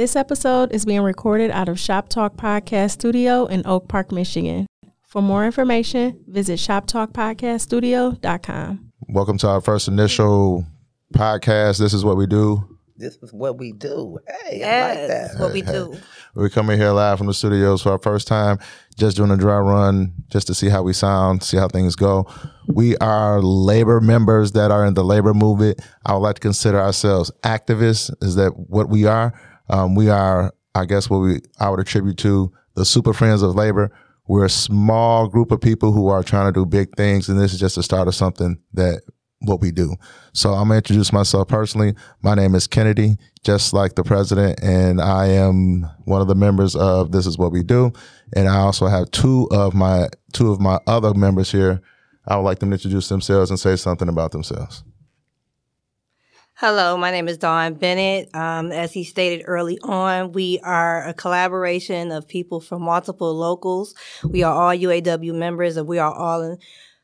This episode is being recorded out of Shop Talk Podcast Studio in Oak Park, Michigan. For more information, visit shoptalkpodcaststudio.com. Welcome to our first initial podcast. This is what we do. This is what we do. Hey, I like that. what we do. We're coming here live from the studios for our first time, just doing a dry run, just to see how we sound, see how things go. We are labor members that are in the labor movement. I would like to consider ourselves activists. Is that what we are? Um, we are, I guess, what we I would attribute to the Super Friends of Labor. We're a small group of people who are trying to do big things, and this is just the start of something that what we do. So I'm gonna introduce myself personally. My name is Kennedy, just like the president, and I am one of the members of This Is What We Do. And I also have two of my two of my other members here. I would like them to introduce themselves and say something about themselves. Hello, my name is Dawn Bennett. Um, as he stated early on, we are a collaboration of people from multiple locals. We are all UAW members, and we are all in,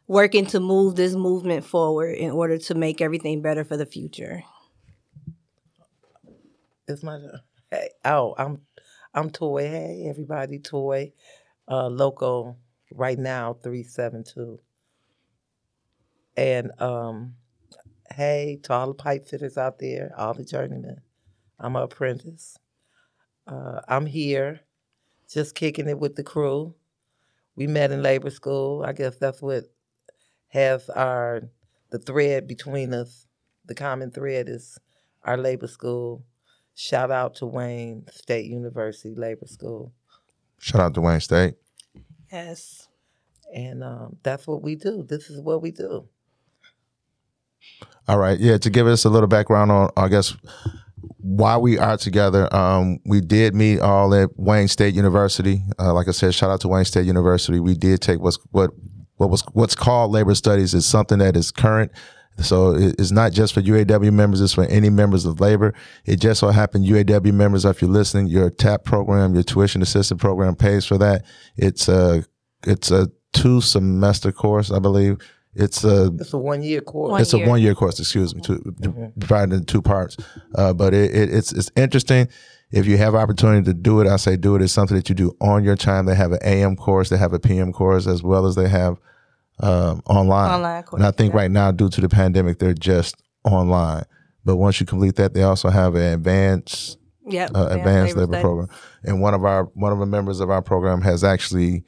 working to move this movement forward in order to make everything better for the future. It's my hey. Oh, I'm I'm Toy. Hey, everybody, Toy. Uh, local right now, three seven two. And um, hey to all the pipe fitters out there, all the journeymen. I'm an apprentice. Uh, I'm here, just kicking it with the crew. We met in labor school. I guess that's what has our the thread between us. The common thread is our labor school. Shout out to Wayne State University Labor School. Shout out to Wayne State. Yes. And um, that's what we do. This is what we do. All right, yeah. To give us a little background on, I guess, why we are together. Um, we did meet all at Wayne State University. Uh, like I said, shout out to Wayne State University. We did take what's what what was what's called labor studies is something that is current. So it's not just for UAW members; it's for any members of labor. It just so happened UAW members, if you're listening, your TAP program, your tuition assisted program pays for that. It's a it's a two semester course, I believe. It's a It's a one year course. One it's a one year course, excuse me, to, divided into two parts. Uh, but it, it, it's it's interesting. If you have opportunity to do it, I say do it. It's something that you do on your time. They have an AM course, they have a PM course, as well as they have um, online. Online And I think yeah. right now, due to the pandemic, they're just online. But once you complete that, they also have an advanced Yep. uh, yeah, advanced labor, studies. program. And one of our one of the members of our program has actually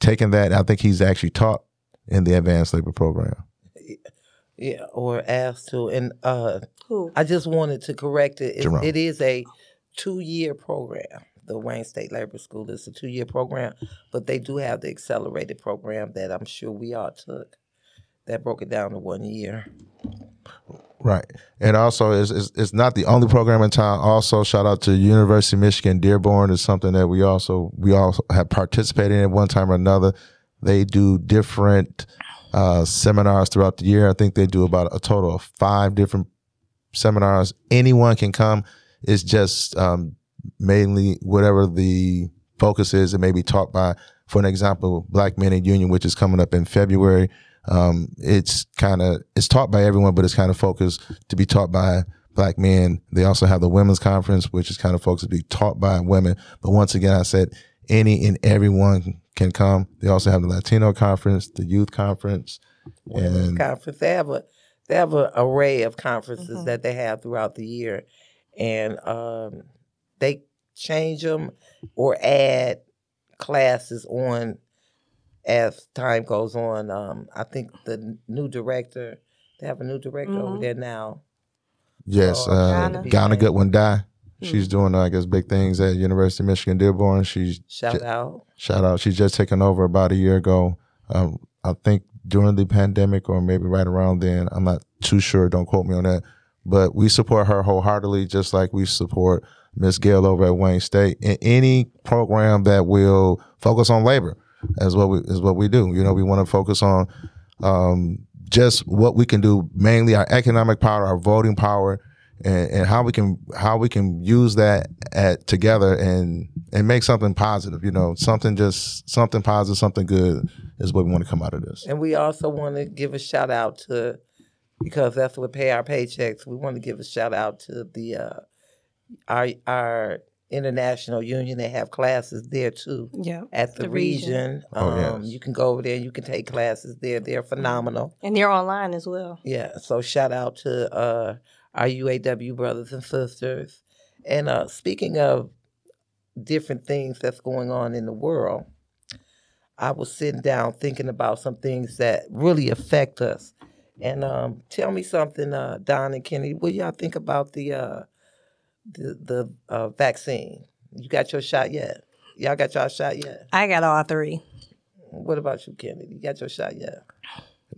taken that. I think he's actually taught in the advanced labor program. Yeah, or asked to. And uh, Who? I just wanted to correct it. It, it is a two year program. The Wayne State Labor School is a two year program, but they do have the accelerated program that I'm sure we all took. That broke it down to one year. Right. And also, it's, it's, it's not the only program in town. Also, shout out to University of Michigan Dearborn is something that we also we also have participated in at one time or another. They do different uh, seminars throughout the year. I think they do about a total of five different seminars. Anyone can come. It's just um, mainly whatever the focus is. It may be taught by, for an example, Black Men in Union, which is coming up in February. Um, it's kind of it's taught by everyone, but it's kind of focused to be taught by black men. They also have the women's conference, which is kind of focused to be taught by women. But once again, I said any and everyone can come. They also have the Latino conference, the youth conference, Women's and conference. They have a they have an array of conferences that they have throughout the year, and um, they change them or add classes on as time goes on. Um, I think the new director they have a new director over Mhm. there now. yes, Oh, uh, Ghana. Ghana Goodwin Die. Hmm. She's doing, I guess, big things at University of Michigan Dearborn. She's Shout out. Shout out. She's just taken over about a year ago. Um, I think during the pandemic or maybe right around then. I'm not too sure. Don't quote me on that. But we support her wholeheartedly, just like we support Miss Gail over at Wayne State in any program that will focus on labor. As what we is what we do. You know, we want to focus on um, just what we can do, mainly our economic power, our voting power, and, and how we can how we can use that at together and and make something positive. You know, something just something positive, something good is what we want to come out of this. And we also want to give a shout out to, because that's what pay our paychecks. We want to give a shout out to the uh, our our International Union. They have classes there too Yeah. at the, The region. region. Oh, um, yes. You can go over there. You can take classes there. They're phenomenal. And they're online as well. Yeah. So shout out to uh, our UAW brothers and sisters. And uh, speaking of different things that's going on in the world, I was sitting down thinking about some things that really affect us. And um, tell me something, uh, Dawn and Kenny. What y'all think about the uh, the the uh, vaccine? You got your shot yet? Y'all got y'all shot yet? I got all three. What about you, Kenny? You got your shot yet?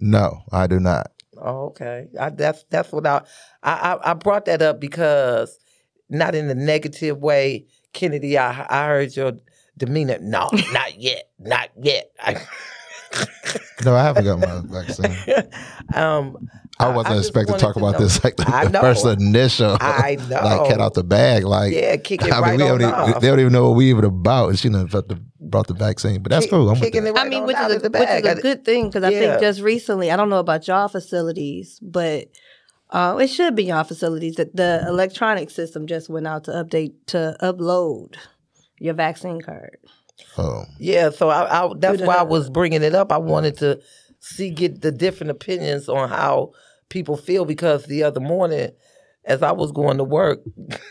No, I do not. Oh, okay. I, that's that's what I, I I brought that up because not in a negative way, Kennedy. I I heard your demeanor. No, not yet, not yet. I, No, I haven't got my vaccine. um, I wasn't just expecting to wanted talk about know. this like the, I the know. first initial, I like know. cat out the bag. Like, Yeah, kick it I mean, right we on don't even, off. they don't even know what we even about. And she done brought the, vaccine, but that's Kick- cool. I'm with that. it right I mean, on which is, a, the which bag. is a good thing because I Yeah. think just recently, I don't know about y'all facilities, but uh, it should be y'all facilities that the electronic system just went out to update to upload your vaccine card. Oh, Yeah, so I, I that's why I was bringing it up. I wanted to see get the different opinions on how people feel because the other morning, as I was going to work,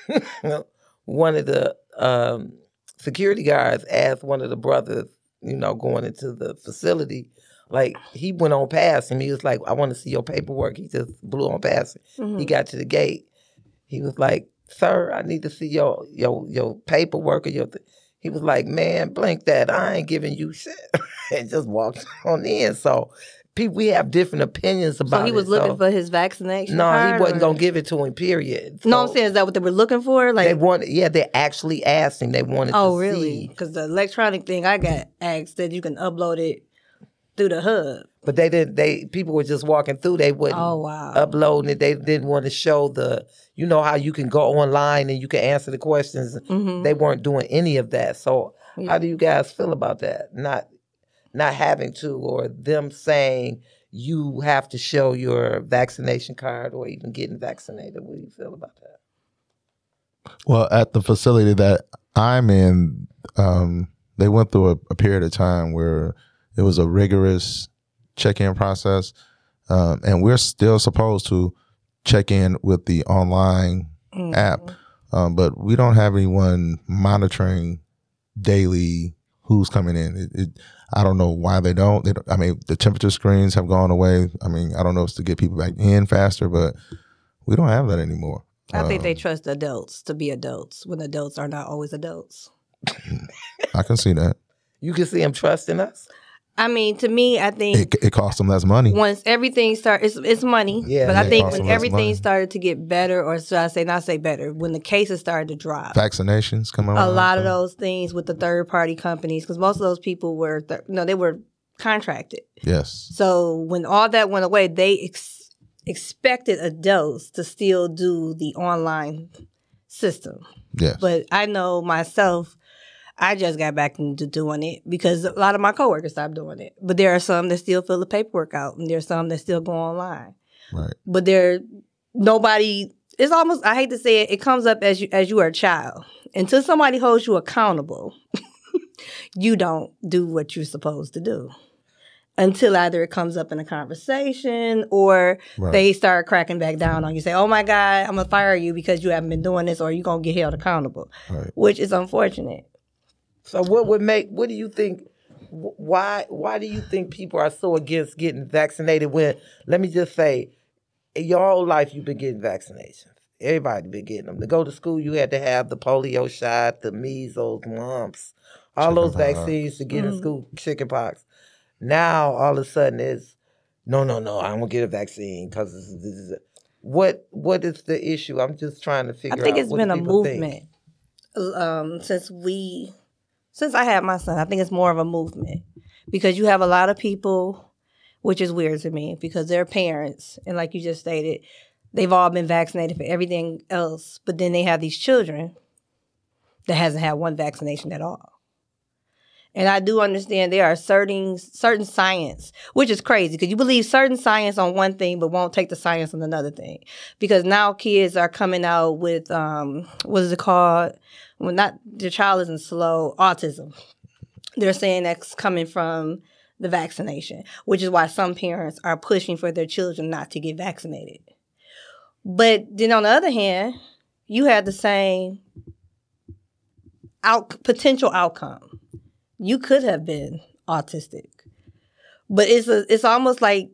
one of the um, security guards asked one of the brothers, you know, going into the facility, like he went on past him. He was like, "I want to see your paperwork." He just blew on past him. He got to the gate. He was like, "Sir, I need to see your your your paperwork or your." Th-. He was like, "Man, blink that! I ain't giving you shit," and just walked on in. So, people, we have different opinions about. So he was it, looking so- for his vaccination. No, card, he wasn't or- gonna give it to him. Period. No, I'm saying is that what they were looking for? Like, they wanted. Yeah, they actually asked him. They wanted. oh, to really? Because the electronic thing I got asked that you can upload it through the hub. But they didn't. They people were just walking through. They wouldn't. Oh wow. uploading it. They didn't want to show the, you know, how you can go online and you can answer the questions. Mhm. They weren't doing any of that. So Yeah. how do you guys feel about that? Not not having to or them saying you have to show your vaccination card or even getting vaccinated. What do you feel about that? well, at the facility that I'm in, um, they went through a, a period of time where it was a rigorous check-in process, um, and we're still supposed to check in with the online Mhm. app, um, but we don't have anyone monitoring daily who's coming in. It, it, I don't know why they don't. They don't. I mean, the temperature screens have gone away. I mean, I don't know if it's to get people back in faster, but we don't have that anymore. I think they Um, trust adults to be adults when adults are not always adults. I can see that. You can see them trusting us. I mean, to me, I think It, it costs them less money. once everything started, it's, it's money. Yeah, but yeah, I think when everything money. started to get better, or should I say, not say better, when the cases started to drop, Vaccinations come around. a lot of those things with the third party companies, because most of those people were, th- no, they were contracted. Yes. So when all that went away, they ex- expected adults to still do the online system. Yes. But I know myself, I just got back into doing it because a lot of my coworkers stopped doing it. But there are some that still fill the paperwork out, and there's some that still go online. right. But there, nobody. It's almost. I hate to say it. It comes up as you as you are a child. Until somebody holds you accountable, you don't do what you're supposed to do. Until either it comes up in a conversation or Right. they start cracking back down on you. Say, "Oh my God, I'm gonna fire you because you haven't been doing this, or you're gonna get held accountable," Right. which is unfortunate. So what would make? What do you think? Why? Why do you think people are so against getting vaccinated? When let me just say, in your whole life you've been getting vaccinations. Everybody been getting them. To go to school, you had to have the polio shot, the measles, mumps, all those Chickenpox. vaccines to get in Mhm. school. Chickenpox. Now all of a sudden it's no, no, no. I won't get a vaccine because this, is- this is a-" what what is the issue? I'm just trying to figure out. I out. think it's what been a movement um, since we, since I had my son. I think it's more of a movement because you have a lot of people, which is weird to me because they're parents, and like you just stated, they've all been vaccinated for everything else, but then they have these children that hasn't had one vaccination at all. And I do understand there are certain certain science, which is crazy because you believe certain science on one thing but won't take the science on another thing. Because now kids are coming out with um what is it called? Well not the child isn't slow, autism. They're saying that's coming from the vaccination, which is why some parents are pushing for their children not to get vaccinated. But then on the other hand, you had the same out potential outcome. You could have been autistic. But it's a, it's almost like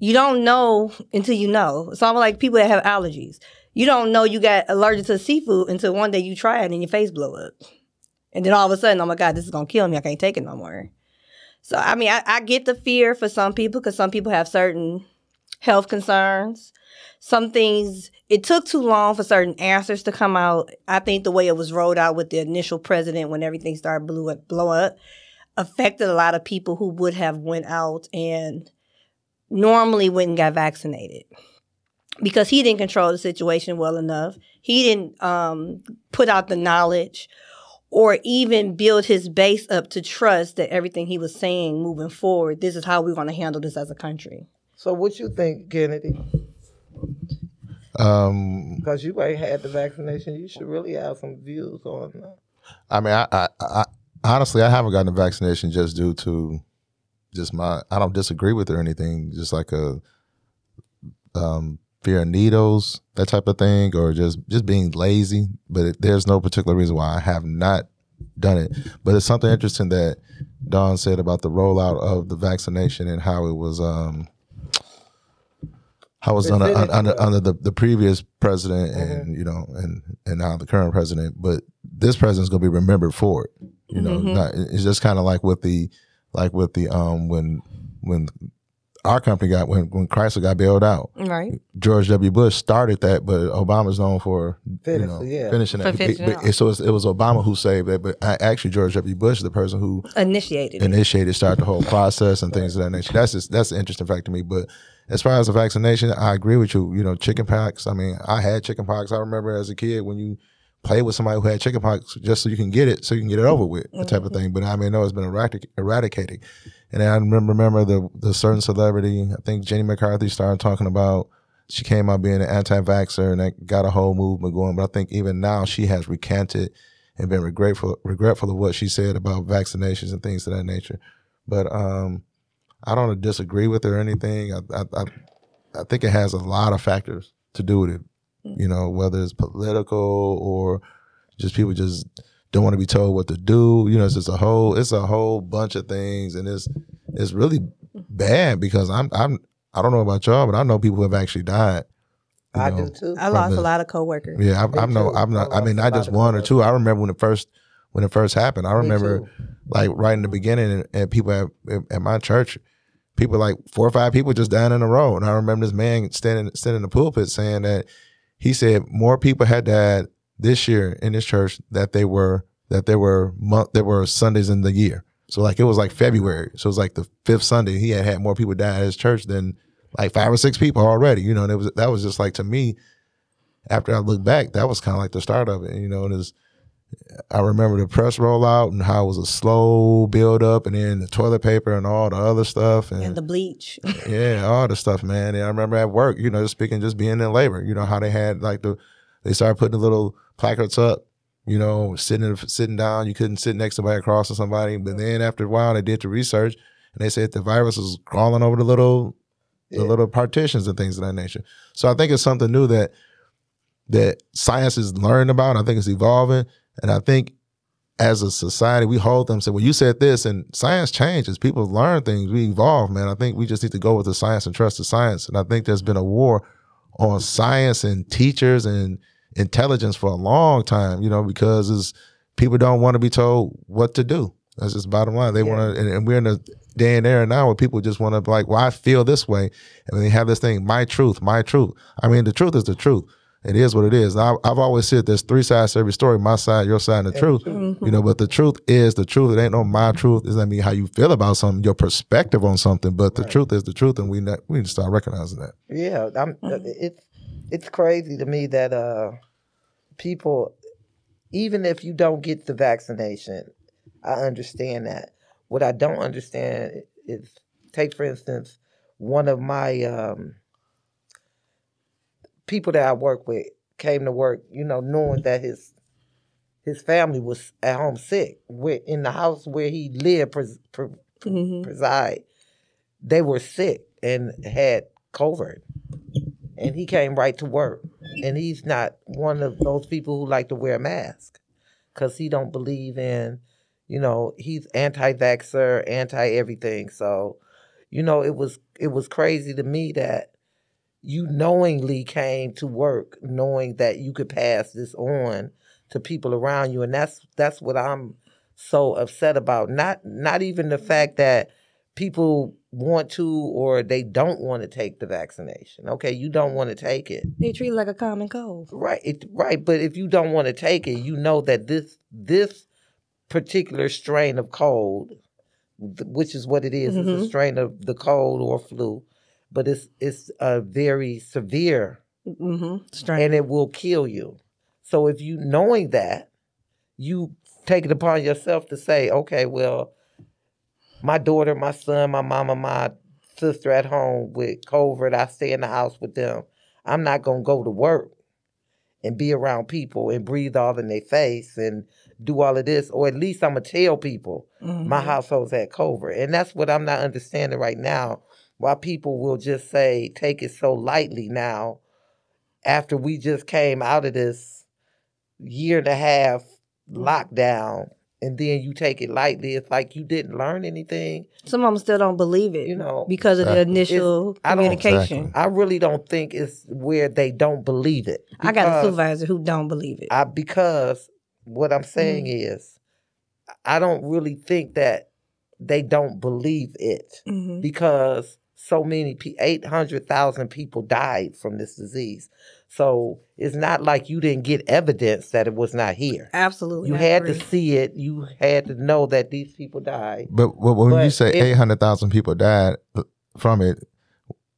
you don't know until you know. It's almost like people that have allergies. You don't know you got allergic to seafood until one day you try it and your face blow up. And then all of a sudden, oh my God, this is gonna kill me. I can't take it no more. So I mean, I, I get the fear for some people because some people have certain health concerns. Some things it took too long for certain answers to come out. I think the way it was rolled out with the initial president when everything started blew up, blow up affected a lot of people who would have went out and normally and got vaccinated because he didn't control the situation well enough. He didn't um, put out the knowledge or even build his base up to trust that everything he was saying moving forward, this is how we're going to handle this as a country. So, what you think, Kennedy? Um, Because you ain't had the vaccination, you should really have some views on that. I mean, I, I, I honestly, I haven't gotten the vaccination just due to just my. I don't disagree with it or anything. Just like a um, fear of needles, that type of thing, or just just being lazy. But it, there's no particular reason why I have not done it. But it's something interesting that Dawn said about the rollout of the vaccination and how it was. Um, how it was under, under, under the, the previous president and you know and and now the current president but this president's going to be remembered for it you know not, it's just kind of like with the like with the um when when our company got when when Chrysler got bailed out Right. George W Bush started that but Obama's known for you know yeah. finishing For it finishing But- it so it was Obama who saved it but I, actually George W Bush is the person who Initiated. it. initiated, start the whole process and things of that nature. That's just, that's an interesting fact to me. But as far as the vaccination, I agree with you. You know, chicken pox. I mean, I had chicken pox. I remember as a kid when you play with somebody who had chickenpox just so you can get it, so you can get it over with, that type of thing. But I mean, know it's been eradic- eradicated. And I remember, remember the the certain celebrity. I think Jenny McCarthy started talking about. She came out being an anti-vaxxer and that got a whole movement going. But I think even now she has recanted and been regretful regretful of what she said about vaccinations and things of that nature. But um, I don't disagree with her or anything. I, I I I think it has a lot of factors to do with it. You know, whether it's political or just people just don't want to be told what to do. You know, it's just a whole it's a whole bunch of things, and it's it's really bad because I'm I'm I don't know about y'all, but I know people who have actually died. I know. do too. I lost the- a lot of coworkers. Yeah, Me I, I'm no. I'm not. I I mean, not just lot one or two. I remember when it first when it first happened. I remember like right in the beginning, and, and people at, at my church, people like four or five people just dying in a row. And I remember this man standing standing in the pulpit saying that he said more people had died this year in his church that they were that there were month there were Sundays in the year. So like it was like February. So it was like the fifth Sunday. He had had more people die at his church than like five or six people already. You know, and it was that was just like to me. After I look back, that was kind of like the start of it. You know, and it's I remember the press rollout and how it was a slow build up, and then the toilet paper and all the other stuff, and, And the bleach. yeah, all the stuff, man. And I remember at work, you know, just speaking, just being in labor, you know, how they had like the they started putting the little placards up, you know, sitting sitting down, you couldn't sit next to somebody across to somebody. But then after a while, they did the research, and they said the virus was crawling over the little the Yeah. little partitions and things of that nature. So I think it's something new that that science is learning about. I think it's evolving, and I think as a society we hold them say, "Well, you said this," and science changes. People learn things. We evolve, man. I think we just need to go with the science and trust the science. And I think there's been a war on science and teachers and intelligence for a long time. You know, because it's, people don't want to be told what to do. That's just bottom line. They Yeah. want to, and, and we're in a day and era now where people just want to be like, well, I feel this way. And they have this thing, my truth, my truth. I mean, the truth is the truth. It is what it is. I, I've always said there's three sides to every story, my side, your side, and the truth. You know, but the truth is the truth. It ain't no my truth. It doesn't mean how you feel about something, your perspective on something, but the truth is the truth. And we, not, we need to start recognizing that. Yeah, I'm, Mm-hmm. it's it's crazy to me that uh, people, even if you don't get the vaccination, I understand that. What I don't understand is, take for instance, one of my um, people that I work with came to work, you know, knowing that his his family was at home sick, where in the house where he lived, pres, Mhm. preside, they were sick and had COVID, and he came right to work, and he's not one of those people who like to wear a mask, cause he don't believe in, you know, he's anti-vaxxer, anti-everything. So, you know, it was it was crazy to me that you knowingly came to work knowing that you could pass this on to people around you and that's that's what I'm so upset about. Not not even the fact that people want to or they don't want to take the vaccination. Okay you don't want to take it. They treat it like a common cold. right it, right but if you don't want to take it you know that this this particular strain of cold which is what it is, it's a mm-hmm. strain of the cold or flu but it's it's a very severe Mm-hmm. And it will kill you. So if you knowing that, you take it upon yourself to say, okay, well, my daughter, my son, my mama, my sister at home with COVID, I stay in the house with them. I'm not gonna go to work and be around people and breathe all in their face and do all of this, or at least I'm gonna tell people my Mhm. household's had COVID. And that's what I'm not understanding right now. Why people will just say, take it so lightly now after we just came out of this year and a half lockdown and then you take it lightly. It's like you didn't learn anything. Some of them still don't believe it, You know, because of the initial I don't- communication. Exactly. I really don't think it's where they don't believe it. I got a supervisor who don't believe it. I because what I'm saying is I don't really think that they don't believe it. Mhm. because so many pe 800,000 people died from this disease. So it's not like you didn't get evidence that it was not here. Absolutely, You I had to see it. You had to know that these people died. But, but when you say it- eight hundred thousand people died uh, from it,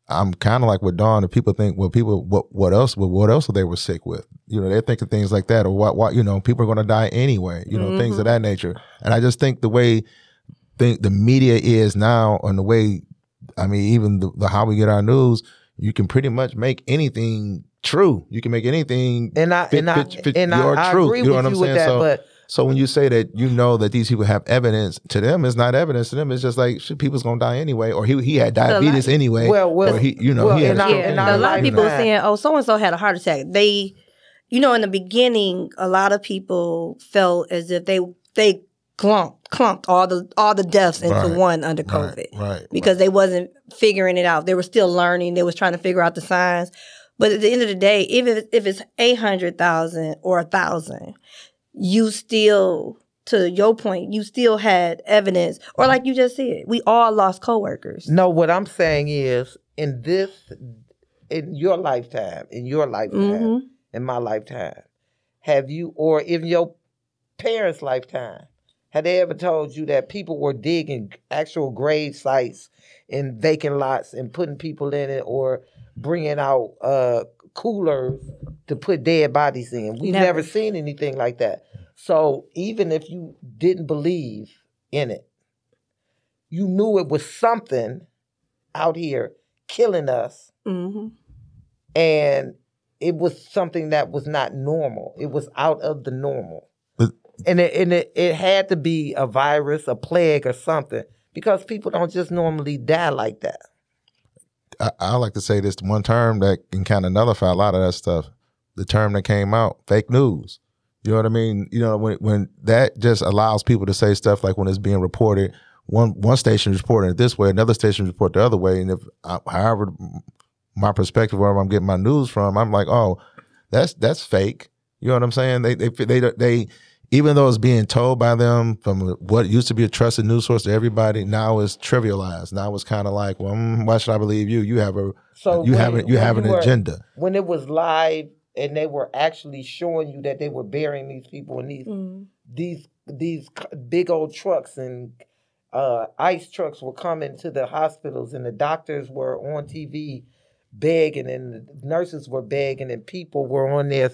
I'm kind of like with Dawn. If people think, well, people, what, what else? What, what else were they were sick with? You know, they're thinking things like that, or what, what, you know, people are going to die anyway. You know, things of mm-hmm. that nature. And I just think the way think the media is now, and the way, I mean, even the, the how we get our news, you can pretty much make anything true. You can make anything And I fit, and I fit, fit and your I, I truth. agree you know with what I'm saying? that, so, but so when you say that you know that these people have evidence, to them it's not evidence. To them it's just like shit, people's gonna die anyway, or he he had diabetes anyway. Well, well, or he you know well, he had and a I- yeah, and anyway, I a lot of like you people know. saying, "Oh, so and so had a heart attack." They, you know, in the beginning, a lot of people felt as if they they clumped clumped all the all the deaths into Right, one under COVID right. because they wasn't figuring it out. They were still learning. They was trying to figure out the signs. But at the end of the day, even if it's eight hundred thousand or a thousand, you still, to your point, you still had evidence, or like you just said, we all lost coworkers. no, what I'm saying is in this in your lifetime, in your lifetime, Mhm. in my lifetime, have you or in your parents' lifetime, had they ever told you that people were digging actual grave sites in vacant lots and putting people in it or bringing out uh, coolers to put dead bodies in? We've Never. never seen anything like that. So even if you didn't believe in it, you knew it was something out here killing us hmm and it was something that was not normal. It was out of the normal. And it, and it, it had to be a virus, a plague, or something because people don't just normally die like that. I, I like to say this one term that can kind of nullify a lot of that stuff. The term that came out, fake news. You know what I mean? You know when when that just allows people to say stuff like when it's being reported, one one station is reporting it this way, another station report the other way, and if however my perspective wherever I'm getting my news from, I'm like, oh, that's that's fake. You know what I'm saying? They they they they even though it's being told by them from what used to be a trusted news source to everybody, now it's trivialized. Now it's kind of like, well, mm, why should I believe you? You have a So you when- have a, you have an were- agenda. When it was live and they were actually showing you that they were burying these people in these Mm-hmm. these these big old trucks and uh, ice trucks were coming to the hospitals and the doctors were on TV begging and the nurses were begging and people were on there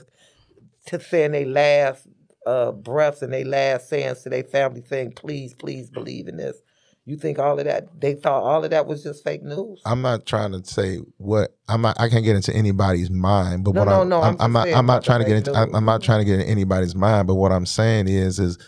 to saying their last uh, breaths and their last sayings to their family saying, please, please believe in this. You think all of that, they thought all of that was just fake news? I'm not trying to say what I'm not. I can't get into anybody's mind, but No, what no, I'm, no, I'm, I'm not. saying I'm not trying to get into. I'm. I'm not trying to get in anybody's mind. But what I'm saying is, is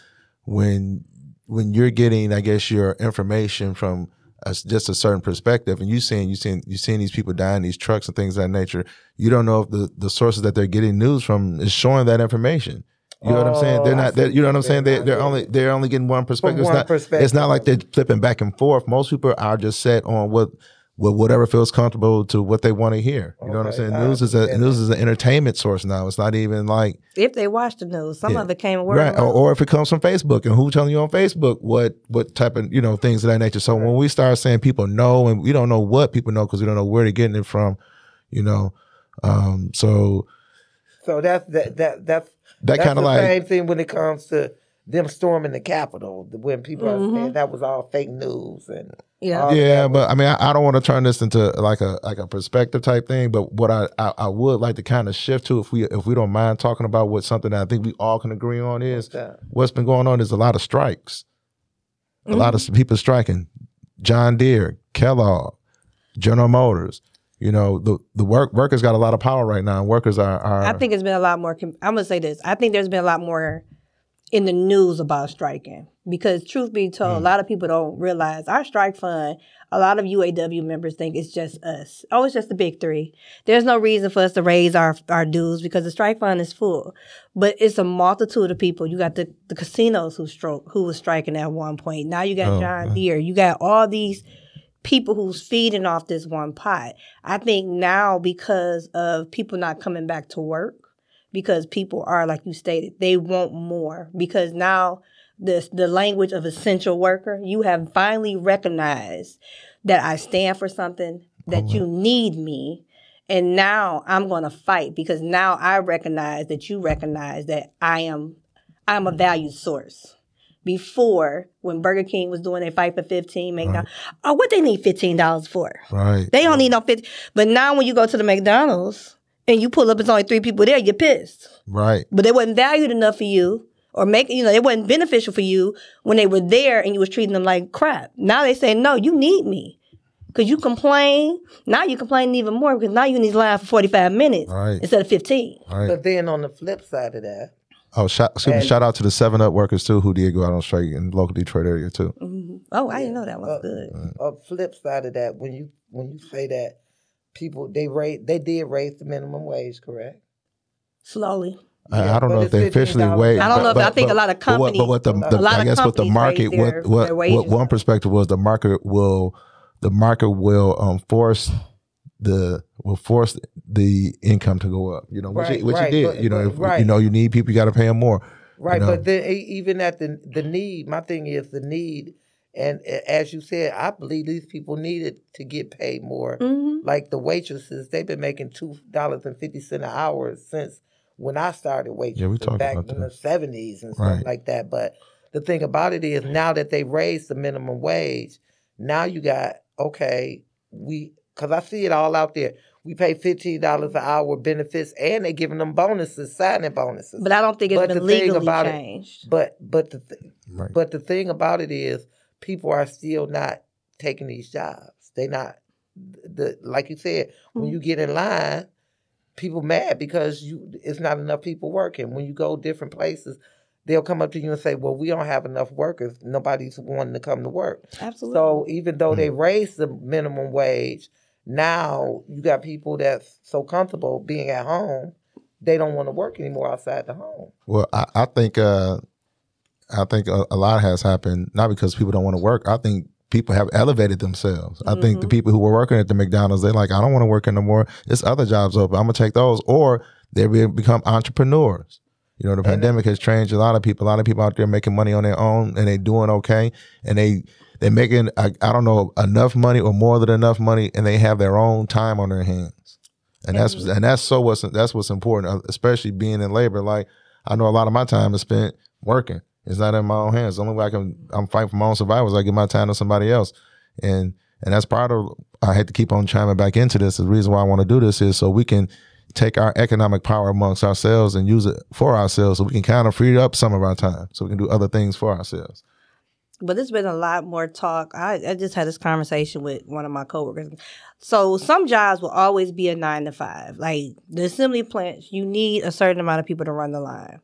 when when you're getting, I guess, your information from a, just a certain perspective, and you seeing you seeing you seeing these people die in these trucks and things of that nature. You don't know if the the sources that they're getting news from is showing that information. You know what I'm saying? Oh, They're not. They're, you know what what I'm saying? They, saying. they're only they're only getting one perspective. one it's not, perspective. It's not like they're flipping back and forth. Most people are just set on what, what whatever feels comfortable to what they want to hear. You know what I'm saying? I News is a understand news is an entertainment source now. It's not even like If they watch the news, some Yeah. of it came word right, or, or if it comes from Facebook and who telling you on Facebook what what type of you know things of that nature. So when we start saying people know and we don't know what people know because we don't know where they're getting it from, you know. Um, so So that's that that that's that kind of the like same thing when it comes to them storming the Capitol. When people Mm-hmm. are saying that was all fake news and Yeah. yeah, that but I mean, I, I don't want to turn this into like a like a perspective type thing. But what I, I I would like to kind of shift to, if we if we don't mind talking about what something that I think we all can agree on is that? what's been going on is a lot of strikes, a lot Mm-hmm. of people striking. John Deere, Kellogg, General Motors. You know, the the work workers got a lot of power right now. and Workers are are I think it's been a lot more. com- I'm gonna say this. I think there's been a lot more in the news about striking because, truth be told, Mm. a lot of people don't realize our strike fund. A lot of UAW members think it's just us. Oh, it's just the big three. There's no reason for us to raise our our dues because the strike fund is full. But it's a multitude of people. You got the, the casinos who stroke who was striking at one point. Now you got Oh, John Deere. You got all these people who's feeding off this one pot. I think now because of people not coming back to work, because people are like you stated, they want more because now the the language of essential worker, you have finally recognized that I stand for something, that you need me. And now I'm going to fight because now I recognize that you recognize that I am I'm a value source before when Burger King was doing their fight for 15, McDonald's. Oh, what they need $15 for? right. They don't need no 50. But now when you go to the McDonald's and you pull up, it's only three people there, you're pissed. Right. But they wasn't valued enough for you or make, you know, they wasn't beneficial for you when they were there and you was treating them like crap. Now they say, no, you need me. Cause you complain. Now you complaining even more because now you need to line for 45 minutes Right. instead of 15. Right. But then on the flip side of that, Oh, shout, excuse me, shout out to the Seven Up workers too, who did go out on strike in the local Detroit area too. Oh, I didn't know that was Uh, good. a flip side of that, when you when you say that people they raise they did raise the minimum wage, correct? Slowly. I- Yeah, I don't know if they officially $15. I don't know if- I think a lot of but what- But what, the, the A lot I guess what the market their- what what, their what one perspective was the market will the market will um force the will force the income to go up. You know, which Right, it, which right, it did. but- you know, but- if, right. you know, you need people, you got to pay them more. Right, know. but then e- even at the the need, my thing is the need, and as you said, I believe these people needed to get paid more. Mm-hmm. Like the waitresses, they've been making two dollars and fifty cent an hour since when I started waitressing Yeah, we talked back about in that. the seventies and stuff Right. like that. But the thing about it is now that they raised the minimum wage, now you got okay, we because I see it all out there. We pay fifteen dollars an hour benefits, and they're giving them bonuses, signing bonuses. But I don't think it's But been the thing legally about it- changed. But but the th- Right. but the thing about it is, people are still not taking these jobs. They not the like you said when Mm-hmm. you get in line, people mad because you it's not enough people working. When you go different places, they'll come up to you and say, "Well, we don't have enough workers. Nobody's wanting to come to work." Absolutely. So even though they raise the minimum wage, now you got people that's so comfortable being at home, they don't want to work anymore outside the home. Well, I, I think uh, I think a, a lot has happened not because people don't want to work. I think people have elevated themselves. I think the people who were working at the McDonald's, they're like, I don't want to work no more. There's other jobs open. I'm gonna take those, or they be- become entrepreneurs. You know, the pandemic has changed a lot of people. A lot of people out there making money on their own, and they doing okay, and they they making I, I don't know enough money or more than enough money, and they have their own time on their hands. And that's and that's so what's that's what's important, uh, especially being in labor. Like I know a lot of my time is spent working. It's not in my own hands. The only way I can I'm fighting for my own survival is I give my time to somebody else. And and that's part of I had to keep on chiming back into this. The reason why I want to do this is so we can take our economic power amongst ourselves and use it for ourselves so we can kind of free up some of our time so we can do other things for ourselves. But there's been a lot more talk. I, I just had this conversation with one of my coworkers. So some jobs will always be a nine to five. Like the assembly plants, you need a certain amount of people to run the line.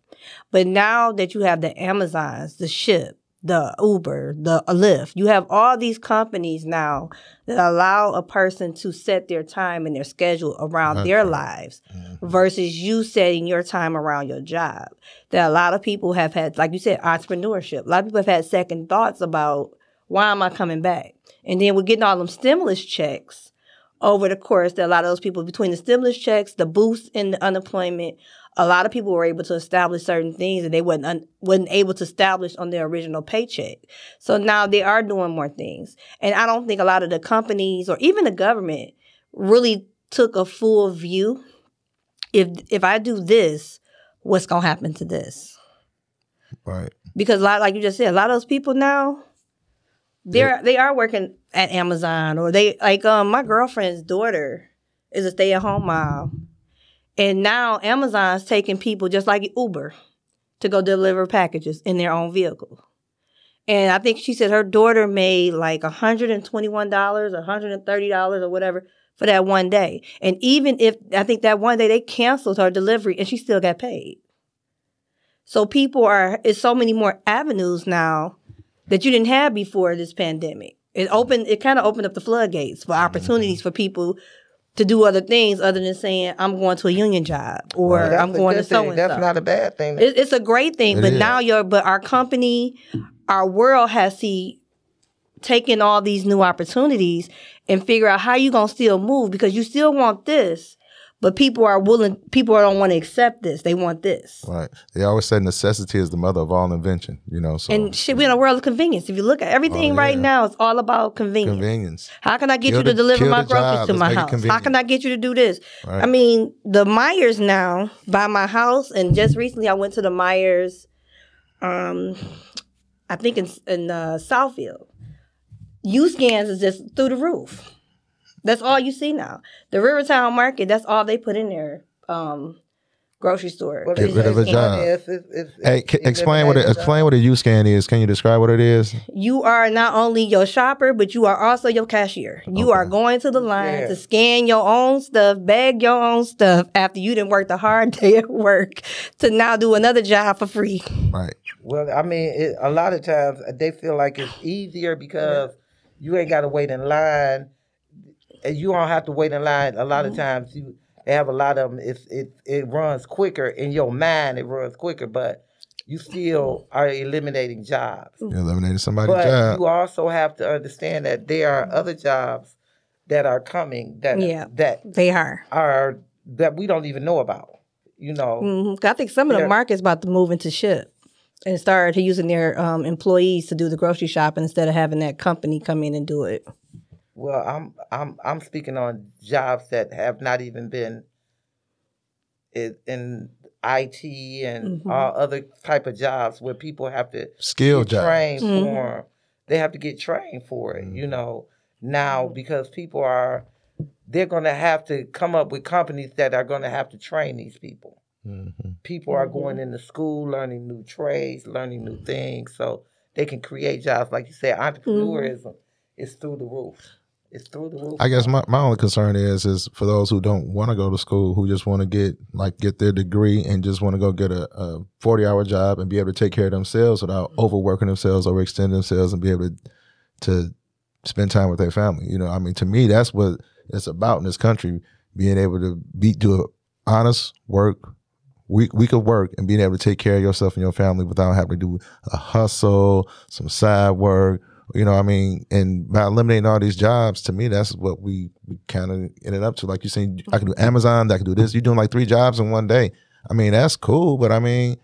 But now that you have the Amazons, the Shipt, the Uber, the Lyft. You have all these companies now that allow a person to set their time and their schedule around That's their lives Mm-hmm. versus you setting your time around your job. That a lot of people have had, like you said, entrepreneurship. A lot of people have had second thoughts about why am I coming back? And then we're getting all them stimulus checks over the course that a lot of those people between the stimulus checks, the boost in the unemployment, a lot of people were able to establish certain things that they wasn't un- wasn't able to establish on their original paycheck. So now they are doing more things, and I don't think a lot of the companies or even the government really took a full view. If if I do this, what's gonna happen to this? Right. Because a lot, like you just said, a lot of those people now, they're they are working at Amazon or they like um my girlfriend's daughter is a stay at home mom, and now Amazon's taking people just like Uber to go deliver packages in their own vehicle. And I think she said her daughter made like $121 or $130 or whatever for that one day. And even if I think that one day they canceled her delivery and she still got paid. So people are it's so many more avenues now that you didn't have before this pandemic. It opened it kind of opened up the floodgates for opportunities mm-hmm. for people to do other things other than saying I'm going to a union job or That's I'm going to good so and That's not a bad thing. It, it's a great thing, It but is. now your but our company, our world has see taken all these new opportunities and figure out how you gonna still move because you still want this, but people are willing. People don't want to accept this. They want this. Right. They always say necessity is the mother of all invention, you know, so And shit, we're in a world of convenience. If you look at everything Oh, right now, it's all about convenience. convenience. How can I get Kill you to the- deliver my groceries job. to my house? How can I get you to do this? Right. I mean, the Meijers now by my house, and just recently I went to the Meijers, um, I think in in uh, Southfield. U scans is just through the roof. That's all you see now. The Rivertown Market, that's all they put in their um, grocery store. Well, Get rid of a job. it's- it's- it's- Hey, c- explain what it, explain what a U scan is. Can you describe what it is? you are not only your shopper, but you are also your cashier. You are going to the line Yeah. to scan your own stuff, bag your own stuff after you didn't work the hard day at work to now do another job for free. Right. Well, I mean, it, a lot of times they feel like it's easier because you ain't got to wait in line. And you don't have to wait in line. A lot of times you they have a lot of them. It's, it it runs quicker in your mind. It runs quicker, but you still are eliminating jobs. You eliminated somebody's But job. you also have to understand that there are other jobs that are coming that Yeah. that They are. are that we don't even know about. You know, Mhm. I think some of the markets about to move into Shipt and start using their um, employees to do the grocery shopping instead of having that company come in and do it. Well, I'm I'm I'm speaking on jobs that have not even been in, in IT and Mhm. all other type of jobs where people have to Skill get job. trained Mhm. for. They have to get trained for it. You Mhm. know now because people are they're going to have to come up with companies that are going to have to train these people. Mm-hmm. People are going into school, learning new trades, learning new things, so they can create jobs. Like you said, entrepreneurism is through the roof. It's through the roof. I guess my, my only concern is is for those who don't want to go to school, who just want to get like get their degree and just want to go get a, a forty hour job and be able to take care of themselves without mm-hmm. overworking themselves, overextending themselves, and be able to to spend time with their family. You know, I mean, to me, that's what it's about in this country: being able to be do a honest work, week week of work, and being able to take care of yourself and your family without having to do a hustle, some side work. You know, I mean, and by eliminating all these jobs, to me, that's what we, we kind of ended up to. Like you saying, I can do Amazon, I can do this. You're doing like three jobs in one day. I mean, that's cool, but I mean,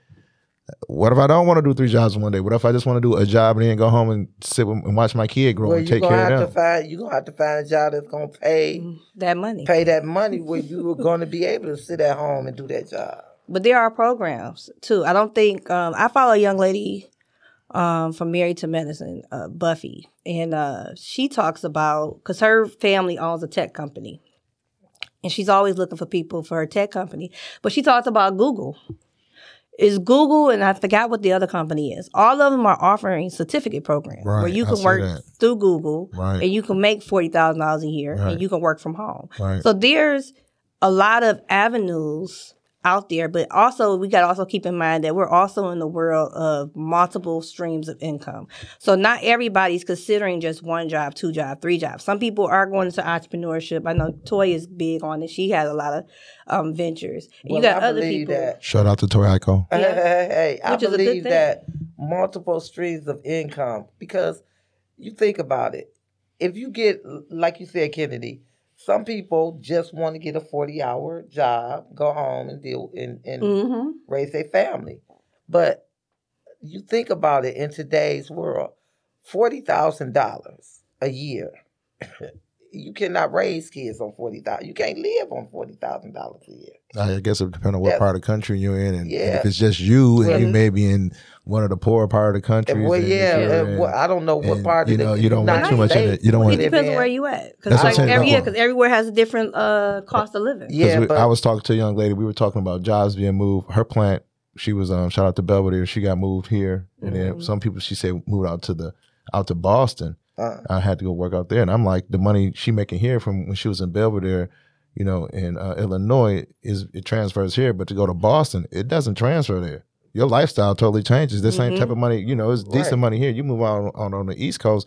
what if I don't want to do three jobs in one day? What if I just want to do a job and then go home and sit with, and watch my kid grow well, and you're take gonna care have of to them? find you're gonna have to find a job that's gonna pay That money. pay that money where you are gonna be able to sit at home and do that job. But there are programs too. I don't think um, I follow a young lady um, from Married to Medicine, uh, Buffy, and uh, she talks about because her family owns a tech company, and she's always looking for people for her tech company. But she talks about Google. Is Google and I forgot what the other company is. All of them are offering certificate programs where you can work that. through Google Right. and you can make forty thousand dollars a year Right. and you can work from home. Right. So there's a lot of avenues out there, but also we got to also keep in mind that we're also in the world of multiple streams of income. So not everybody's considering just one job, two job, three jobs. Some people are going into entrepreneurship. I know Toy is big on it. She has a lot of um, ventures. And you got I other people. that Shout out to Toy Ico. Hey, Yeah. hey, hey, I Which is a good believe thing. that multiple streams of income because you think about it. If you get, like you said, Kennedy, some people just want to get a 40 hour job, go home and deal and, and hmm raise their family. But you think about it in today's world, $40,000 a year. you cannot raise kids on 40000 You can't live on $40,000 a year. I guess it depends on what Yeah. part of the country you're in, and, and if it's just you, and Well- you may be in one of the poorer part of the country. Well, yeah, uh, well, I don't know what and, part you know, you don't want too much in it. You don't want we It to- depends on where you at. Because That's what I'm like every No. year, because everywhere has a different uh, cost of living. Yeah, we, but I was talking to a young lady. We were talking about jobs being moved. Her plant, she was um shout out to Belvidere. She got moved here, and then Mhm. some people she said moved out to the out to Boston. uh, I had to go work out there, and I'm like, the money she making here from when she was in Belvidere, you know, in uh, Illinois is it transfers here, but to go to Boston, it doesn't transfer there. Your lifestyle totally changes. The same Mhm. type of money, you know, it's decent Right. money here. You move out on, on the East Coast,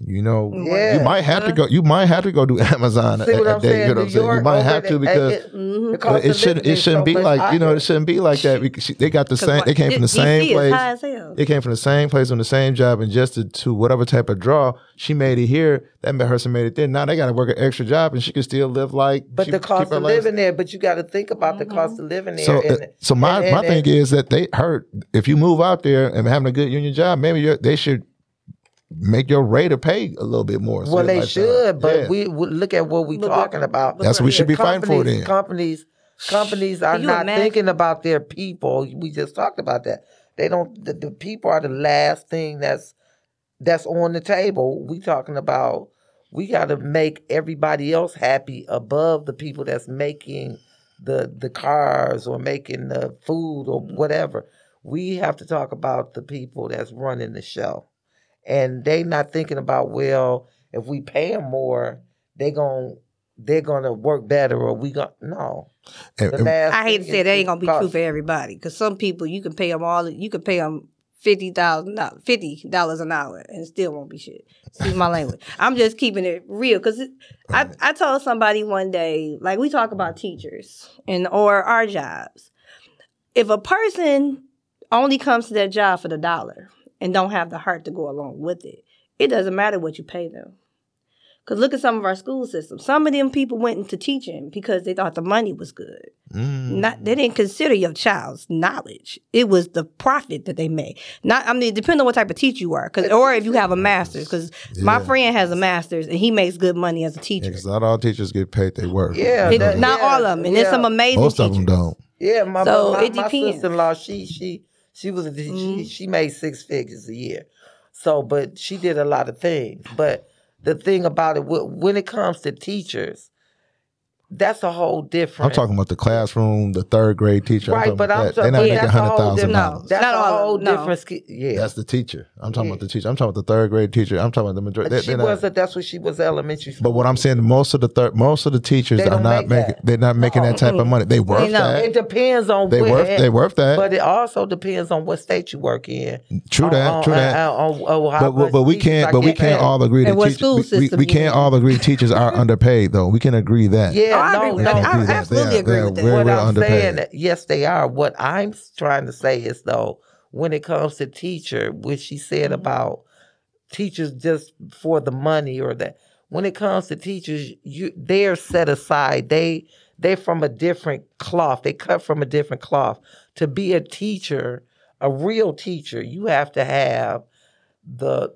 you know, Yeah. you might have to go. You might have to go do Amazon. See a- what a I'm day, saying? You know what I'm saying? You might have to because. it- the cost But it shouldn't. living It is shouldn't so be like you know. It shouldn't be like that. because They got the same. They came from the same is place. high as. They came from the same place on the same job and just to, to whatever type of draw she made it here. That person made it there. Now they got to work an extra job and she can still live like. But she- the cost her of life- living there, but you got to think about the cost of living there. So, and, uh, so my and- my and- thing and- is that they hurt. If you move out there and having a good union job, maybe they should make your rate of pay a little bit more. so well, they lifestyle- should, but Yeah. we, we look at what we're Look talking what- about. That's what we should be fighting for. Then companies, companies are not imagine? thinking about their people. We just talked about that. They don't. The, the people are the last thing that's that's on the table. We talking about. We got to make everybody else happy above the people that's making the the cars or making the food or whatever. We have to talk about the people that's running the show, and they not thinking about well, if we pay them more, they gon' they're gonna work better or we got no. And- The and- last I hate to say is that ain't gonna be true for everybody because some people you can pay them all. You can pay them fifty thousand fifty dollars an hour and still won't be shit. Excuse my language. I'm just keeping it real because I I told somebody one day like we talk about teachers and or our jobs. If a person only comes to that job for the dollar and don't have the heart to go along with it, it doesn't matter what you pay them. Cause look at some of our school systems. Some of them people went into teaching because they thought the money was good. Mm. Not they didn't consider your child's knowledge. It was the profit that they made. Not I mean, it depends on what type of teacher you are, cause or if you have a master's. Cause my friend has a master's and he makes good money as a Yeah, teacher. 'cause not all teachers get paid their work. Yeah, It- that- not yeah, all of them, and there's some amazing most teachers. of them don't. Yeah, my So, my, it my depends. sister in law, she she she was a, she, mm-hmm. she made six figures a year. So, but she did a lot of things. But the thing about it, when it comes to teachers, that's a whole different. I'm talking about the classroom, the third grade teacher. Right, talking but about I'm that. Talking- not but making that's a whole different- dollars. That's Not a whole them, no. different. ski- Yeah, That's the teacher. I'm talking Yeah. about the teacher. I'm talking about the third grade teacher. I'm talking about the majority. she was. A, that's what she was elementary school. But what I'm saying, most of the third, most of the teachers are don't make making. They're not making that type of money. They worth know. that. it depends on They where, worth. They worth that. But it also depends on what state you work in. true that. On- true on- that. on- on- on how but, but but we can't. But we can't all agree that And what teachers. school we- we, system we can't all agree teachers are underpaid though. We can agree that. Yeah, I no, agree no. that. I absolutely are- agree with are that. very- what we're I'm underpaid. saying, that- yes, they are. What I'm trying to say is though, when it comes to teacher, which she said Mm-hmm. about teachers just for the money or that, when it comes to teachers, you they're set aside. They they're from a different cloth. They cut from a different cloth. To be a teacher, a real teacher, you have to have the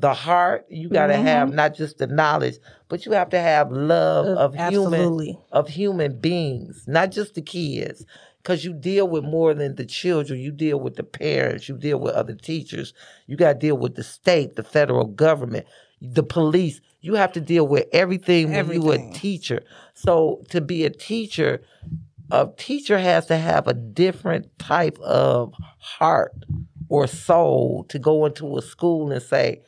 the heart. You got to Mhm. have not just the knowledge, but you have to have love of human Absolutely. of human beings, not just the kids. Because you deal with more than the children. You deal with the parents. You deal with other teachers. You got to deal with the state, the federal government. the police. You have to deal with everything, when you Everything. a teacher. So to be a teacher, a teacher has to have a different type of heart or soul to go into a school and say,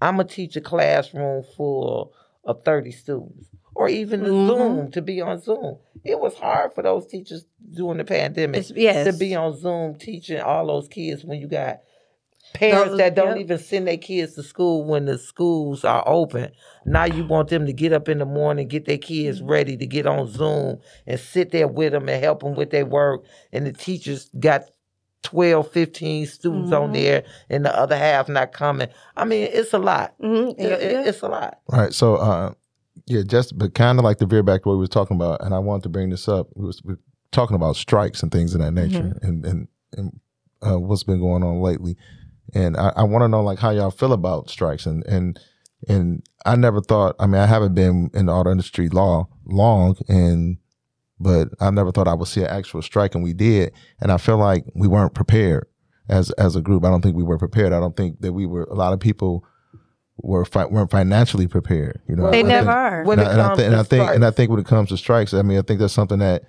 I'm gonna teach a classroom full of 30 students. Or even the Mhm. Zoom to be on Zoom. It was hard for those teachers during the pandemic It's- yes. to be on Zoom teaching all those kids when you got parents Those- that don't yep. even send their kids to school when the schools are open. Now you want them to get up in the morning, get their kids Mm-hmm. ready to get on Zoom and sit there with them and help them with their work. And the teachers got 12, 15 students on Mhm. there and the other half not coming. I mean, it's a lot. Mhm. It- it- Yeah. it's a lot. Right. So, uh, yeah, just but kind of like the veer back to what we was talking about, and I wanted to bring this up. We was we were talking about strikes and things of that nature, and and and uh, what's been going on lately. And I, I want to know like how y'all feel about strikes, and and and I never thought. I mean, I haven't been in the auto industry law long, and but I never thought I would see an actual strike, and we did. And I feel like we weren't prepared as as a group. I don't think we were prepared. I don't think that we were. A lot of people were fi- weren't financially prepared. You know, They I when think- never are. When and, it I, and I comes think, and to I think, and I think when it comes to strikes, I mean, I think that's something that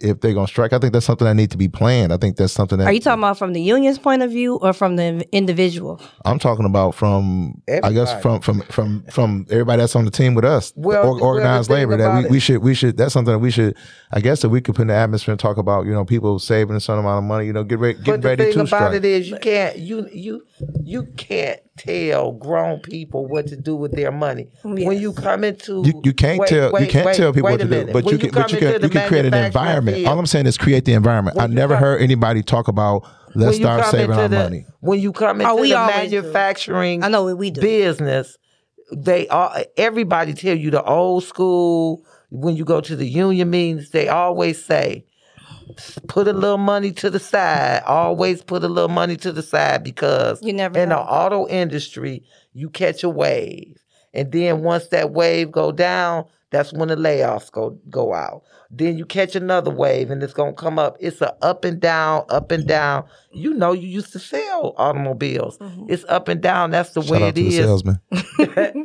if they're gonna strike, I think that's something that need to be planned. I think that's something that Are you talking about from the union's point of view or from the individual? I'm talking about from I guess from from from from everybody that's on the team with us, Well, or, organized thing labor. That we, we should we should that's something that we should. I guess that we could put in the atmosphere and talk about you know people saving a certain amount of money. You know, get ready get But the ready thing to about strike. it is, you can't you you you can't tell grown people what to do with their money. When you come into You, you can't wait, tell you can't wait, tell people what a to do, but When you can but you can you can create an environment. field, All I'm saying is create the environment. When I never come- heard anybody talk about let's start saving our the- money. When you come oh, into Oh, we the always do. manufacturing I know what we do. business, they all everybody tell you the old school. When you go to the union meetings, they always say, "Put a little money to the side." Always put a little money to the side because You never in the auto industry, you catch a wave, and then once that wave go down, that's when the layoffs go go out. Then you catch another wave, and it's gonna come up. It's a up and down, up and down. You know, you used to sell automobiles. Mm-hmm. It's up and down. That's the Shout way out it to the salesman.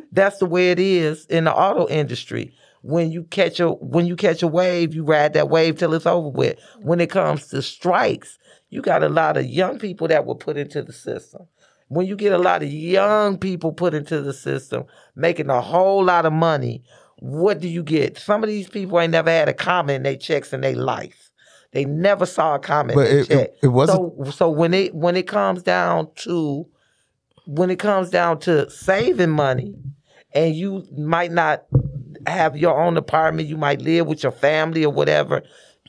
That's the way it is in the auto industry. When you catch a when you catch a wave, you ride that wave till it's over with. When it comes to strikes, you got a lot of young people that were put into the system. When you get a lot of young people put into the system, making a whole lot of money, what do you get? Some of these people ain't never had a comma in their checks in their life. They never saw a comma in But their it- check. it- it wasn't- So, so when it when it comes down to when it comes down to saving money, and you might not have your own apartment, you might live with your family or whatever.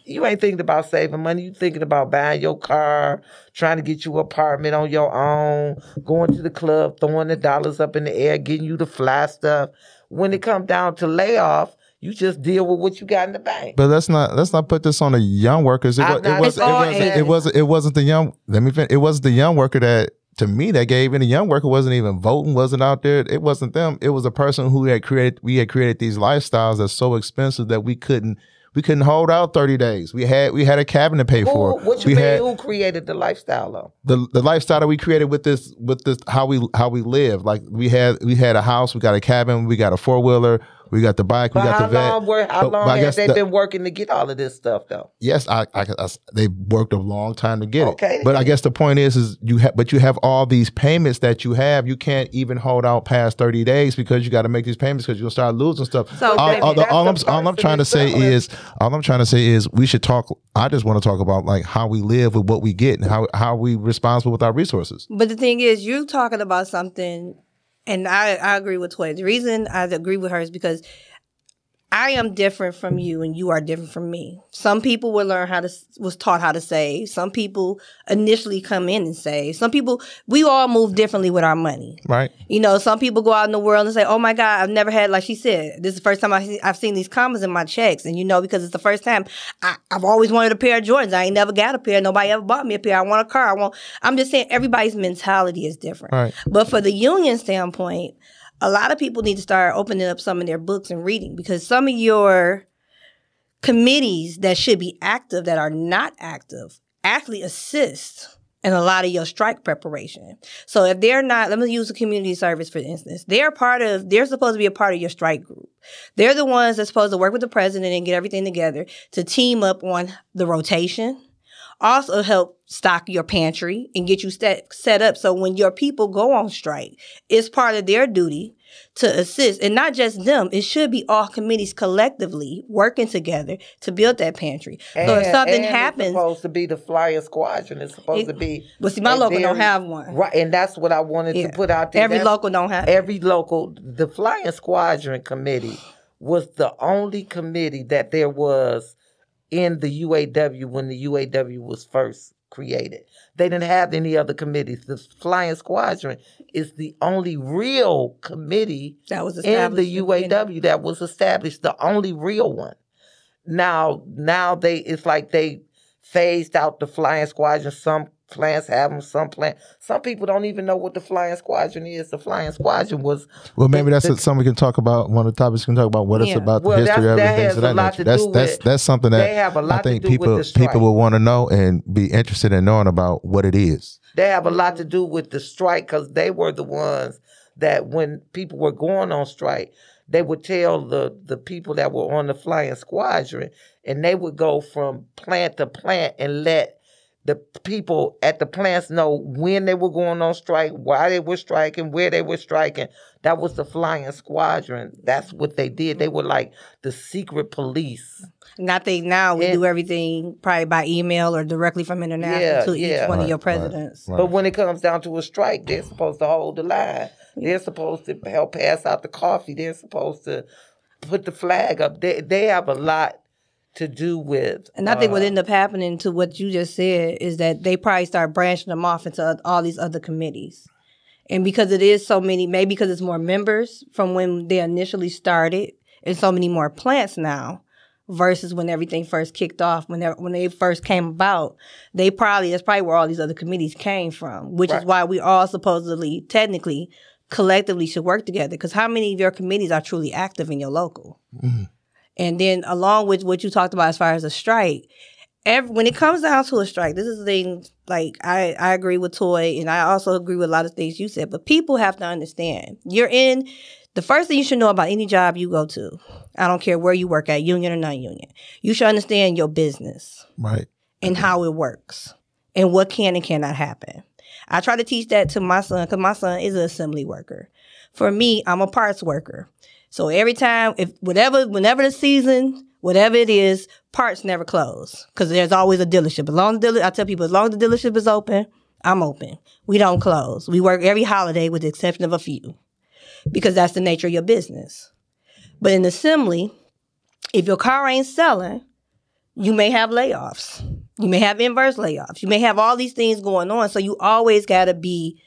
You ain't thinking about saving money. You thinking about buying your car, trying to get you an apartment on your own, going to the club, throwing the dollars up in the air, getting you the fly stuff. When it comes down to layoff, you just deal with what you got in the bank. But let's not let's not put this on the young workers. It, was, it, was, it, wasn't, it wasn't it wasn't the young. Let me finish. It wasn't the young worker that to me that gave in. The young worker wasn't even voting. Wasn't out there. It wasn't them. It was a person who had created. We had created these lifestyles that's so expensive that we couldn't we couldn't hold out thirty days. We had we had a cabin to pay Who, for. what you we mean? had who created the lifestyle though? the the lifestyle that we created with this with this how we how we live. Like we had we had a house, we got a cabin, we got a four wheeler, we got the bike, we got the vet. long were how But- but long I have they the- been working to get all of this stuff though? Yes, I, I, I- they worked a long time to get Okay. it. But I guess the point is, is you have, but you have all these payments that you have. You can't even hold out past thirty days because you got to make these payments because you'll start losing stuff. So all, baby, all, the- that's all I'm, all I'm trying to say selling. is, all I'm trying to say is, we should talk. I just want to talk about like how we live with what we get and how how we responsible with our resources. But the thing is, you're talking about something, and I, I agree with Toy. The reason I agree with her is because I am different from you, and you are different from me. Some people will learn how to was taught how to save. Some people initially come in and save. Some people we all move differently with our money. Right. You know, some people go out in the world and say, "Oh my God, I've never had like she said. This is the first time I I've seen these commas in my checks." And you know, because it's the first time, I, I've always wanted a pair of Jordans. I ain't never got a pair. Nobody ever bought me a pair. I want a car. I want. I'm just saying, everybody's mentality is different. Right. But for the union standpoint, a lot of people need to start opening up some of their books and reading because some of your committees that should be active that are not active actually assist in a lot of your strike preparation. So if they're not, let me use the community service for instance. They're part of, they're supposed to be a part of your strike group. They're the ones that's supposed to work with the president and get everything together to team up on the rotation. Also help stock your pantry and get you set, set up so when your people go on strike, it's part of their duty to assist and not just them it should be all committees collectively working together to build that pantry And, so if something happens it's supposed to be the flying squadron. It's supposed It- to be. but see my local don't have one Right, and that's what I wanted Yeah. to put out there. every That's- local don't have every local the flying squadron committee was the only committee that there was in the UAW when the UAW was first created. They didn't have any other committees. The flying squadron is the only real committee that was in the UAW that was established, the only real one. Now, now they it's like they phased out the flying squadron. Some plants have them, some plant. Some people don't even know what the flying squadron is. The flying squadron was Well, maybe that's the- something we can talk about. One of the topics we can talk about what it's Yeah. about, the history that's- of that it, has a that lot nature. to That's do that's with- that's something that they have a lot I think to do with people the people will want to know and be interested in knowing about what it is. they have a lot to do with the strike because they were the ones that when people were going on strike, they would tell the the people that were on the flying squadron, and they would go from plant to plant and let the people at the plants know when they were going on strike, why they were striking, where they were striking. That was the flying squadron. That's what they did. They were like the secret police. and I think now we And- do everything probably by email or directly from international Yeah, to yeah. each one of Right, your right. presidents Right. But when it comes down to a strike, they're mm. supposed to hold the line. They're supposed to help pass out the coffee. They're supposed to put the flag up. They they have a lot to do with. And I think what uh, ended up happening to what you just said is that they probably start branching them off into all these other committees. And because it is so many, maybe because it's more members from when they initially started, and so many more plants now versus when everything first kicked off, when they when they first came about, they probably that's probably where all these other committees came from, which is why we all supposedly, technically, collectively should work together. Because how many of your committees are truly active in your local? And then along with what you talked about as far as a strike, every, when it comes down to a strike, this is the thing. Like I, I agree with Toy, and I also agree with a lot of things you said. But people have to understand you're in. The first thing you should know about any job you go to, I don't care where you work at, union or non-union, you should understand your business Right. and how it works and what can and cannot happen. I try to teach that to my son because my son is an assembly worker. For me, I'm a parts worker. So every time, if whatever, whenever the season, whatever it is, parts never close because there's always a dealership. As long as dealer, I tell people, as long as the dealership is open, I'm open. We don't close. We work every holiday with the exception of a few because that's the nature of your business. But in assembly, if your car ain't selling, you may have layoffs. You may have inverse layoffs. You may have all these things going on. So you always got to be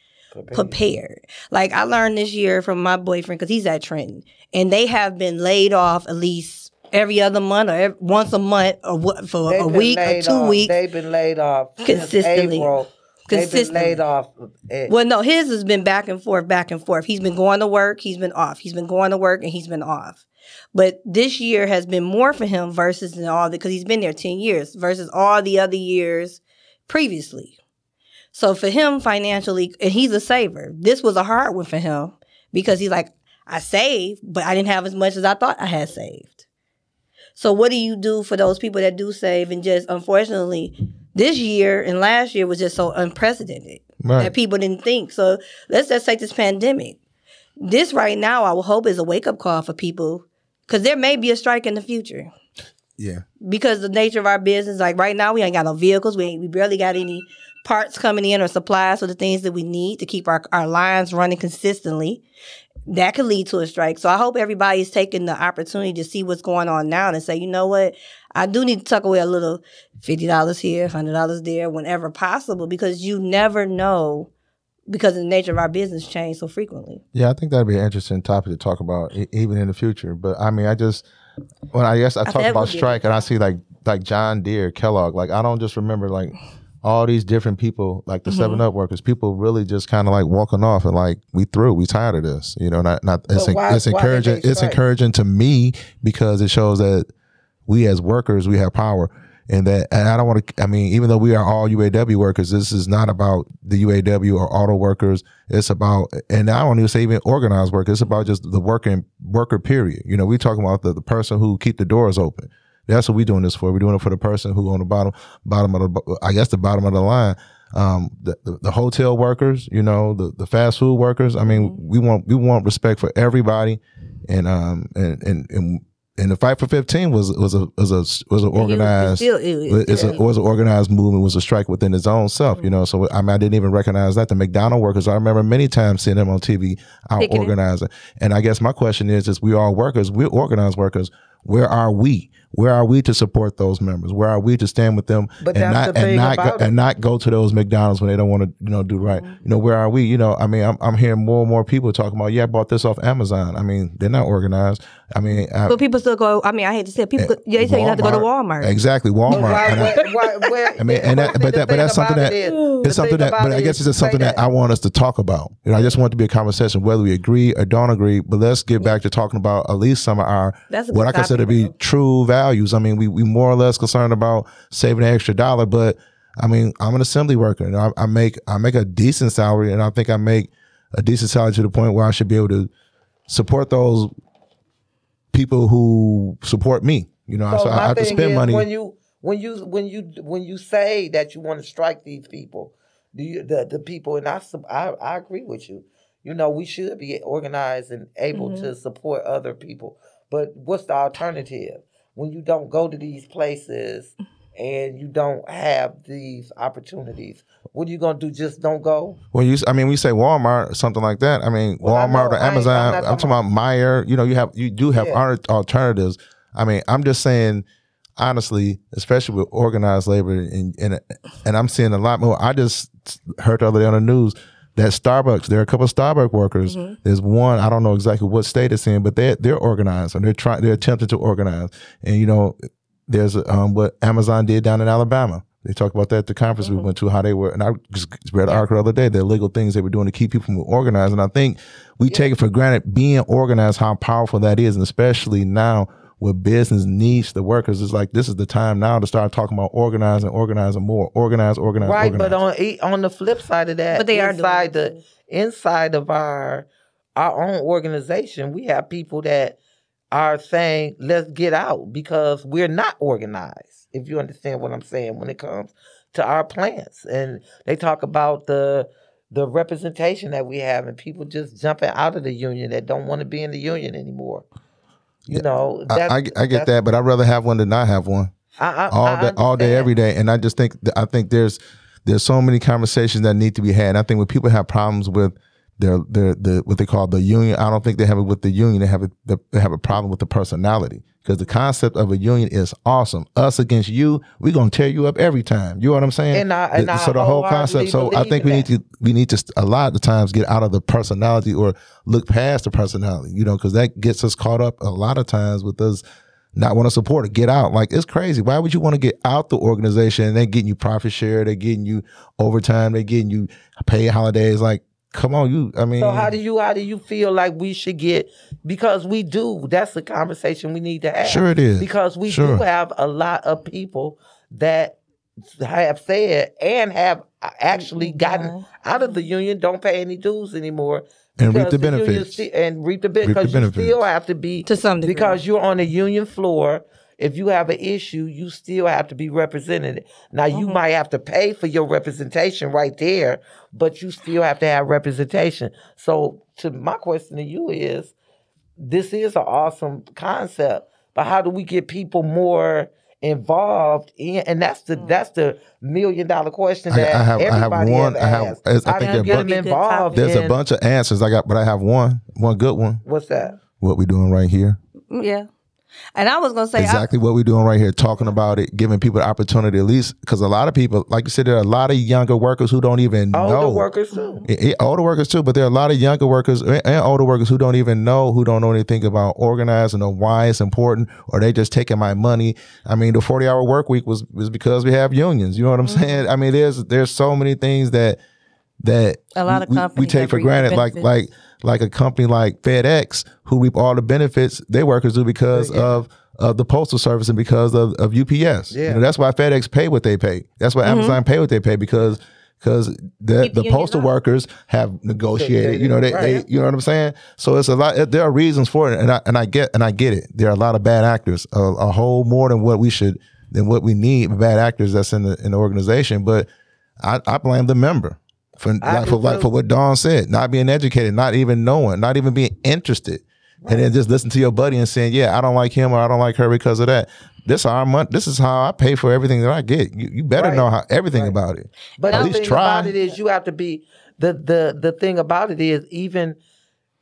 prepared. Like I learned this year from my boyfriend because he's at Trenton, and they have been laid off at least every other month or every, once a month or what, for they've a week or two off. weeks. They've been laid off Consistently. April. They've been Consistently. laid off. eh, Well, no, his has been back and forth, back and forth. He's been going to work, he's been off. He's been going to work, and he's been off. But this year has been more for him versus all the because he's been there ten years versus all the other years previously. So for him financially, and he's a saver. This was a hard one for him because he's like, I saved, but I didn't have as much as I thought I had saved. So what do you do for those people that do save and just unfortunately this year and last year was just so unprecedented Right. that people didn't think. So let's just take this pandemic. This right now, I would hope is a wake up call for people because there may be a strike in the future Yeah. because the nature of our business. Like right now, we ain't got no vehicles. We ain't, we barely got any parts coming in or supplies for the things that we need to keep our our lines running consistently. That could lead to a strike. So I hope everybody's taking the opportunity to see what's going on now and say, you know what, I do need to tuck away a little fifty dollars here, hundred dollars there, whenever possible, because you never know. Because the nature of our business change so frequently. Yeah, I think that'd be an interesting topic to talk about, e- even in the future. But I mean, I just when I guess I talk that about strike and I see like like John Deere, Kellogg, like I don't just remember like all these different people, like the Mm-hmm. Seven Up workers, people really just kind of like walking off and like we through, we tired of this, you know. Not not it's, why- it's encouraging. It's encouraging to me because it shows that we as workers we have power. And that, and I don't want to. I mean, even though we are all UAW workers, this is not about the UAW or auto workers. It's about, and I don't even say even organized workers. It's about just the working worker. Period. You know, we talking about the, the person who keep the doors open. That's what we're doing this for. We're doing it for the person who on the bottom, bottom of the, I guess the bottom of the line. Um, the, the, the hotel workers, you know, the, the fast food workers. I mean, we want, we want respect for everybody. And, um, and, and, and, and the fight for 15 was, was a, was a, was an organized, Still, it, it, it's a, was an organized movement, was a strike within its own self, you know. So I mean, I didn't even recognize that. The McDonald workers, I remember many times seeing them on TV out Picketing. organizing. And I guess my question is, is we all workers, we're organized workers. Where are we? Where are we to support those members? Where are we to stand with them But and not the and not go, it. and not go to those McDonald's when they don't want to, you know, do right. Mm-hmm. You know, where are we? You know, I mean, I'm I'm hearing more and more people talking about, yeah, I bought this off Amazon. I mean, they're not organized. I mean, I, but people still go. I mean, I hate to say it. People. go- yeah, they say you have to go to Walmart. Exactly, Walmart. Why, And I- why, why, where, I mean, and that, but that, but that's something that it's something that, but I guess it's just something that I want us to talk about. You know, I just want it to be a conversation, whether we agree or don't agree. But let's get back to talking about at least some of our That's a what good I consider to topic, be true values. I mean, we we more or less concerned about saving an extra dollar, but I mean, I'm an assembly worker, and I, I make I make a decent salary, and I think I make a decent salary to the point where I should be able to support those people who support me. You know, so, I my have to spend is, money. when you when you when you when you say that you want to strike these people, do you the the people and I I, I agree with you. You know, we should be organized and able Mm-hmm. to support other people. But what's the alternative when you don't go to these places and you don't have these opportunities? What are you gonna do? Just don't go? Well, you, I mean, we say Walmart or something like that. I mean, Well, I Walmart know. or I Amazon. I'm, talking talking about Meijer. You know, you have, you do have Yeah. al- alternatives. I mean, I'm just saying, honestly, especially with organized labor, and and and I'm seeing a lot more. I just heard the other day on the news that Starbucks, there are a couple of Starbucks workers. There's one, I don't know exactly what state it's in, but they're, they're organized and they're trying, they're attempting to organize. And you know, there's um, what Amazon did down in Alabama. They talked about that at the conference we went to, how they were, and I just read an article the other day, the illegal things they were doing to keep people from organized. And I think we take it for granted being organized, how powerful that is, and especially now with business needs the workers. It's like this is the time now to start talking about organizing, organizing more, organize, organize, right, organize. but on e- on the flip side of that, But they are doing inside it, the inside of our our own organization, we have people that are saying, "Let's get out," because we're not organized. If you understand what I'm saying, when it comes to our plants, and they talk about the the representation that we have, and people just jumping out of the union that don't want to be in the union anymore. You know, I, I, I get that, but I'd rather have one than not have one. I, I, all I day, all day, every day. And I just think I think there's there's so many conversations that need to be had. And I think when people have problems with their their the what they call the union, I don't think they have it with the union. They have it they have a problem with the personality because the concept of a union is awesome. Us against you, we're gonna tear you up every time. You know what I'm saying? And I- and The- I so the whole concept. So I think in we need to we need to a lot of the times get out of the personality or look past the personality. You know, because that gets us caught up a lot of times with us not want to support it. Get out. Like it's crazy. Why would you want to get out the organization and they're getting you profit share, they're getting you overtime, they're getting you paid holidays. Like, come on, you I mean So how do you how do you feel like we should get because we do that's the conversation we need to have. Sure it is. Because we Sure. do have a lot of people that have said and have uh, actually mm-hmm. gotten out of the union, don't pay any dues anymore. And reap because the benefits. sti- and reap the Reap the benefits because you benefits. still have to be To some degree. because you're on the union floor. If you have an issue, you still have to be represented. Now you Mm-hmm. might have to pay for your representation right there, but you still have to have representation. So, to my question to you is, this is an awesome concept, but how do we get people more involved in? And that's the that's the million dollar question I- that I have- I have everybody one- I have- asked. I How think do you there are get a them bunch- involved? there's a bunch of answers I got, but I have one, one good one. What's that? What we doing right here. Yeah. And I was gonna say, I, exactly what we're doing right here, talking about it, giving people the opportunity at least because a lot of people, like you said, there are a lot of younger workers who don't even Older know. workers too. Yeah, yeah, older workers too, but there are a lot of younger workers and and older workers who don't even know, who don't know anything about organizing or why it's important, or they just taking my money. I mean, the forty hour work week was was because we have unions. You know what I'm mm-hmm. saying? I mean, there's there's so many things that that A lot of we, we take for granted, benefits. like like a company like FedEx who reap all the benefits their workers do because Yeah. of of the postal service and because of, of UPS. You Yeah. know, that's why FedEx pay what they pay. That's why Amazon pay what they pay because because the the the postal up. workers have negotiated. You know, they, they you know what I'm saying. So it's a lot. There are reasons for it, and I and I get and I get it. There are a lot of bad actors, a, a whole more than what we should than what we need. Bad actors that's in the in the organization, but I, I blame the member for I like for like too. for what Dawn said, not being educated, not even knowing, not even being interested, and then just listen to your buddy and saying, "Yeah, I don't like him or I don't like her because of that." This our month. This is how I pay for everything that I get. You, you better Right. know how everything about it. But At least try. about it is you have to be the the the thing about it is even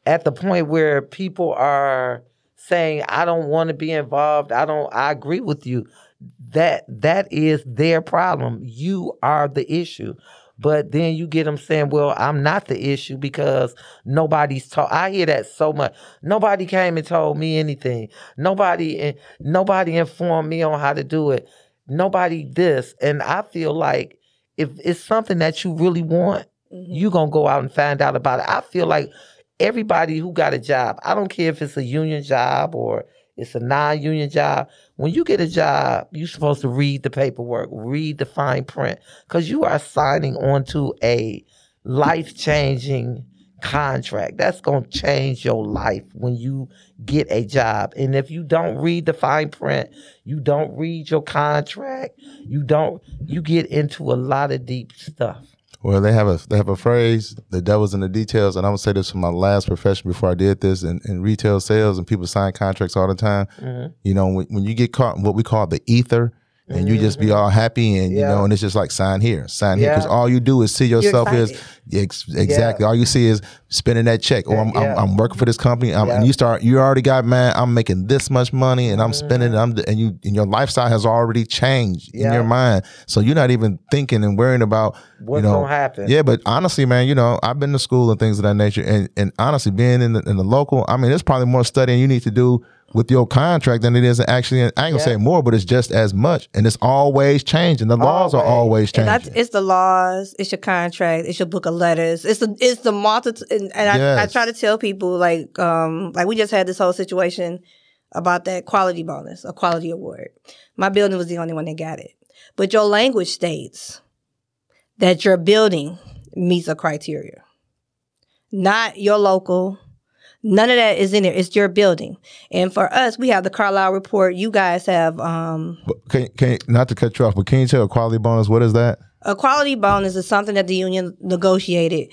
at the point where people are saying I don't want to be involved, I don't I agree with you. That that is their problem. You are the issue. But then you get them saying, "Well, I'm not the issue because nobody's taught." I hear that so much. Nobody came and told me anything. Nobody, nobody informed me on how to do it. Nobody this, and I feel like if it's something that you really want, mm-hmm. you're gonna go out and find out about it. I feel like everybody who got a job, I don't care if it's a union job or it's a non-union job. When you get a job, you're supposed to read the paperwork, read the fine print, because you are signing onto a life-changing contract. That's gonna change your life when you get a job. And if you don't read the fine print, you don't read your contract, you don't you get into a lot of deep stuff. Well, they have a they have a phrase, "The devil's in the details," and I'm gonna say this from my last profession before I did this in, in retail sales, and people sign contracts all the time. Mm-hmm. You know, when, when you get caught in what we call the ether, and you just be all happy, and you Mm-hmm. Yeah. know, and it's just like sign here, sign here, because all you do is see yourself as ex- exactly all you see is spending that check. Or I'm, Yeah. I'm, I'm working for this company, I'm, and Yeah. Mm-hmm. you start you already got man, I'm making this much money, and I'm spending, it, I'm and you and your lifestyle has already changed in your mind, so you're not even thinking and worrying about What's you know, gonna happen? yeah, but honestly, man, you know, I've been to school and things of that nature, and and honestly, being in the, in the local, I mean, there's probably more studying you need to do with your contract than it is actually. I ain't gonna say more, but it's just as much, and it's always changing. The laws are always changing. that's, it's the laws, it's your contract, it's your book of letters, it's the it's the multitude. And, and I, I try to tell people like um like we just had this whole situation about that quality bonus, a quality award. My building was the only one that got it, but your language states that your building meets a criteria, not your local. None of that is in there. It's your building. And for us, we have the Carlisle report. You guys have um, can, can not to cut you off, but can you tell a quality bonus? What is that? a quality bonus is something that the union negotiated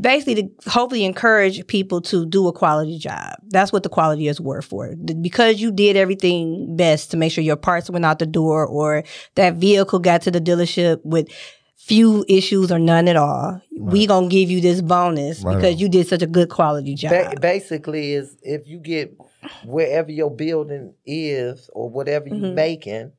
basically to hopefully encourage people to do a quality job. That's what the quality is worth for. Because you did everything best to make sure your parts went out the door or that vehicle got to the dealership with few issues or none at all. We gonna give you this bonus Right because on. you did such a good quality job. Ba- basically, is if you get wherever your building is or whatever you're Mhm. making,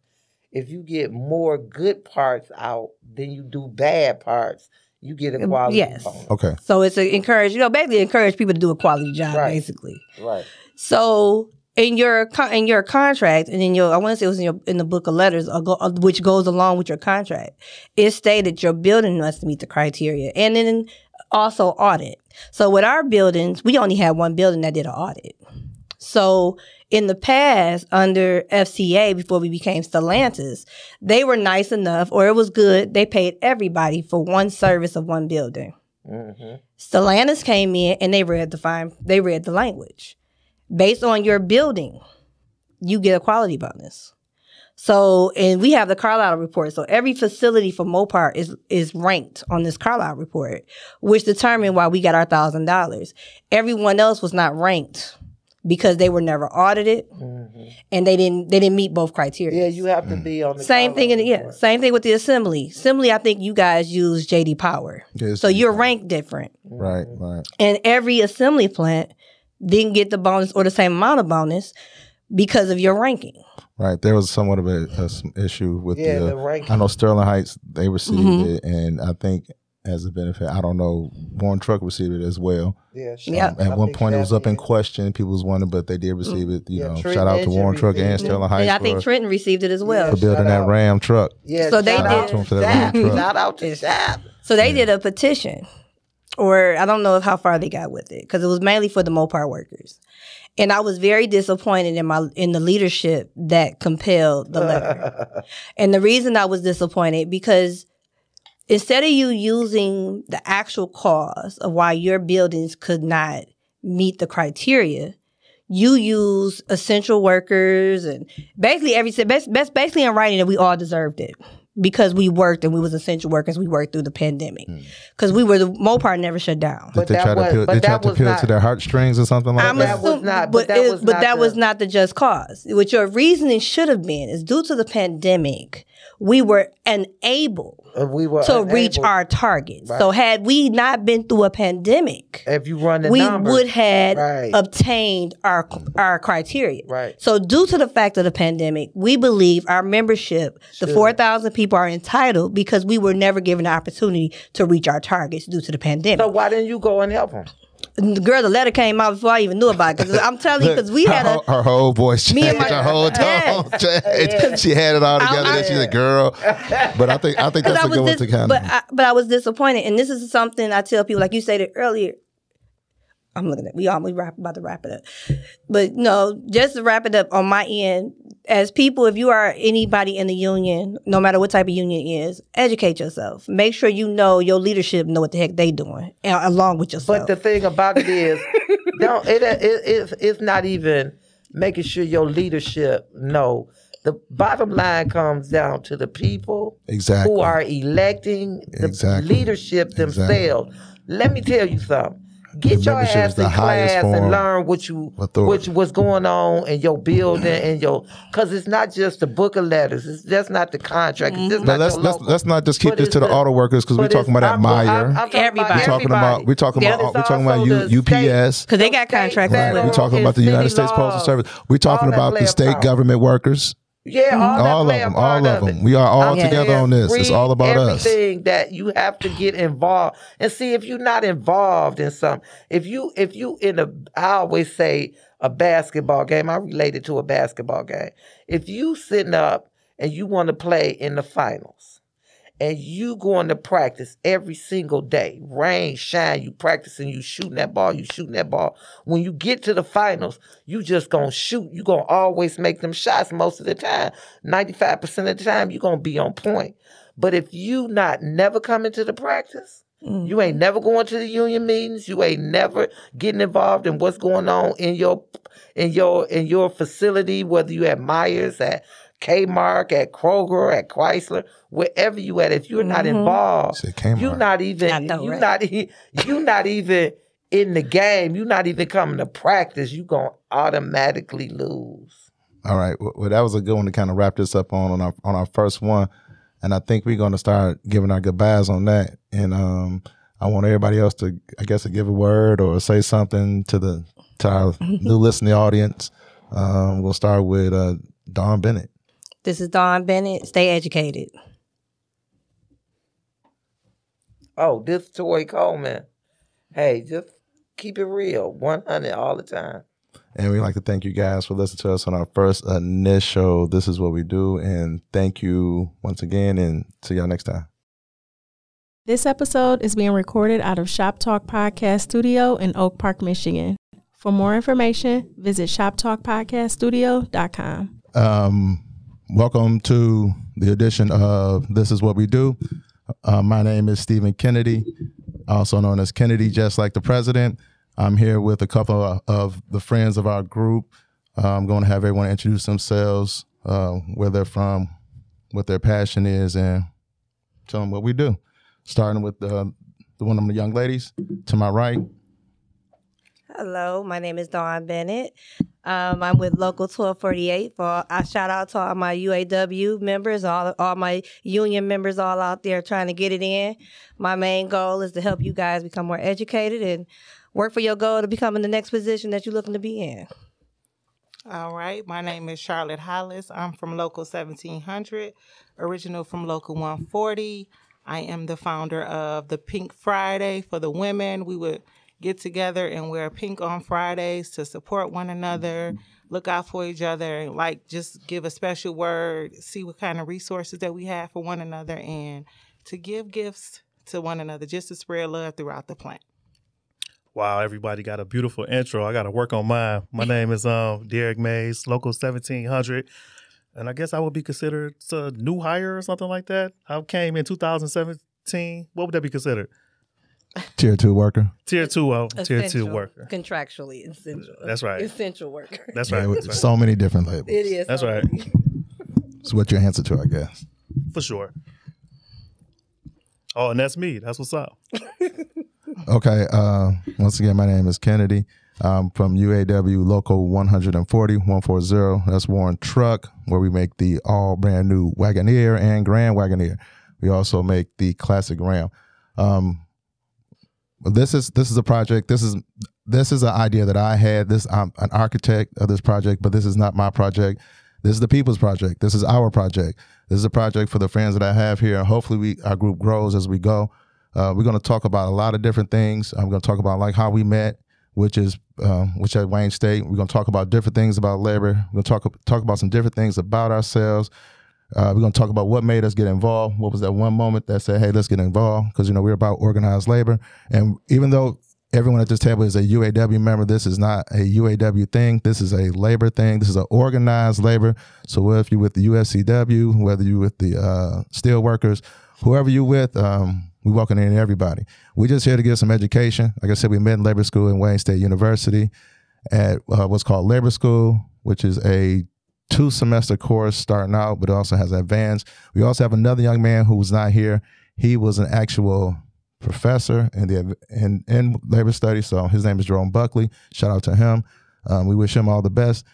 if you get more good parts out than you do bad parts, you get a Um, quality yes. bonus. Okay, so it's a encourage, you know, basically encourage people to do a quality job, Right. basically. Right. So in your in your contract and in your I want to say it was in your in the book of letters, which goes along with your contract, it stated your building must meet the criteria, and then also audit. So with our buildings, we only had one building that did an audit. So in the past, under FCA, before we became Stellantis, they were nice enough, or it was good. They paid everybody for one service of one building. hmm Stellantis came in and they read the fine, they read the language. Based on your building, you get a quality bonus. So, and we have the Carlisle report. So every facility for Mopar is is ranked on this Carlisle report, which determined why we got our thousand dollars. Everyone else was not ranked because they were never audited and they didn't they didn't meet both criteria. Mm-hmm. Yeah, you have to be on the Same thing in the, yeah, same thing with the assembly. Assembly, I think you guys use JD Power. Yes, So you're ranked different right, right. and every assembly plant didn't get the bonus or the same amount of bonus because of your ranking. Right, there was somewhat of a, a s- issue with Yeah, the. the ranking. I know Sterling Heights they received Mhm. it, and I think as a benefit, I don't know, Warren Truck received it as well. Yeah, Yeah. Um, at I one point, it was up in question. People was wondering, but they did receive it. You Yeah, know, Trenton shout out to Warren Truck and. Sterling Heights and I think Trenton received it as well. for building Shout that. Ram truck. Yeah, So they did- out Shout out to to that Ram truck. Shout out to Zap. So they did a petition or I don't know how far they got with it because it was mainly for the Mopar workers. And I was very disappointed in my in the leadership that compelled the letter. and the reason I was disappointed because instead of you using the actual cause of why your buildings could not meet the criteria, you use essential workers and basically every best, best basically in writing that we all deserved it because we worked and we was essential workers. We worked through the pandemic hmm. because we were the Mopar never shut down. Did But they that try to was- appeal, but they that tried to was appeal not- to their heartstrings or something like I'm that? That was assuming, not- but, but that it- was but not that the- was not the just cause. What your reasoning should have been is due to the pandemic, we were unable Uh, we were to reach our targets. Right. So had we not been through a pandemic, If you run the we numbers, would have Right. obtained our our criteria. Right. So due to the fact of the pandemic, we believe our membership, the four thousand people, are entitled because we were never given the opportunity to reach our targets due to the pandemic. So why didn't you go and help them? The girl, the letter came out before I even knew about it. Because I'm telling you, because we her, had a her whole voice Me changed, and my- her whole tone changed. She had it all together. I- that she's a girl, but I think I think that's I a good one to kind but of. I, but I was disappointed, and this is something I tell people, like you said it earlier. I'm looking at we almost wrap, about to wrap it up, but no, just to wrap it up on my end. As people, if you are anybody in the union, no matter what type of union it is, educate yourself. Make sure you know your leadership know what the heck they doing, and along with yourself. But the thing about it is, don't it, it, it's it's not even making sure your leadership know. The bottom line comes down to the people Exactly. who are electing the Exactly. leadership themselves. Let me tell you something. Get your ass is the in class and learn what you authority. what what's going on in your building and your because it's not just the book of letters. It's just not the contract. It's just But not let's let's let's not just keep But this to the the- auto workers because we're talking about that I'm- I'm- Meijer. Everybody. We're talking about we're talking about it's we're talking about also U, the state- UPS. 'Cause they got state, contracts with We're talking about the United States Postal. Service. We're talking about the state government workers. Yeah, mm-hmm. all, that All of them, all of it. them. We are all I'm together on this. It's all about us. Everything that you have to get involved and see if you're not involved in something. If you if you in a, I always say a basketball game. I relate it to a basketball game. If you sitting up and you want to play in the finals. And you going to practice every single day, rain, shine, you practicing, you shooting that ball, you shooting that ball. When you get to the finals, you just gonna shoot. You gonna always make them shots most of the time. 95% of the time, you gonna be on point. But if you not never coming to the practice, mm. you ain't never going to the union meetings, you ain't never getting involved in what's going on in your in your in your facility, whether you at Meijers, at Kmart, at Kroger, at Chrysler, wherever you at, if you're not involved, Say Kmart. you're not even know, you right? not e- you not even in the game. You're not even coming to practice. You're gonna automatically lose. All right. Well, well, that was a good one to kind of wrap this up on on our on our first one, and I think we're going to start giving our goodbyes on that. And um, I want everybody else to, I guess, to give a word or say something to the to our new listening audience. Um, we'll start with uh, Dawn Bennett. This is Dawn Bennett. Stay educated. Oh, this Toy Coleman. Hey, just keep it real, 100 all the time. And we'd like to thank you guys for listening to us on our first initial This Is What We Do. And thank you once again, and see y'all next time. This episode is being recorded out of Shop Talk Podcast Studio in Oak Park, Michigan. For more information, visit shoptalkpodcaststudio.com. Um, welcome to the edition of This Is What We Do. Uh, my name is Stephen Kennedy, also known as Kennedy, just like the president. I'm here with a couple of, of the friends of our group. Uh, I'm going to have everyone introduce themselves, uh, where they're from, what their passion is, and tell them what we do. Starting with the, the one of the young ladies to my right. Hello, my name is Dawn Bennett. Um, I'm with Local 1248. For I shout out to all my UAW members, all all my union members, all out there trying to get it in. My main goal is to help you guys become more educated and work for your goal to become in the next position that you're looking to be in. All right. My name is Charlotte Hollis. I'm from Local 1700, original from Local 140. I am the founder of the Pink Friday for the women. We would get together and wear pink on Fridays to support one another, look out for each other, and like just give a special word, see what kind of resources that we have for one another, and to give gifts to one another, just to spread love throughout the plant. Wow, everybody got a beautiful intro. I got to work on mine. My name is um Derek Mays, local seventeen hundred, and I guess I would be considered a new hire or something like that. I came in 2017. What would that be considered? Tier two worker. Tier two, uh, tier two worker. Contractually essential. That's right. Essential worker. That's right. with That's right. so many different labels. It is. That's right. It's what your answer to, I guess. For sure. Oh, and that's me. That's what's up. Okay. Uh, once again, my name is Kennedy. I'm from UAW Local 140, 140. That's Warren Truck, where we make the all brand new Wagoneer and Grand Wagoneer. We also make the classic Ram. Um, this is this is a project. This is this is an idea that I had. This I'm an architect of this project, but this is not my project. This is the people's project. This is our project. This is a project for the friends that I have here. Hopefully, we our group grows as we go. Uh, we're going to talk about a lot of different things. I'm going to talk about like how we met, which is um, which at Wayne State. We're going to talk about different things about labor. We're going to talk talk about some different things about ourselves. Uh, we're going to talk about what made us get involved. What was that one moment that said, "Hey, let's get involved"? Because you know we're about organized labor, and even though everyone at this table is a UAW member, this is not a UAW thing. This is a labor thing. This is an organized labor. So whether you're with the UFCW, whether you're with the uh, steel workers, whoever you're with, um, we welcome in everybody. We're just here to get some education. Like I said, we met in labor school in Wayne State University at uh, what's called labor school, which is a two semester course starting out, but also has advanced. We also have another young man who was not here. He was an actual professor in the in, in labor studies. So his name is Jerome Buckley. Shout out to him. Um, we wish him all the best.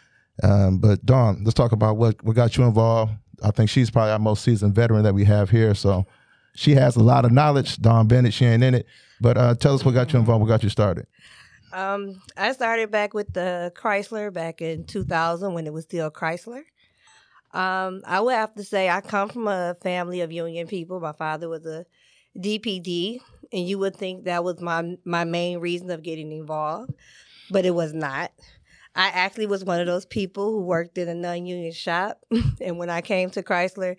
Um, but Dawn, let's talk about what what got you involved. I think she's probably our most seasoned veteran that we have here. So she has a lot of knowledge. Dawn Bennett, she ain't in it. But uh, tell us what got you involved, what got you started. Um, I started back with the Chrysler back in 2000 when it was still Chrysler. Um, I would have to say I come from a family of union people. My father was a DPD, and you would think that was my my main reason of getting involved, but it was not. I actually was one of those people who worked in a non-union shop, and when I came to Chrysler,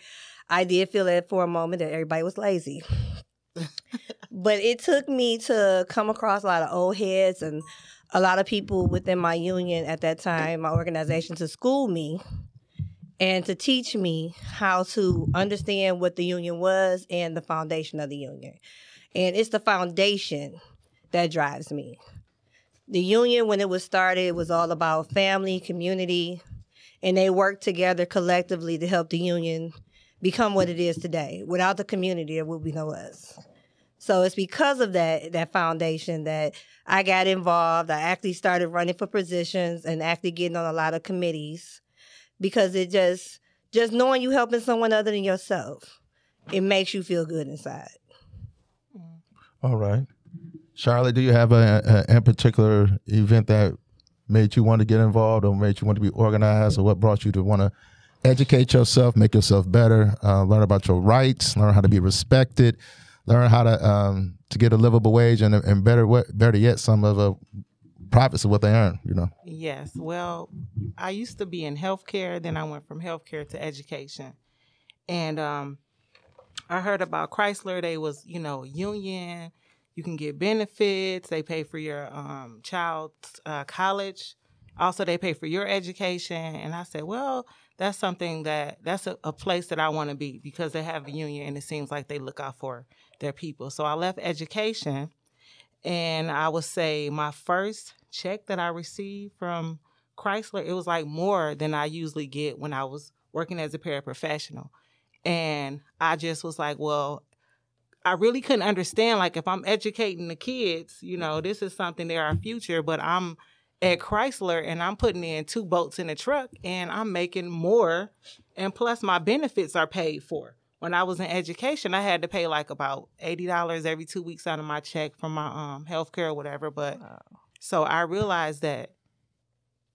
I did feel that for a moment that everybody was lazy. But it took me to come across a lot of old heads and a lot of people within my union at that time, my organization, to school me and to teach me how to understand what the union was and the foundation of the union. And it's the foundation that drives me. The union, when it was started, was all about family, community, and they worked together collectively to help the union become what it is today. Without the community, there would be no us. So it's because of that that foundation that I got involved. I actually started running for positions and actually getting on a lot of committees because it just just knowing you helping someone other than yourself, it makes you feel good inside. All right. Charlotte, do you have a, a in particular event that made you want to get involved or made you want to be organized or what brought you to want to educate yourself, make yourself better, uh, learn about your rights, learn how to be respected, learn how to um, to get a livable wage and, and better better yet some of the profits of what they earn, you know. Yes. Well, I used to be in healthcare, then I went from healthcare to education. And um, I heard about Chrysler. They was, you know, union. You can get benefits. They pay for your um, child's uh, college. Also, they pay for your education. And I said, well, that's something that that's a, a place that I want to be because they have a union and it seems like they look out for their people. So I left education, and I would say my first check that I received from Chrysler, it was like more than I usually get when I was working as a paraprofessional. And I just was like, well, I really couldn't understand like if I'm educating the kids, you know, this is something they're our future, but I'm at Chrysler and I'm putting in two boats in a truck and I'm making more and plus my benefits are paid for. When I was in education, I had to pay like about eighty dollars every two weeks out of my check from my um health care or whatever. But so I realized that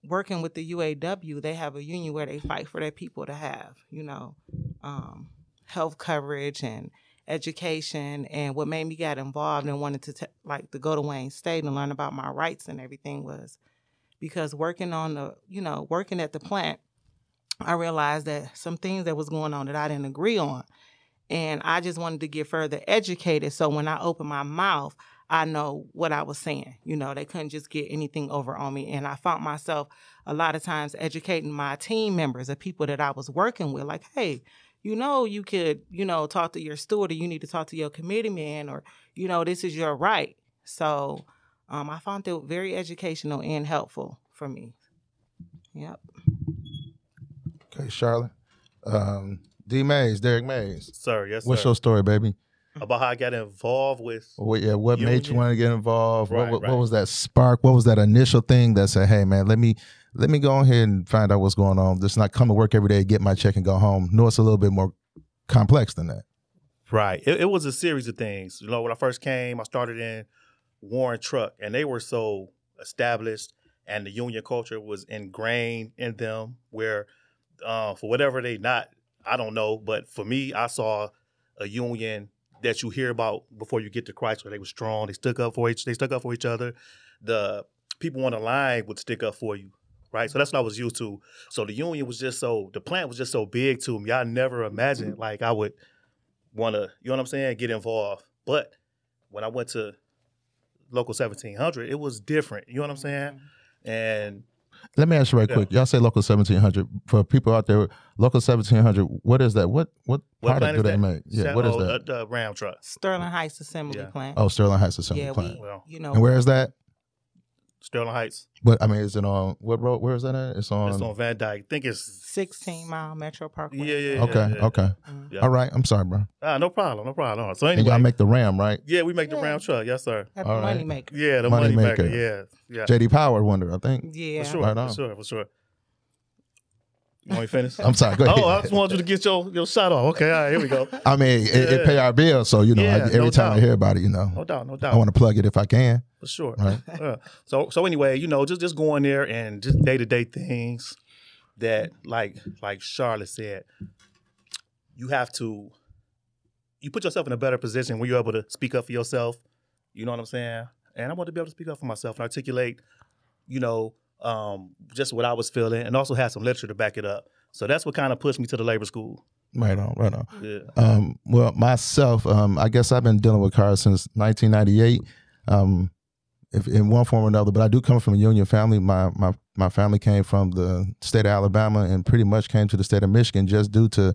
working with the UAW, they have a union where they fight for their people to have, you know, um, health coverage and education. And what made me get involved and wanted to t- like to go to Wayne State and learn about my rights and everything was because working on the, you know, working at the plant, I realized that some things that was going on that I didn't agree on. And I just wanted to get further educated. So when I opened my mouth, I know what I was saying. You know, they couldn't just get anything over on me. And I found myself a lot of times educating my team members, the people that I was working with, like, hey, you know, you could, you know, talk to your steward or you need to talk to your committee man or, you know, this is your right. So um, I found it very educational and helpful for me. Yep. Okay, Charlotte. Um, D Mays, Derek Mays. Sir, yes, What's sir. your story, baby? About how I got involved with What, yeah, what made you want to get involved? Right, what, what, right. what was that spark? What was that initial thing that said, "Hey, man, let me let me go ahead and find out what's going on. Just not come to work every day, get my check, and go home." No, it's a little bit more complex than that. Right. It, it was a series of things. You know, when I first came, I started in Warren Truck, and they were so established, and the union culture was ingrained in them. Where, uh, for whatever they not, I don't know, but for me, I saw a union that you hear about before you get to Christ, where they were strong, they stuck up for each, they stuck up for each other. The people on the line would stick up for you. Right, so that's what I was used to. So the union was just so the plant was just so big to me. I never imagined like I would want to, you know what I'm saying, get involved. But when I went to local 1700, it was different. You know what I'm saying? And Let me ask you right Yeah. quick. Y'all say local seventeen hundred for people out there. Local seventeen hundred. What is that? What what, what product do they that? make? Yeah. What is oh, that? The, the Ram truck. Sterling Heights Assembly Yeah. Plant. oh, Sterling Heights Assembly yeah, Plant. we, Well, you know, and where is that? Sterling Heights. But I mean, is it on what road? Where is that at? It's on. it's on Van Dyke. I think it's 16 mile Metro Parkway. Yeah, yeah, yeah. okay, okay. Mhm. Yeah. All right. I'm sorry, bro. ah, no problem, no problem. So And anyway, y'all make the Ram, right? yeah, we make the Ram truck. Yes, sir. Happy All right. money maker. Yeah, the Money money, maker. maker. Yeah, yeah. JD Power wonder, I think. Yeah. For sure, Right on. for sure, for sure. You want me finish? I'm sorry. Go oh, ahead. Oh, I just wanted you to get your, your shot off. Okay, all right, here we go. I mean, it, it pay our bills, so you know, Yeah, I, every no time I doubt. hear about it, you know, No doubt, no doubt. I want to plug it if I can. for sure. Right. Yeah. So so anyway, you know, just just going there and just day to day things that like like Charlotte said, you have to you put yourself in a better position when you're able to speak up for yourself. You know what I'm saying? And I want to be able to speak up for myself and articulate, you know, um, just what I was feeling and also had some literature to back it up. So that's what kind of pushed me to the labor school. Right on, right on. Yeah. Um, well, myself, um, I guess I've been dealing with cars since 1998, um, if in one form or another. But I do come from a union family. My my my family came from the state of Alabama and pretty much came to the state of Michigan just due to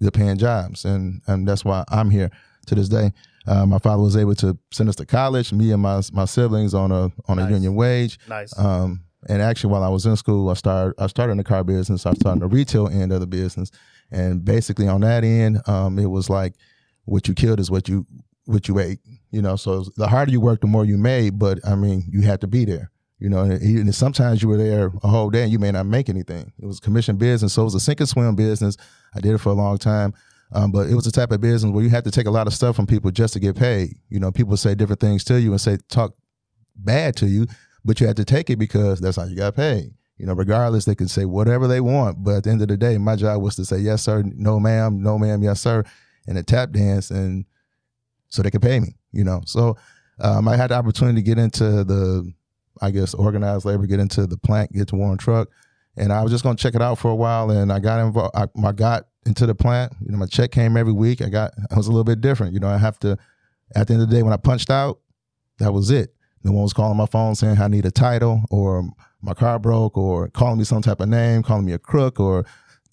the paying jobs, and and that's why I'm here to this day. Uh, my father was able to send us to college, me and my my siblings on a on a Nice. union wage. Nice. Um, and actually, while I was in school, I started I started in the car business. I started in the retail end of the business, and basically on that end, um, it was like what you killed is what you what you ate. You know, so the harder you work, the more you made. But I mean, you had to be there. You know, and, sometimes you were there a whole day and you may not make anything. It was commission business, so it was a sink and swim business. I did it for a long time. Um, but it was a type of business where you had to take a lot of stuff from people just to get paid. You know, people say different things to you and say talk bad to you, but you had to take it because that's how you got paid. You know, regardless, they can say whatever they want, but at the end of the day, my job was to say yes, sir, no, ma'am, no, ma'am, yes, sir, and a tap dance, and so they could pay me. You know, so um, I had the opportunity to get into the, I guess, organized labor, get into the plant, get to Warren Truck, and I was just gonna check it out for a while, and I got involved. I, I got into the plant. You know, my check came every week. I got, I was a little bit different. You know, I have to. At the end of the day, when I punched out, that was it. No one was calling my phone saying I need a title or my car broke or calling me some type of name, calling me a crook or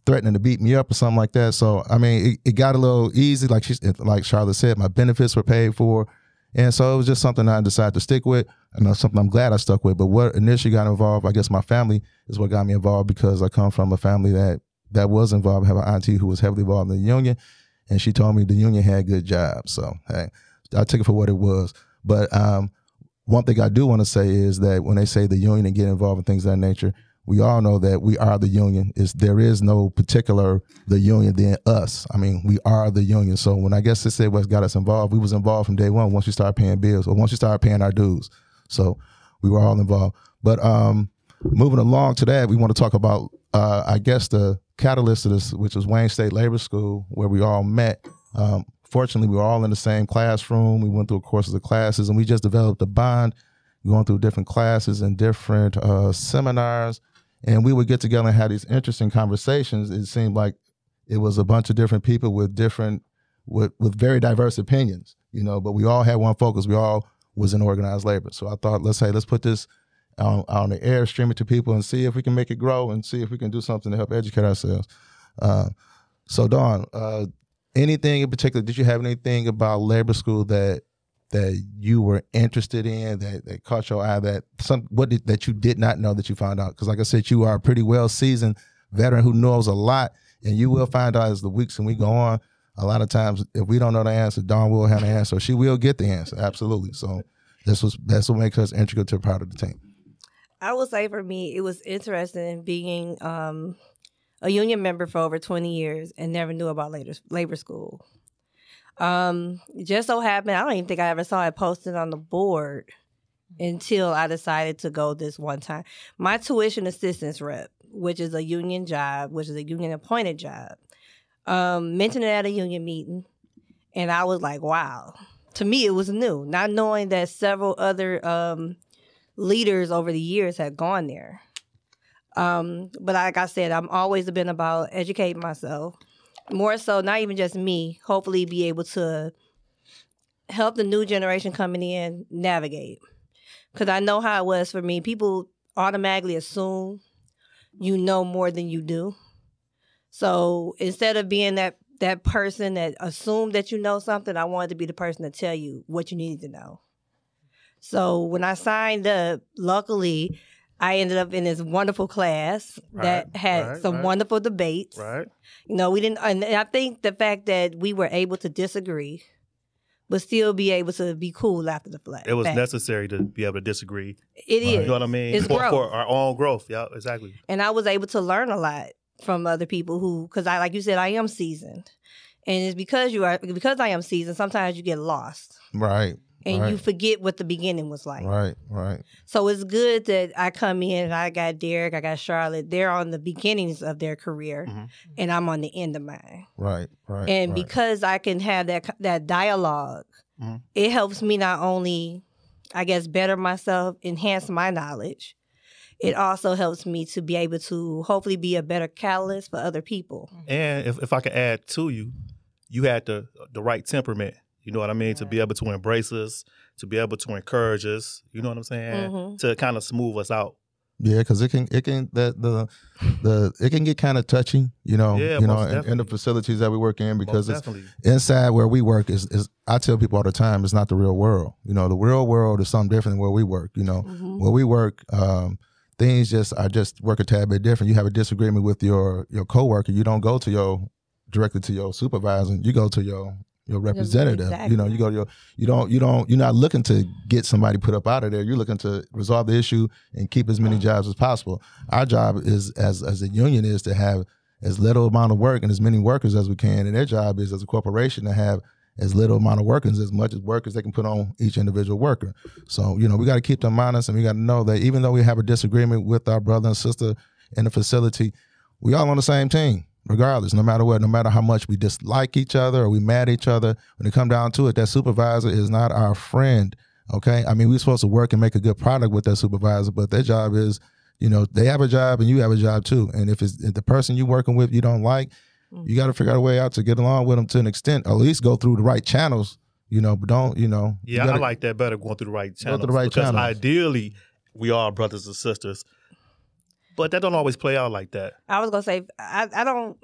threatening to beat me up or something like that. So I mean, it, it got a little easy. Like she, like Charlotte said, my benefits were paid for, and so it was just something I decided to stick with, and that's something I'm glad I stuck with. But what initially got involved, I guess, my family is what got me involved because I come from a family that that was involved. I have an auntie who was heavily involved in the union, and she told me the union had good jobs. So hey, I took it for what it was. But um, one thing I do want to say is that when they say the union and get involved in things of that nature, we all know that we are the union. Is there is no particular the union than us. I mean, we are the union. So when I guess they said what got us involved, we was involved from day one. Once we started paying bills, or once we started paying our dues, so we were all involved. But um, moving along to that, we want to talk about uh, I guess the catalyst of this, which was Wayne State Labor School, where we all met. Um, fortunately, we were all in the same classroom. We went through courses of classes, and we just developed a bond, going through different classes and different uh, seminars. And we would get together and have these interesting conversations. It seemed like it was a bunch of different people with different with with very diverse opinions, you know, but we all had one focus. We all was in organized labor. So I thought, let's say, let's put this on, on the air, stream it to people, and see if we can make it grow, and see if we can do something to help educate ourselves. Uh, so, Dawn, uh, anything in particular? Did you have anything about labor school that that you were interested in that, that caught your eye? That some what did, that you did not know that you found out? Because, like I said, you are a pretty well seasoned veteran who knows a lot, and you will find out as the weeks and we go on. A lot of times, if we don't know the answer, Dawn will have the answer. She will get the answer. Absolutely. So this was that's what makes us integral to part of the team. I would say for me, it was interesting being um, a union member for over 20 years and never knew about labor, labor school. Um, just so happened, I don't even think I ever saw it posted on the board until I decided to go this one time. My tuition assistance rep, which is a union job, which is a union appointed job, um, mentioned it at a union meeting, and I was like, wow. To me, it was new, not knowing that several other um, leaders over the years had gone there. Um, but like I said, I'm always been about educating myself. More so, not even just me, hopefully be able to help the new generation coming in navigate. Because I know how it was for me. People automatically assume you know more than you do. So instead of being that that person that assumed that you know something, I wanted to be the person to tell you what you needed to know. So when I signed up, luckily, I ended up in this wonderful class that Right, had right, some right. wonderful debates. Right. You know, we didn't, and I think the fact that we were able to disagree, but still be able to be cool after the fact. It was fact. necessary to be able to disagree. It is. You know what I mean? It's for, growth. for our own growth. Yeah, exactly. and I was able to learn a lot from other people who, because I, like you said, I am seasoned, and it's because you are because I am seasoned. Sometimes you get lost Right. And right, you forget what the beginning was like. Right. Right. So it's good that I come in and I got Derek, I got Charlotte. They're on the beginnings of their career, Mhm. and I'm on the end of mine. Right. Right. and right. because I can have that that dialog Mhm. it helps me not only, I guess, better myself, enhance my knowledge. It also helps me to be able to hopefully be a better catalyst for other people. And if, if I could add to you, you had the the right temperament. You know what I mean? To be able to embrace us, to be able to encourage us. You know what I'm saying? Mhm. To kind of smooth us out. Yeah, because it can it can the the the it can get kind of touchy, you know, Yeah, you know, most in, in the facilities that we work in because Most it's definitely. inside where we work is is I tell people all the time it's not the real world. You know, the real world is something different than where we work. You know, Mhm. where we work, um, things just are just work a tad bit different. You have a disagreement with your your coworker, you don't go to your directly to your supervisor. You go to your your representative. You know, you go to your you don't you don't you're not looking to get somebody put up out of there. You're looking to resolve the issue and keep as many jobs as possible. Our job is as as a union is to have as little amount of work and as many workers as we can. And their job is as a corporation to have as little amount of workers, as much as workers they can put on each individual worker. So, you know, we got to keep them honest and we got to know that even though we have a disagreement with our brother and sister in the facility, we all on the same team, regardless, no matter what, no matter how much we dislike each other or we mad at each other. When it come down to it, that supervisor is not our friend. Okay. I mean, we're supposed to work and make a good product with that supervisor, but their job is, you know, they have a job and you have a job too. And if it's if the person you're working with you don't like, you mm. got to figure out a way out to get along with them to an extent, at least go through the right channels, you know, but don't, you know. you Yeah, gotta- I like that better going through the right channels. through the right because channels. ideally, we are brothers and sisters. But that don't always play out like that. I was gonna say I, I don't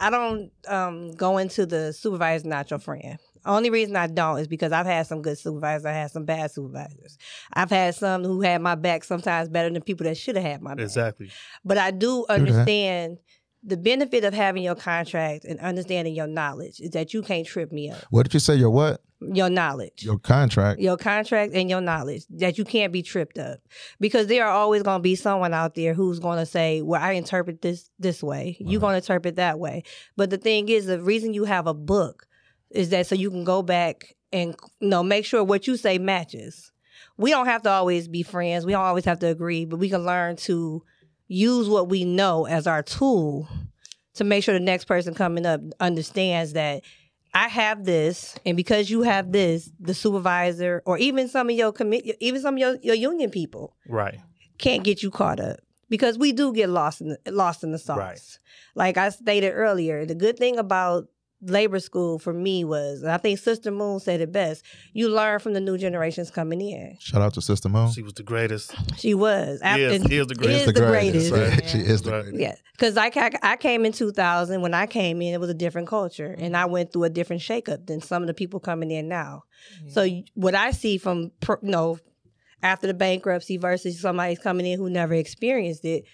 I don't um, go into the supervisor not your friend. Only reason I don't is because I've had some good supervisors, I had some bad supervisors. I've had some who had my back sometimes better than people that should have had my back. Exactly. But I do that. understand the benefit of having your contract and understanding your knowledge is that you can't trip me up. What did you say? Your what? Your knowledge. Your contract. your contract and your knowledge that you can't be tripped up because there are always going to be someone out there who's going to say well i interpret this this way you're going to interpret that way but the thing is the reason you have a book is that so you can go back and you know make sure what you say matches we don't have to always be friends we don't always have to agree but we can learn to use what we know as our tool to make sure the next person coming up understands that I have this, and because you have this, the supervisor or even some of your commit, even some of your, your union people Right. can't get you caught up because we do get lost in the, lost in the sauce. Right. Like I stated earlier, the good thing about labor school for me was, and I think Sister Moon said it best. You learn from the new generations coming in. Shout out to Sister Moon. She was the greatest. She was. She is, she is the is greatest. the greatest. Right. she is the greatest. Yeah, because I, I came in 2000. When I came in, it was a different culture, and I went through a different shakeup than some of the people coming in now. So what I see from pr- you know after the bankruptcy versus somebody's coming in who never experienced it,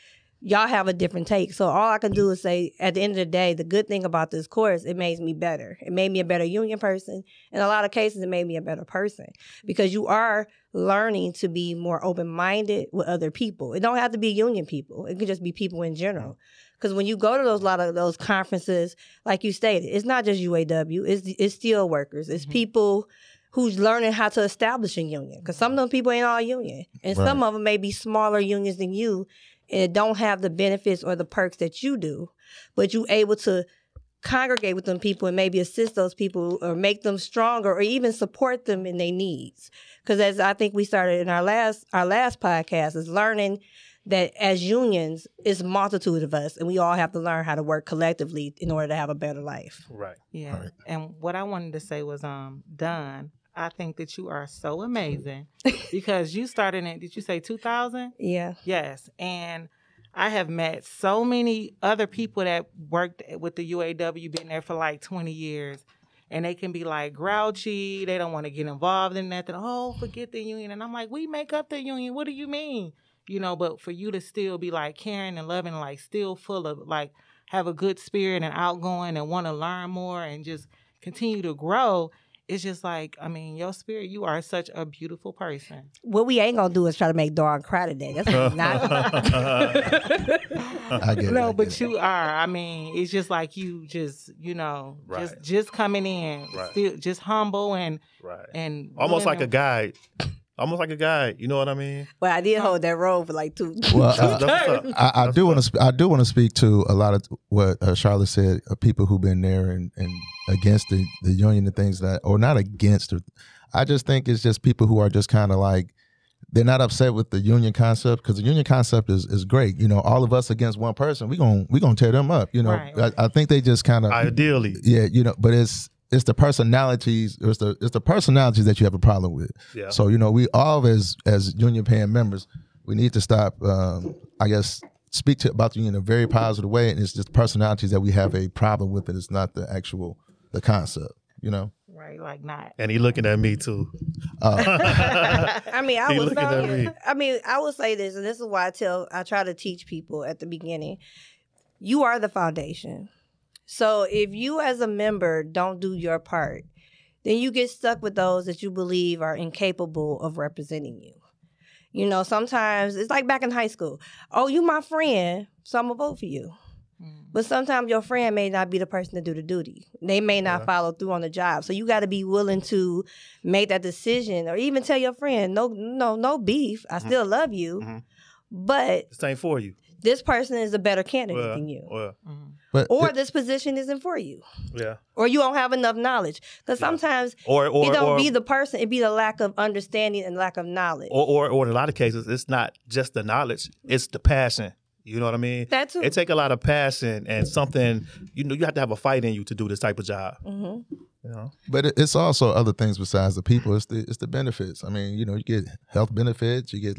y'all have a different take. So all I can do is say, at the end of the day, the good thing about this course, it makes me better. It made me a better union person. In a lot of cases, it made me a better person because you are learning to be more open minded with other people. It don't have to be union people. It can just be people in general. Because when you go to those lot of those conferences, like you stated, it's not just UAW. It's it's steel workers. It's mm-hmm. people who's learning how to establish a union. Because some of those people ain't all union, and some of them may be smaller unions than you, and don't have the benefits or the perks that you do. But you able to congregate with them people and maybe assist those people or make them stronger or even support them in their needs. Because as I think we started in our last our last podcast is learning that as unions, it's a multitude of us, and we all have to learn how to work collectively in order to have a better life. Right. Yeah. Right. And what I wanted to say was, um, Dawn, I think that you are so amazing because you started in, did you say 2000? Yeah. Yes. And I have met so many other people that worked with the UAW, been there for like 20 years. And they can be like grouchy. They don't want to get involved in nothing. Oh, forget the union. And I'm like, we make up the union. What do you mean? You know, but for you to still be like caring and loving, like still full of like have a good spirit and outgoing and want to learn more and just continue to grow, it's just like, I mean, your spirit, you are such a beautiful person. What we ain't gonna do is try to make Dawn cry today. That's what not. I get it. no, I but get you are. I mean, it's just like you just, you know, Right. just just coming in, Right. still just humble and Right. and Almost like a guide. Almost like a guide. You know what I mean? Well, I did hold that role for like two. it. Well, uh, That's. I, I do want to. I do want to speak to a lot of what uh, Charlotte said. Uh, people who've been there and, and against the, the union and things that, or not against it. I just think it's just people who are just kind of like they're not upset with the union concept because the union concept is, is great. You know, all of us against one person, we gonna we gonna tear them up. You know, Right. I, I think they just kind of Ideally. yeah. You know, but it's it's the personalities. It's the it's the personalities that you have a problem with. Yeah. So you know, we all as as union paying members, we need to stop. Um, I guess speak to about the union in a very positive way, and it's just personalities that we have a problem with. It it's not the actual the concept. You know. right, like not. And he looking at me too. I mean, I was. me. I mean, I will say this, and this is why I tell, I try to teach people at the beginning. You are the foundation. So if you, as a member, don't do your part, then you get stuck with those that you believe are incapable of representing you. You know, sometimes it's like back in high school. Oh, you my friend, so I'm gonna vote for you. Mm. But sometimes your friend may not be the person to do the duty. They may not Yeah. follow through on the job. So you got to be willing to make that decision, or even tell your friend, "No, no, no beef. I still love you, Mhm. but This ain't for you. this person is a better candidate Well, than you, well, Mm. But or it- this position isn't for you, yeah. or you don't have enough knowledge." Because Yeah. sometimes Or or it don't or, be the person; it be the lack of understanding and lack of knowledge. or, or or in a lot of cases, it's not just the knowledge; it's the passion. You know what I mean? that too. It take a lot of passion and something. You know, you have to have a fight in you to do this type of job. hmm You know, But it- it's also other things besides the people. It's the it's the benefits. I mean, you know, you get health benefits. You get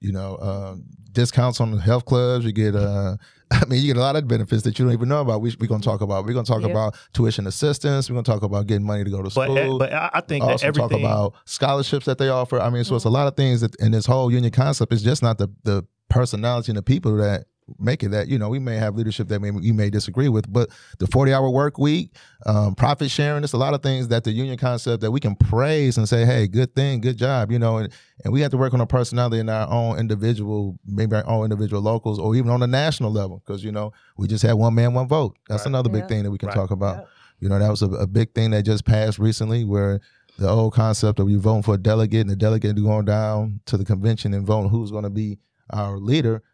you know um, discounts on the health clubs. You get uh, I mean, you get a lot of benefits that you don't even know about. We we're gonna talk about. We're gonna talk Yeah. about tuition assistance. We're gonna talk about getting money to go to school. but I I think that also everything. talk about scholarships that they offer. I mean, so it's a lot of things that in this whole union concept. It's just not the the personality and the people that make it that you know we may have leadership that may, you may disagree with but the 40 hour work week um, profit sharing it's a lot of things that the union concept that we can praise and say hey good thing good job you know and, and we have to work on our personality in our own individual maybe our own individual locals or even on the national level because you know we just had one man one vote that's Right. another big thing that we can Right. talk about Yeah. you know that was a, a big thing that just passed recently where the old concept of you voting for a delegate and the delegate going down to the convention and voting who's going to be our leader,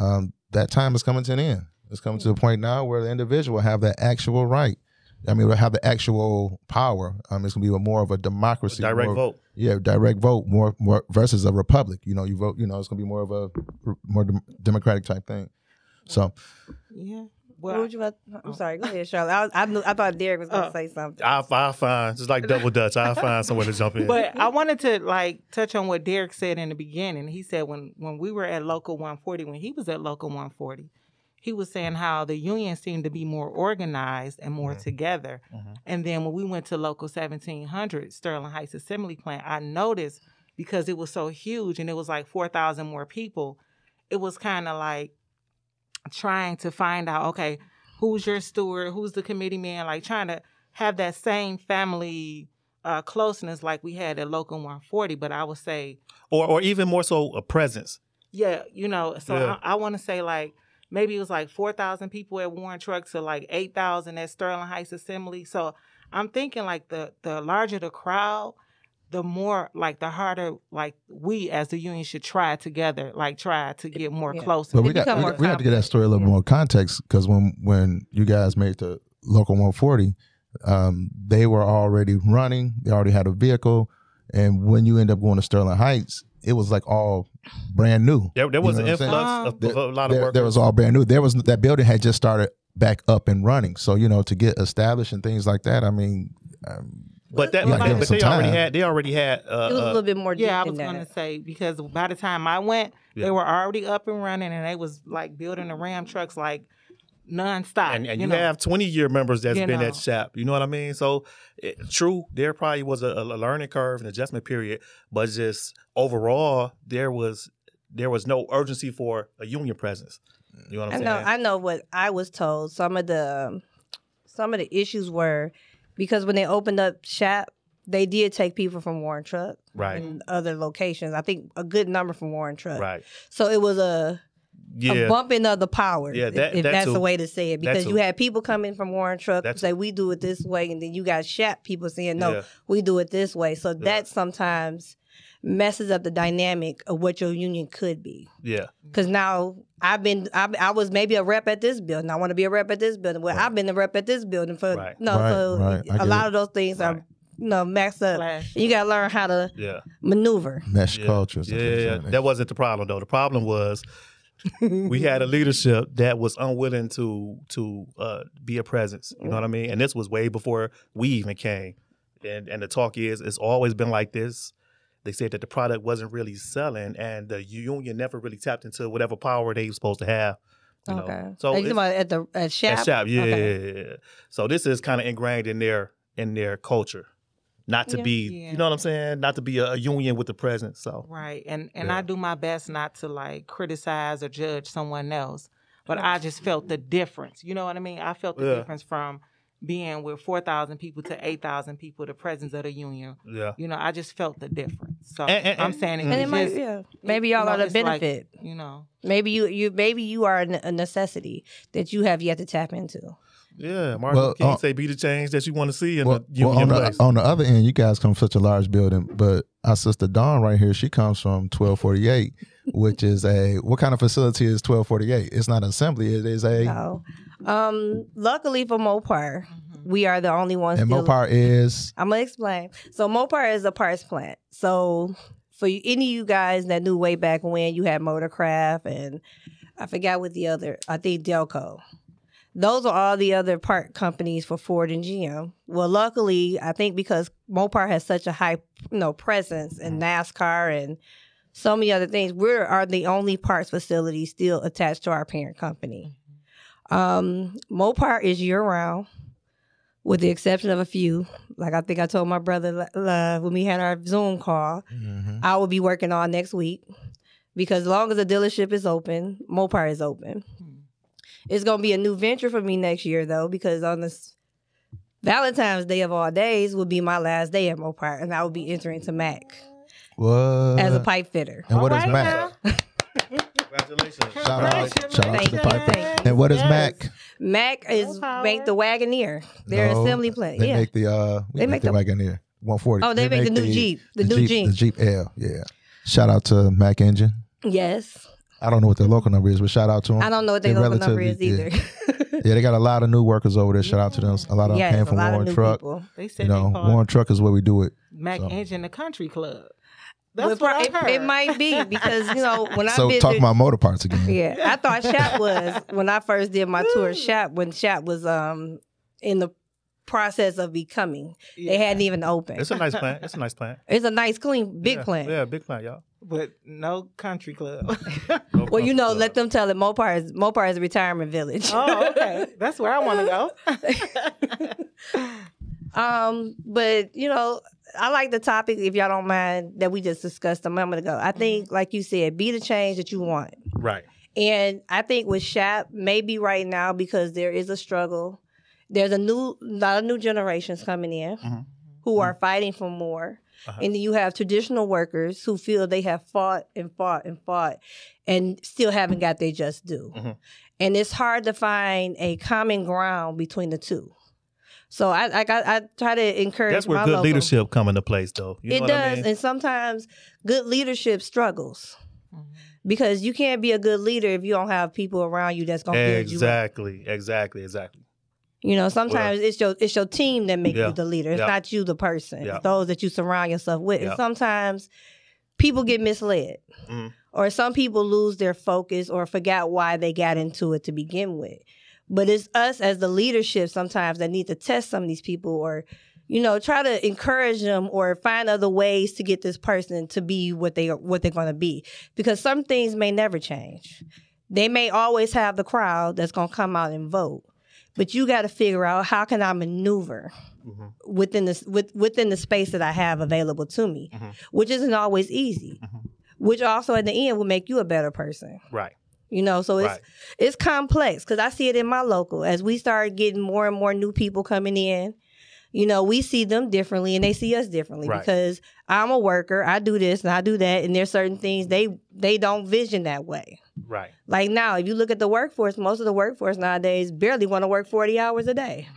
um, that time is coming to an end. It's coming to the point now where the individual have that actual right. I mean, will have the actual power. Um, it's gonna be a more of a democracy, direct more- vote. Yeah, direct vote, more more versus a republic. You know, you vote. You know, it's gonna be more of a more democratic type thing. So, Yeah. What would you about, I'm sorry. Go ahead, Charlotte. I, was, I, knew, I thought Derek was going to Oh. say something. I'll, I'll find just like double dutch. I'll find somewhere to jump in. but I wanted to like touch on what Derek said in the beginning. He said when when we were at Local 140, when he was at Local 140, he was saying how the union seemed to be more organized and more Mhm. together. Mhm. And then when we went to Local 1700, Sterling Heights Assembly Plant, I noticed because it was so huge and it was like 4,000 more people, it was kind of like trying to find out, okay, who's your steward, who's the committee man, like trying to have that same family uh, closeness like we had at Local 140. But I would say, or or even more so a presence. yeah, you know, so Yeah. I, I want to say like maybe it was like 4,000 people at Warren Truck to like 8,000 at Sterling Heights Assembly. So I'm thinking like the the larger the crowd, the more like the harder like we as the union should try together, like try to get more Yeah. close. But we got we, got- we have to get that story a little Yeah. more context because when when you guys made the local 140, um, they were already running. They already had a vehicle, and when you end up going to Sterling Heights, it was like all brand new. There, there was You an know what I'm influx saying? of, There- a lot of There, workers. there was all brand new. There was that building had just started back up and running. So you know to get established and things like that. I mean, um, but that, Yeah, but, but they already time. had they already had uh, it was a uh, little bit more deep Yeah, I was going to say because by the time I went, Yeah. they were already up and running, and they was like building the Ram trucks like nonstop. and, and you, know. have 20 year members that's You been know. at SHAP. You know what I mean? So, it, true, there probably was a, a learning curve, and adjustment period, but just overall, there was there was no urgency for a union presence. You know what I I'm know. saying? I know what I was told. Some of the um, some of the issues were because when they opened up shop, they did take people from Warren Truck right, and other locations. I think a good number from Warren Truck. right. So it was a, a Yeah, bumping of the power. Yeah, that- if, that that's too. the way to say it, because you had people coming from Warren Truck say we do it this way, and then you got shop people saying no, Yeah. we do it this way. So that sometimes messes up the dynamic of what your union could be. yeah, Because now I've been, I, I was maybe a rep at this building. I want to be a rep at this building. Well, Right. I've been a rep at this building for Right. no. Right, so right. I a get lot it. of those things Right. are, you know, maxed up. Flash. You got to learn how to yeah. maneuver. mesh Yeah. cultures. Yeah, yeah, yeah. That wasn't the problem though. The problem was we had a leadership that was unwilling to to uh, be a presence. You know what I mean? And this was way before we even came. And and the talk is it's always been like this. They said that the product wasn't really selling, and the union never really tapped into whatever power they were supposed to have. You Okay. Know? So So you talking about at the at shop? at shop, yeah, Okay. yeah, yeah. So this is kind of ingrained in their in their culture, not to Yeah. be, Yeah. you know what I'm saying, not to be a, a union with the presence. So Right. And and. I do my best not to like criticize or judge someone else. But I just felt the difference. You know what I mean? I felt the difference from being with 4,000 people to 8,000 people, the presence of the union. yeah, You know, I just felt the difference. So And- and- I'm saying it and And it might, just, yeah. Maybe you y'all know, are the it's like, benefit. you know. maybe you, you, maybe you are a necessity that you have yet to tap into. Yeah. Martin Well, Luther King uh, say be the change that you want to see in Well, the well, union on, place. the, on the other end, you guys come from such a large building, but our sister Dawn right here, she comes from 1248, which is a what kind of facility is 1248? It's not an assembly, it is a No. Um, luckily for Mopar, we are the only ones and still. Mopar is I'm gonna explain. So Mopar is a parts plant. So for you, any of you guys that knew way back when you had Motorcraft and I forgot what the other, I think Delco. Those are all the other part companies for Ford and GM. Well, luckily, I think because Mopar has such a high, you know, presence in NASCAR and so many other things, we are the only parts facility still attached to our parent company. Um, Mopar is year round, with the exception of a few. Like I think I told my brother uh, when we had our Zoom call, I will be working on next week because as long as the dealership is open, Mopar is open. It's gonna be a new venture for me next year though, because on this Valentine's Day of all days will be my last day at Mopar, and I will be entering to Mack what as a pipe fitter. and what is All right Mack? Congratulations. Shout out, shout out to the pipe. thank. And what is Yes. Mack? Mack is power. make the Wagoneer. They're No, assembly plant. They Yeah. make the uh we They make, make the the- Wagoneer. 140. Oh, they make the new Jeep. The new Jeep. The Jeep L, yeah. Shout out to Mack Engine. yes. I don't know what their local number is, but shout out to them. I don't know what their They're local number is either. Yeah, they got a lot of new workers over there. Shout out to them. A lot of them yes, came from Warren Truck. people. They said You know, they Warren Truck is where we do it. Mack so. Engine the Country Club. That's Well, what it, it might be because you know when I So visited, talking about motor parts again. yeah, I thought Shap was when I first did my tour. Shap when Shap was um in the process of becoming, they hadn't even opened. It's a nice plant. It's a nice plant. It's a nice, clean, big yeah. plant. Yeah, big plant, y'all. But no country club. No Well, you know, problem. let them tell it. Mopar is Mopar is a retirement village. oh, okay. That's where I want to go. Um, but you know, I like the topic. If y'all don't mind that we just discussed a moment ago, I think, like you said, be the change that you want. Right. And I think with Shap, maybe right now because there is a struggle, there's a new, lot of new generations coming in Mhm. who are fighting for more. Uh-huh. And then you have traditional workers who feel they have fought and fought and fought and still haven't got their just due. Mhm. And it's hard to find a common ground between the two. So I I, got, I try to encourage That's where my good local- leadership come into place, though. You know it what does, I mean? and sometimes good leadership struggles because you can't be a good leader if you don't have people around you that's gonna build you. up. Exactly. Exactly. Exactly. You know, sometimes it's your it's your team that make Yeah. you the leader. It's Yeah. not you, the person. Yeah. It's those that you surround yourself with. And sometimes people get misled, Mhm. or some people lose their focus or forgot why they got into it to begin with. But it's us as the leadership sometimes that need to test some of these people, or you know, try to encourage them or find other ways to get this person to be what they what they're going to be. Because some things may never change. They may always have the crowd that's going to come out and vote but you got to figure out how can I maneuver Mhm. within this with, within the space that I have available to me, Mhm. which isn't always easy. Mhm. Which also at the end will make you a better person. Right. You know, so it's Right. it's complex because I see it in my local as we start getting more and more new people coming in. You know, we see them differently and they see us differently Right. because I'm a worker. I do this and I do that, and there's certain things they they don't vision that way. Right. Like now, if you look at the workforce, most of the workforce nowadays barely want to work 40 hours a day.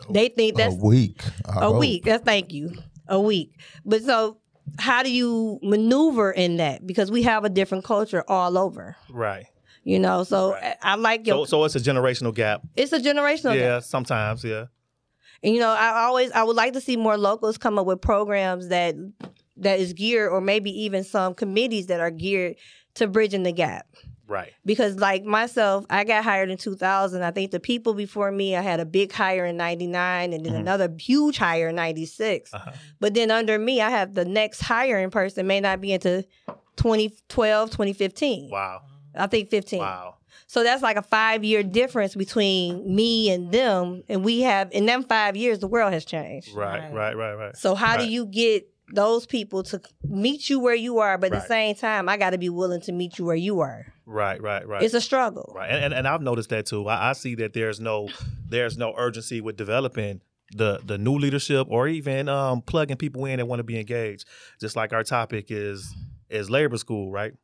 Oh, they think that's a week. I a hope. week. That's thank you. A week. But so how do you maneuver in that? Because we have a different culture all over. Right. You know, so Right. I I like So, your so it's a generational gap. it's a generational yeah. gap. Sometimes. Yeah. And you know, I always I would like to see more locals come up with programs that that is geared or maybe even some committees that are geared to bridging the gap. Right. because like myself i got hired in 2000 i think the people before me i had a big hire in 99 and then Mhm. another huge hire in 96 Uh-huh. but then under me i have the next hiring person may not be into 2012 2015 Wow. i think 15 Wow. So that's like a five year difference between me and them and we have in them five years the world has changed Right. Right. Right. Right. Right. so how Right. do you get those people to meet you where you are but at Right. the same time i got to be willing to meet you where you are Right. Right. Right. it's a struggle Right, and, and and I've noticed that too. I, I see that there's no there's no urgency with developing the the new leadership or even um, plugging people in that want to be engaged. Just like our topic is is labor school, right?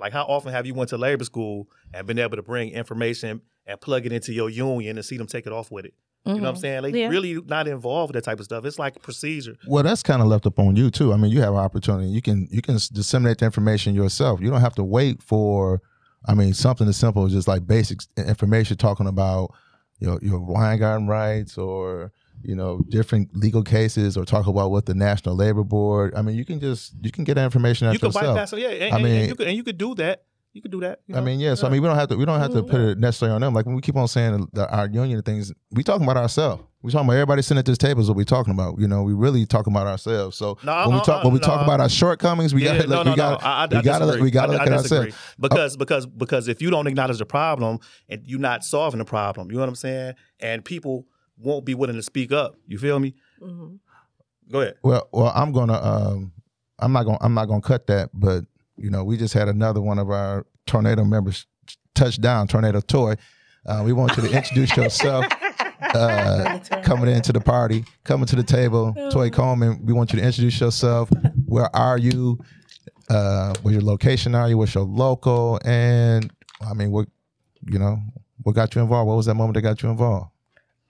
Like how often have you went to labor school and been able to bring information and plug it into your union and see them take it off with it? You know what I'm Mhm. saying? Like Yeah. really not involved with that type of stuff. It's like procedure. Well, that's kind of left up on you too. I mean, you have an opportunity. You can you can disseminate the information yourself. You don't have to wait for. I mean, something as simple as just like basic information talking about your your Weingarten rights or you know different legal cases or talk about what the National Labor Board. I mean, you can just you can get that information out You could yourself. bypass it, yeah. And, I mean- and you could and you could do that. You could do that. you I mean, yeah. So I mean, we don't have to. We don't have to put it necessarily on them. Like when we keep on saying the, our union things, we talking about ourselves. We talking about everybody sitting at this table is what we talking about. You know, we really talking about ourselves. So No, when we uh, talk uh, when we talk about our shortcomings, we Yeah, gotta look, no, we gotta no. I, I, we I gotta disagree. we gotta look at disagree. ourselves. because because because if you don't acknowledge the problem and you're not solving the problem, you know what I'm saying, and people won't be willing to speak up. You feel me? Mhm. Go ahead. Well, well, I'm gonna um, I'm not gonna I'm not gonna cut that, but you know, we just had another one of our tornado members touch down, tornado toy. Uh, we want you to introduce yourself. Uh, coming into the party, coming to the table. Toy Coleman, we want you to introduce yourself. Where are you? Uh, where your location are you? What's your local? And I mean, what you know, what got you involved? What was that moment that got you involved?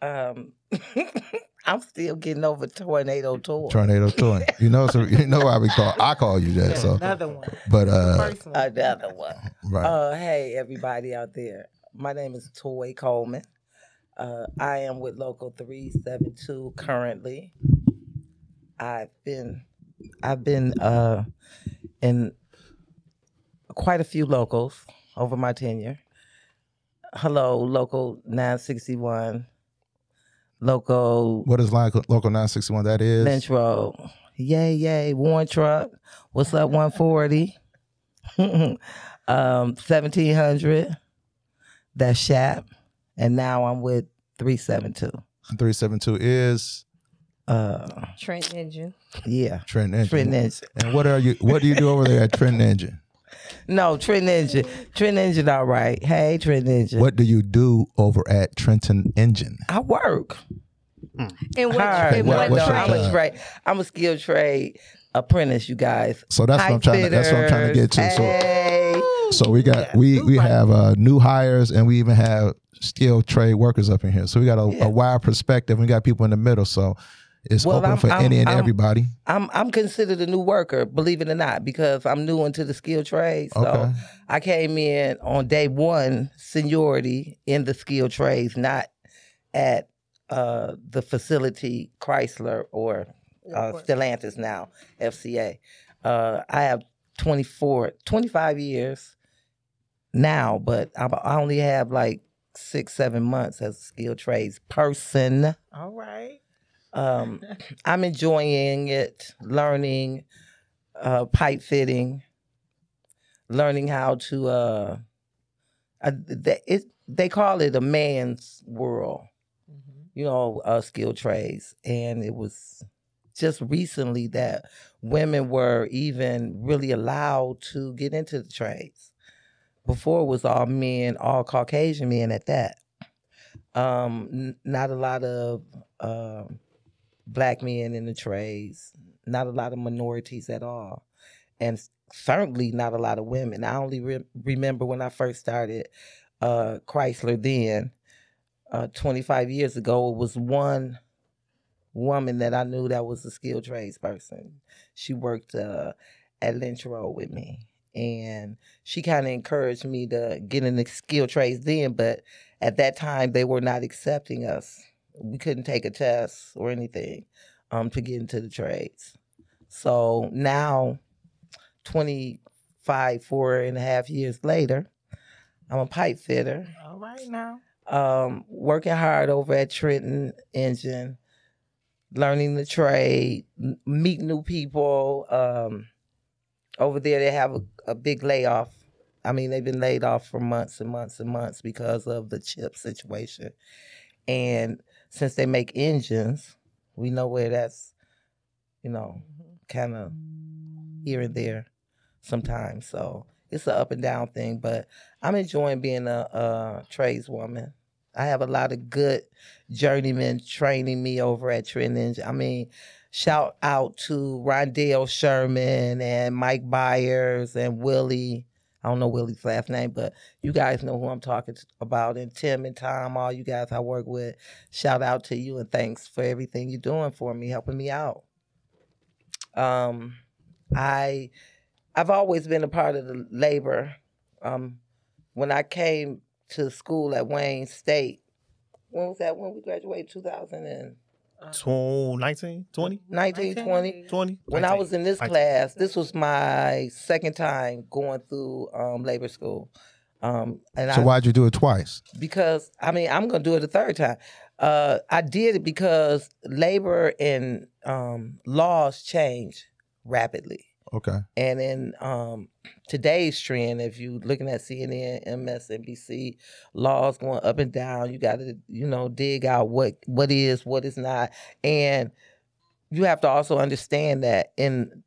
Um, I'm still getting over tornado tour. Tornado toy. You know, so you know why we call I call you that. So, Another one. but uh, one. Another one. right. Uh, hey, everybody out there. My name is Toy Coleman. Uh, I am with Local 372 currently. I've been I've been uh, in quite a few locals over my tenure. Hello, local 961, local What is like local 961? That is Lynch Road. Yay, yay, Warren Truck. What's up, 140? um, 1700. That's Shap. And now I'm with 372. 372 is Uh, Trent Engine. yeah, Trent Engine. Trent Engine. And what are you? What do you do over there at Trent Engine? No, Trent Engine. Trent Engine, all right. Hey, Trent Engine. What do you do over at Trenton Engine? I work. And what, hard. and What- what, what's no, your I'm trade? a trade. I'm a skilled trade apprentice, you guys. So that's what I'm trying to. That's what I'm trying to get to. So Hey. So we got we we have uh, new hires and we even have skilled trade workers up in here. So we got a, Yeah. a wide perspective. We got people in the middle. So it's Well, open I'm- for I'm- any and I'm- everybody. I'm I'm considered a new worker, believe it or not, because I'm new into the skilled trades. So Okay. I came in on day one seniority in the skilled trades, not at uh, the facility Chrysler or uh, Stellantis now, FCA. Uh, I have 24, 25 years now, but I I only have like six, seven months as a skilled trades person. All right. Um, I'm enjoying it, learning uh, pipe fitting, learning how to. Uh, uh, they, it, they call it a man's world, you know, uh, skilled trades, and it was just recently that women were even really allowed to get into the trades. Before it was all men, all Caucasian men at that. Um, n- not a lot of. Um, black men in the trades, not a lot of minorities at all, and certainly not a lot of women. I only re- remember when I first started uh, Chrysler then, uh, 25 years ago, it was one woman that I knew that was a skilled trades person. She worked uh, at Lynch Road with me. And she kind of encouraged me to get in the skilled trades then, but at that time they were not accepting us we couldn't take a test or anything um, to get into the trades. So now, 25, four and a half years later, I'm a pipe fitter, All right now. um, working hard over at Trenton Engine, learning the trade, meet new people. Um, over there, they have a, a big layoff. I mean, they've been laid off for months and months and months because of the chip situation. And since they make engines, we know where that's, you know, mm-hmm. kind of here and there sometimes. So it's an up and down thing, but I'm enjoying being a, a tradeswoman. I have a lot of good journeymen training me over at Trenton Engine. I mean, shout out to Rondell Sherman and Mike Byers and Willie. I don't know Willie's last name, but you guys know who I'm talking about. And Tim and Tom, all you guys I work with, shout out to you and thanks for everything you're doing for me, helping me out. Um, I I've always been a part of the labor. Um, when I came to school at Wayne State, when was that? When we graduated? 2019, 19, 20, 19, 20? 20? When I was in this 19. class, this was my second time going through um, labor school. Um, and So I, why'd you do it twice? because I mean I'm gonna do it a third time. Uh, I did it because labor and um, laws change rapidly, Okay. and in um, today's trend, if you looking at CNN, MSNBC, laws going up and down, you got to you know dig out what what is what is not, and you have to also understand that in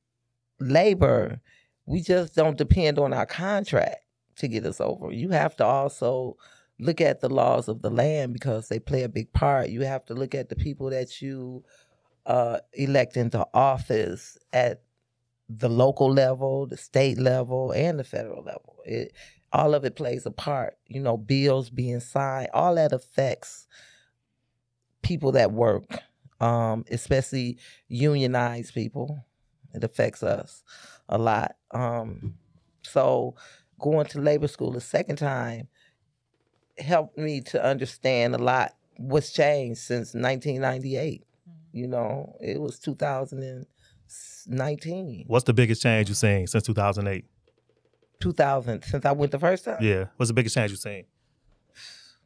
labor, we just don't depend on our contract to get us over. You have to also look at the laws of the land because they play a big part. You have to look at the people that you uh, elect into office at the local level, the state level, and the federal level. It all of it plays a part. You know, bills being signed, all that affects people that work, um, especially unionized people. It affects us a lot. Um, so going to labor school the second time helped me to understand a lot what's changed since 1998. You know, it was 2006 19, What's the biggest change you've seen since 2008? 2000, since I went the first time Yeah. What's the biggest change you've seen?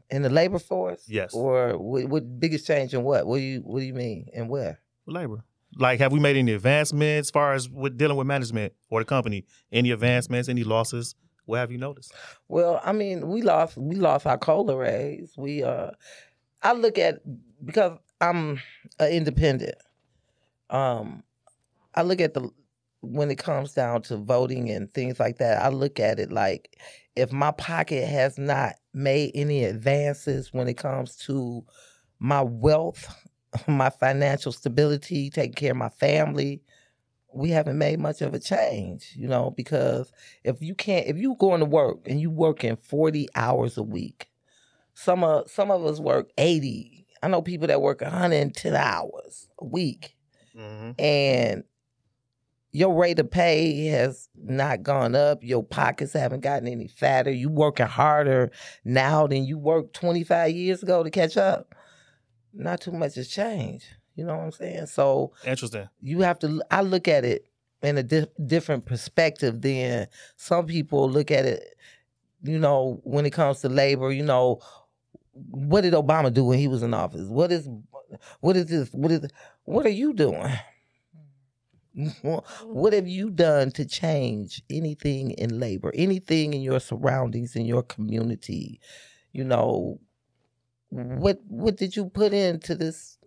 in the labor force. Yes. Or what, what biggest change in what? What do you What do you mean and where? Labor. Like, have we made any advancements as far as with dealing with management or the company? Any advancements? Any losses? What have you noticed? Well, I mean, we lost we lost our cola raise. We uh I look at because I'm an independent. Um I look at the when it comes down to voting and things like that, I look at it like if my pocket has not made any advances when it comes to my wealth, my financial stability, taking care of my family, we haven't made much of a change, you know, because if you can't if you going to work and you working 40 hours a week some of some of us work 80 i know people that work 110 hours a week Mm-hmm. and your rate of pay has not gone up. Your pockets haven't gotten any fatter. You working harder now than you worked 25 years ago to catch up. Not too much has changed. You know what i'm saying? So Interesting. you have to i look at it in a di- different perspective than some people look at it you know when it comes to labor you know what did obama do when he was in office? What is what is this? What is what are you doing what have you done to change anything in labor anything in your surroundings in your community you know what what did you put into this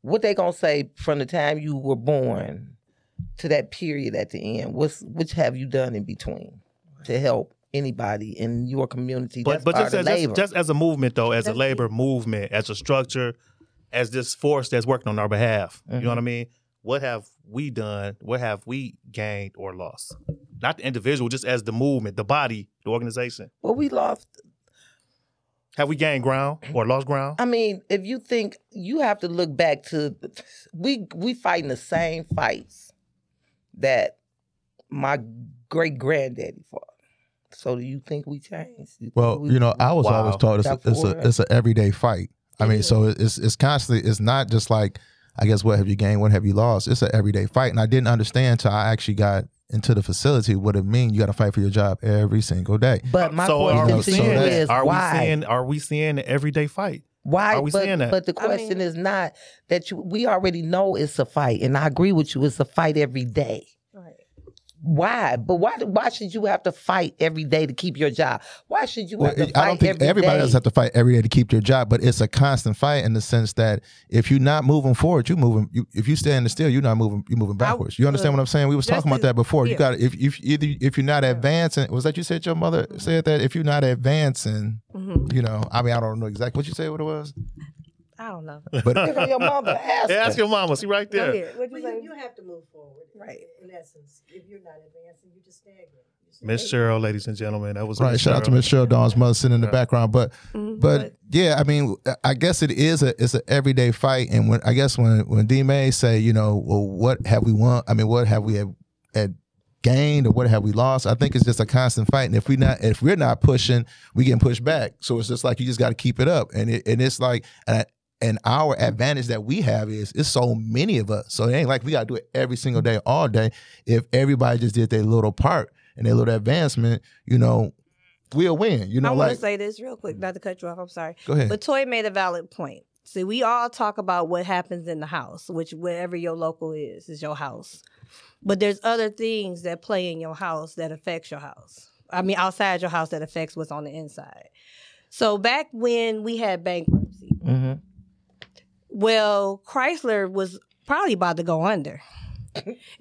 what they gonna say from the time you were born to that period at the end what's which have you done in between to help anybody in your community But That's but part just of as, labor. just, just as a movement though, as a That's- labor movement, as a structure, as this force that's working on our behalf. You know what mm-hmm. I mean? What have we done? What have we gained or lost? Not the individual, just as the movement, the body, the organization. well we lost Have we gained ground or lost ground? I mean, if you think you have to look back to we we fighting the same fights that my great granddaddy fought. So do you think we changed? You Well, we- you know, I was Wow. always taught it's a, it's a it's an everyday fight. I mean, so it's it's constantly. It's not just like I guess what have you gained, what have you lost. It's an everyday fight, and I didn't understand until I actually got into the facility what it mean. You got to fight for your job every single day. But my so are question we to seeing you that? is Are why? we seeing are we seeing an everyday fight? Why? Are we but, seeing that? but the I question mean- is not that you. We already know it's a fight, and I agree with you. It's a fight every day. Why? But why? Why should you have to fight every day to keep your job? Why should you Well, have to fight I don't think every everybody day? doesn't have to fight every day to keep their job, but it's a constant fight in the sense that if you're not moving forward, you're moving. You, if you stand still, you're not moving. You're moving backwards. You understand uh, what I'm saying? We was talking about that before. You got if if either if you're not advancing, was that you said your mother said that if you're not advancing, Mhm. you know, I mean, I don't know exactly what you said. What it was, I don't know. but your mother. Ask Hey, her. ask your mama. See right there. ahead. What'd Well, you you, you have to move forward. Right. In essence, if you're not advancing, you just stagnate. You stay- Miss Cheryl, ladies and gentlemen. That was right. Miss Shout out to Cheryl. Miss Cheryl Dawn's mother sitting in the Yeah. background, but Mhm. But yeah, I mean, I guess it is a it's an everyday fight, and when I guess when when D May say, you know, well, what have we won? I mean, what have we had, had gained, or what have we lost? I think it's just a constant fight, and if we not if we're not pushing, we getting pushed back. So it's just like you just got to keep it up, and it, and it's like. And I, and our advantage that we have is it's so many of us. So it ain't like we gotta do it every single day, all day. If everybody just did their little part and their little advancement, you know, we'll win. You know, I want like to say this real quick, not to cut you off. I'm sorry. go ahead. But Toy made a valid point. See, we all talk about what happens in the house, which wherever your local is, is your house. But there's other things that play in your house that affects your house. I mean, outside your house that affects what's on the inside. So back when we had bankruptcy, Mhm. Well, Chrysler was probably about to go under.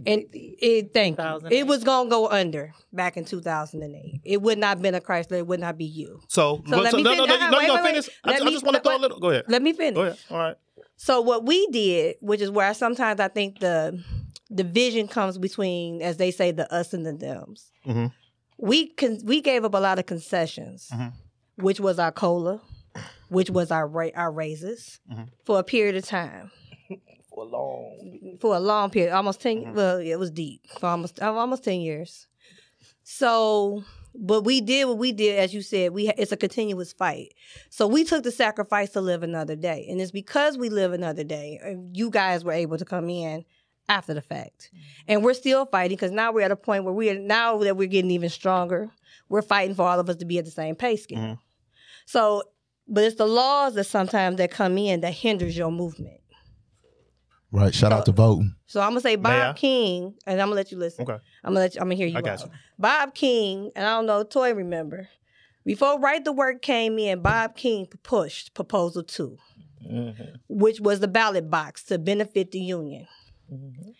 And it thank you. It was gonna go under back in 2008. It would not have been a Chrysler. It would not be you. So, So let so me no, no, fin- no, uh-uh, no, wait, no, wait, wait. I, Let just- I me- just want to let- throw a wait. little. Go ahead. Let me finish. Go ahead. All right. So what we did, which is where sometimes I think the division comes between, as they say, the us and the them's. Mhm. We can we gave up a lot of concessions, Mhm. which was our cola, which was our ra- our raises Mhm. for a period of time, For a long. for a long period, almost 10 Mhm. Well, it was deep for almost uh, almost ten years. So, but we did what we did, as you said. We it's a continuous fight. So we took the sacrifice to live another day, and it's because we live another day. You guys were able to come in after the fact. And we're still fighting because now we're at a point where we are now that we're getting even stronger, we're fighting for all of us to be at the same pay scale. Mhm. So, but it's the laws that sometimes that come in that hinders your movement. Right. Shout out to voting. So I'm gonna say Bob King, and I'm gonna let you listen. Okay. I'm gonna let you, I'm gonna hear you. I got out. you. Bob King, and I don't know, Toy remember. Before Right the Work came in, Bob King pushed Proposal 2, Mhm. which was the ballot box to benefit the union. Mhm.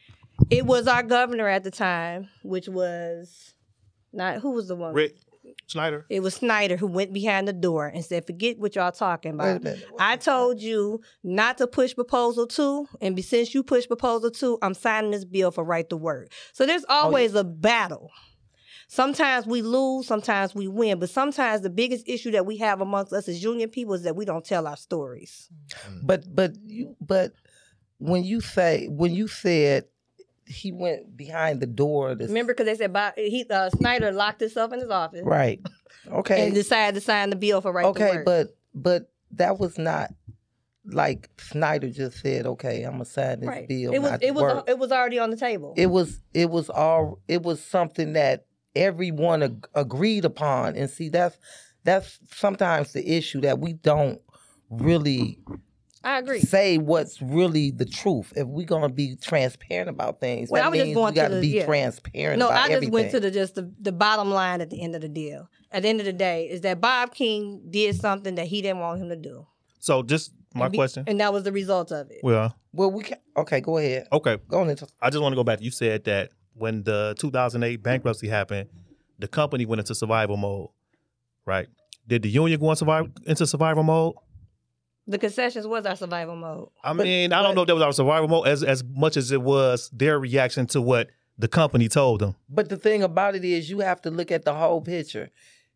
It was our governor at the time, which was not who was the one? Rick Snyder. It was Snyder who went behind the door and said, "Forget what y'all talking about." minute. I told you not to push proposal two, and since you push proposal two, I'm signing this bill for right to work. So there's oh, always a battle. Sometimes we lose, sometimes we win, but sometimes the biggest issue that we have amongst us as union people is that we don't tell our stories. But but you but when you say when you said he went behind the door to Remember, because they said Bob, he uh, Snyder locked himself in his office right. Okay. and decided to sign the bill for right okay, but but that was not like Snyder just said, okay, I'm gonna sign this right. bill. it was it was work. it was already on the table. it was it was all it was something that everyone ag- agreed upon and see that's that's sometimes the issue that we don't really I agree. say what's really the truth if we're going to be transparent about things Well, that I was just going we to got to the- be yeah. transparent No, about I just everything. went to the just the, the bottom line at the end of the deal. At the end of the day, is that Bob King did something that he didn't want him to do. So just my And be- question. and that was the result of it. Well, well we can okay go ahead okay. go on into I just want to go back. You said that when the 2008 bankruptcy happened, the company went into survival mode, right? Did the union go into survival, into survival mode? The concessions was our survival mode. I But- mean, I don't know if that was our survival mode as as much as it was their reaction to what the company told them. but the thing about it is you have to look at the whole picture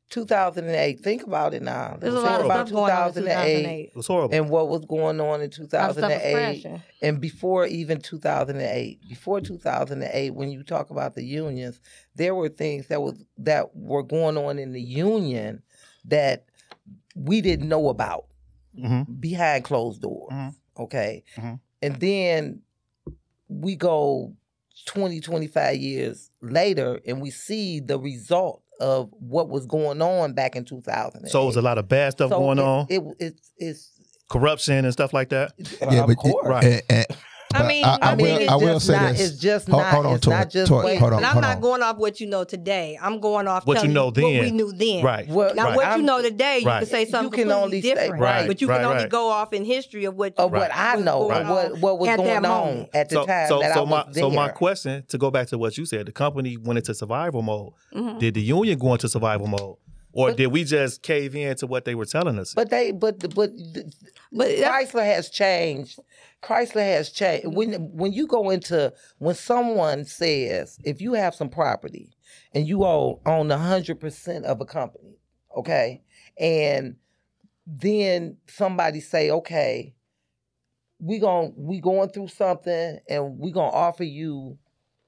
2008 think about it now There's a Think lot of about stuff going on in 2008 2008. It was horrible. and what was going on in A lot of stuff was 2008 and before even 2008 before 2008 when you talk about the unions there were things that was that were going on in the union that we didn't know about hmm behind closed doors Mhm. okay Mhm. and then we go 20 25 years later and we see the result of what was going on back in 2000 So it was a lot of bad stuff going on, it, it, it's corruption and stuff like that. Yeah, of but course. Right. and- and- I mean, I, I I mean, will. it's I will just say not- this. it's just hold, not- hold on, it's Toy, not just Toy, wait. hold on, and I'm hold not on. going off what you know today. I'm going off What you telling know what we knew then. Right. Well, Now, right, what I'm- you know today, you Right. can say You something can completely only say- different. Right, But you can only right. go off in history of what of Right. what I know, going of what what was going on moment. at the So, time so, that so I was my there. so my question to go back to what you said, the company went into survival mode. Mhm. Did the union go into survival mode, or But- did we just cave in to what they were telling us? but they, but but But Chrysler has changed. Chrysler has changed. When when you go into when someone says if you have some property and you own own hundred percent of a company, okay, and then somebody say, okay, we gon' we going through something and we gonna offer you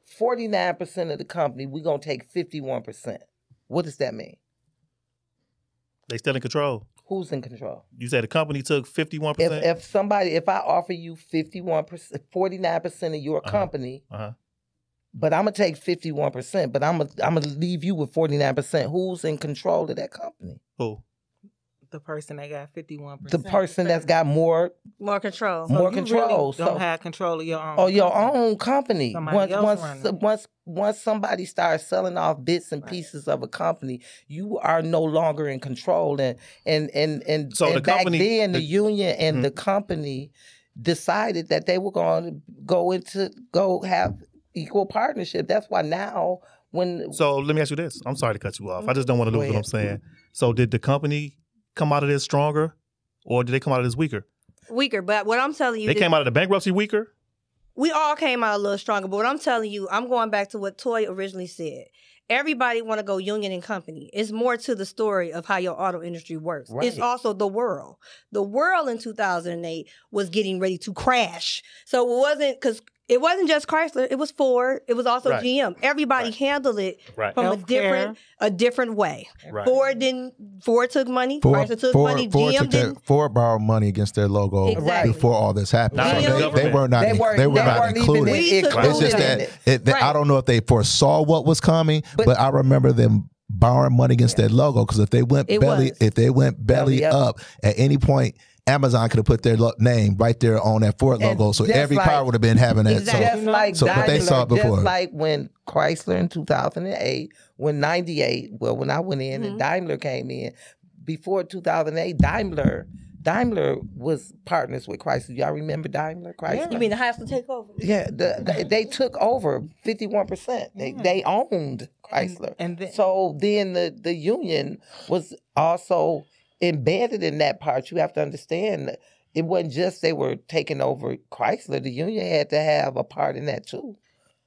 forty nine percent of the company. we're gonna take fifty one percent. What does that mean? They still in control. Who's in control? You said the company took fifty one If percent. if somebody if I offer you fifty one percent, forty nine percent of your Uh-huh. company, Uh-huh. but I'm gonna take fifty one percent, but I'm gonna I'm gonna leave you with forty nine percent. Who's in control of that company? Who? The person that got fifty one percent. The person that's got more more control. more control. don't have control of your own. or your own company. Somebody once else once running once once somebody starts selling off bits and Right. pieces of a company, you are no longer in control. And and and and, So and the back company- then, the, the- union and Mhm. the company decided that they were going to go into go have equal partnership. That's why now when So let me ask you this. I'm sorry to cut you off. I just don't want to lose what I'm saying. So did the company come out of this stronger, or did they come out of this weaker? Weaker. But what I'm telling you, They came out of the bankruptcy weaker. we all came out a little stronger. But what I'm telling you, I'm going back to what Toy originally said. Everybody want to go union and company. It's more to the story of how your auto industry works. It's also the world. The world in 2008 was getting ready to crash. So it wasn't because It wasn't just Chrysler. It was Ford. It was also Right. GM. Everybody Right. handled it Right. from a different a different way. Right. Ford didn't. Ford took money. Ford, Chrysler took Ford, money. Ford GM took their, didn't. Ford borrowed money against their logo Exactly. before all this happened. Not So they, they were not. They weren't- they were they not weren't even included. We It's just that, it. it, that I don't know if they foresaw what was coming, but, But- I remember them borrowing money against their logo because if they went It belly, was. if they went belly, Belly up. up. at any point, Amazon could have put their lo- name right there on that Ford And logo, so every like- car would have been having that. Exactly. So, Just like So, but they saw it before. just like when Chrysler in 2008, when 98, well, when I went in Mm-hmm. and Daimler came in, before 2008, Daimler, Daimler was partners with Chrysler. Y'all remember Daimler, Chrysler? You mean the Hassel takeover? Yeah, the, they, they took over 51%. They, they owned Chrysler. and then- so then the, the union was also embedded in that part. You have to understand that it wasn't just they were taking over Chrysler. The union had to have a part in that too.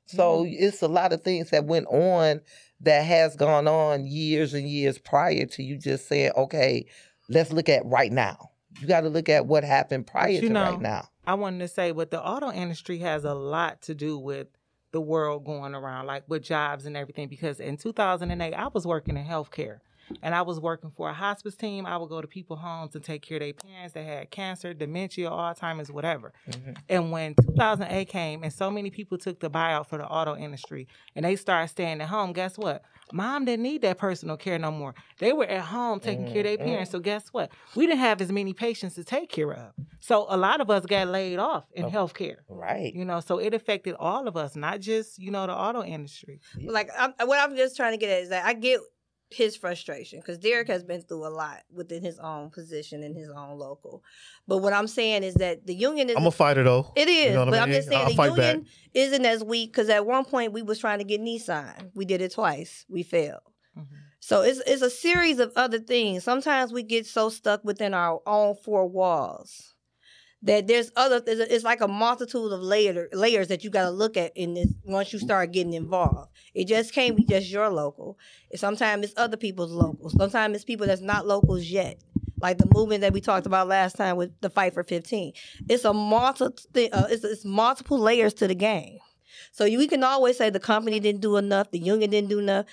So mm-hmm. it's a lot of things that went on that has gone on years and years prior to you just saying, okay, let's look at right now. You got to look at what happened prior to know, right now. I wanted to say, but the auto industry has a lot to do with the world going around, like with jobs and everything. Because in 2008, I was working in healthcare and I was working for a hospice team. I would go to people's homes and take care of their parents that had cancer, dementia, Alzheimer's, whatever. Mm-hmm. And when 2008 came and so many people took the buyout for the auto industry and they started staying at home, guess what? Mom didn't need that personal care no more. They were at home taking care of their mm-hmm. parents. So guess what? We didn't have as many patients to take care of. So a lot of us got laid off in healthcare. Right. You know, so it affected all of us, not just, you know, the auto industry. Like I'm, what I'm just trying to get at is that I get his frustration because Derek has been through a lot within his own position in his own local. But what I'm saying is that the union is I'm a fighter though. It is, You know but I I'm mean? just saying I'll the union back. isn't as weak because at one point we was trying to get Nissan. We did it twice. We failed. Mm-hmm. So it's it's a series of other things. Sometimes we get so stuck within our own four walls that there's other. It's, it's like a multitude of layer, layers that you got to look at in this once you start getting involved. It just can't be just your local. Sometimes it's other people's locals. Sometimes it's people that's not locals yet. Like the movement that we talked about last time with the fight for 15. It's a multi, uh, it's, it's multiple layers to the game. So you, we can always say the company didn't do enough, the union didn't do enough.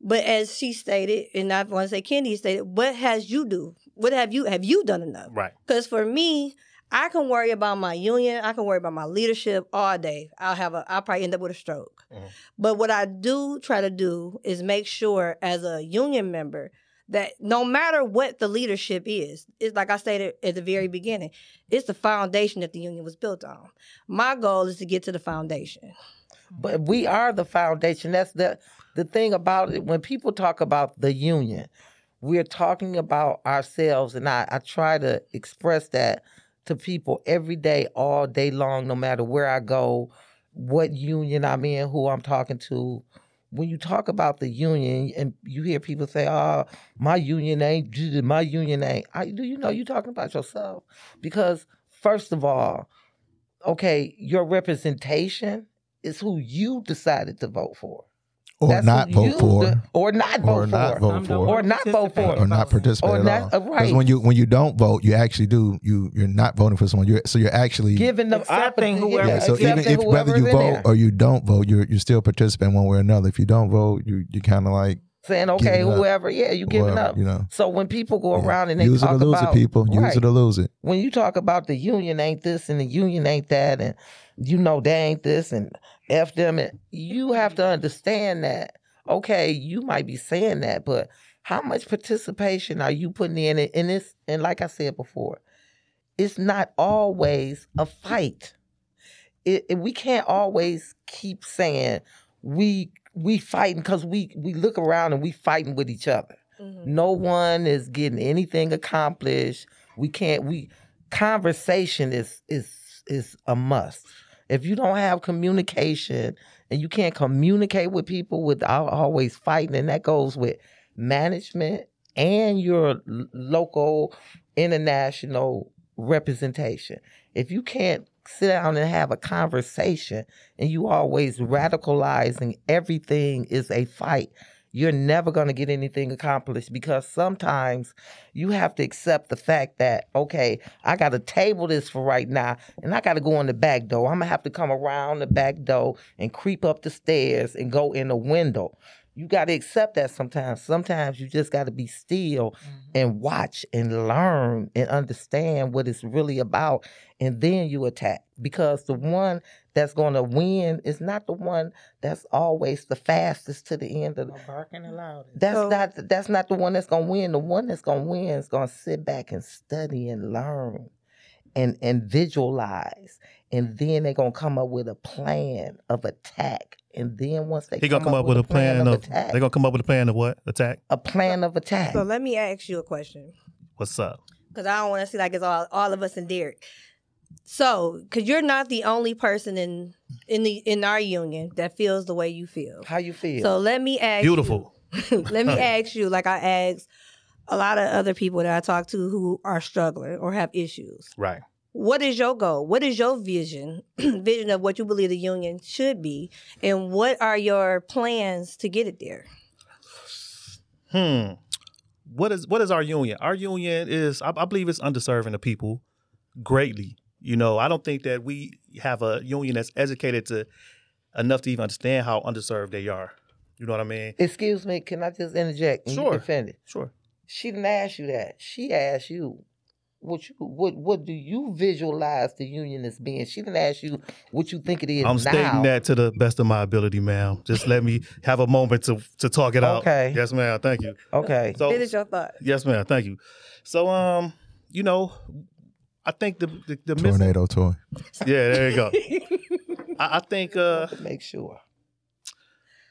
But as she stated, and I want to say Kendi stated, what has you do? What have you have you done enough? Right. Because for me, I can worry about my union, I can worry about my leadership all day. I'll have a I'll probably end up with a stroke. Mhm. But what I do try to do is make sure as a union member that no matter what the leadership is, it's like I stated at the very beginning, it's the foundation that the union was built on. My goal is to get to the foundation. But we are the foundation. That's the the thing about it. When people talk about the union, we're talking about ourselves, and I, I try to express that to people every day, all day long, no matter where I go, what union I'm in, who I'm talking to. When you talk about the union, and you hear people say, "Oh, my union ain't, my union ain't," I, do you know you're talking about yourself? Because first of all, okay, your representation is who you decided to vote for. Or That's not vote for, de- or not vote or for, not vote for, or not vote for, or not participate Or at not- all. uh, Because right. when you when you don't vote, you actually do you you're not voting for someone. You're so you're actually giving them Accepting whoever- yeah. So even if whether you vote there. or you don't vote, you're you're still participating one way or another. If you don't vote, you you kind of like saying, okay, giving up. whoever, yeah, you giving whoever, up. you know. So when people go Yeah. around and they use it talk or lose about it, people. Use right, it or lose it. when you talk about the union ain't this and the union ain't that, and you know they ain't this and f them, you have to understand that. Okay, you might be saying that, but how much participation are you putting in it? And this, and like I said before, it's not always a fight. It, it- we can't always keep saying we we fighting because we we look around and we fighting with each other. Mm-hmm. No one is getting anything accomplished. We can't. We conversation is is is a must. If you don't have communication and you can't communicate with people without always fighting, and that goes with management and your local, international representation. If you can't sit down and have a conversation and you always radicalizing everything is a fight, you're never going to get anything accomplished because sometimes you have to accept the fact that okay i got to table this for right now and i got to go in the back door. I'm going to have to come around the back door and creep up the stairs and go in the window you got to accept that sometimes sometimes you just got to be still mm-hmm. and watch and learn and understand what it's really about and then you attack because the one that's going to win is not the one that's always the fastest to the end of the No barking the loudest. that's So- not that's not the one that's gonna win. The one that's gonna win is gonna sit back and study and learn and and visualize. And then they're gonna come up with a plan of attack. And then once they He gonna come up with a plan of. attack, They gonna come up with a plan of what attack? a plan of attack. So let me ask you a question. What's up? because I don't want to see like it's all all of us and Derek. So, because you're not the only person in in the in our union that feels the way you feel. How you feel? So let me ask. Beautiful. You, let me ask you, like I asked a lot of other people that I talk to who are struggling or have issues. Right. What is your goal? What is your vision? vision of what you believe the union should be, and what are your plans to get it there? Hmm. What is what is our union? Our union is I, I believe it's underserving the people greatly. You know, I don't think that we have a union that's educated to enough to even understand how underserved they are. You know what I mean? Excuse me, can I just interject? And Sure. You can finish. Sure. She didn't ask you that. She asked you what you what what do you visualize the union as being? She didn't ask you what you think it is I'm now. stating that to the best of my ability, ma'am. Just let me have a moment to to talk it out. Okay. Yes, ma'am. Thank you. Okay. So Finish your thought. yes, ma'am. Thank you. So um, you know, I think the the, the missing- Tornado toy. Yeah, there you go. I, I think uh Make sure.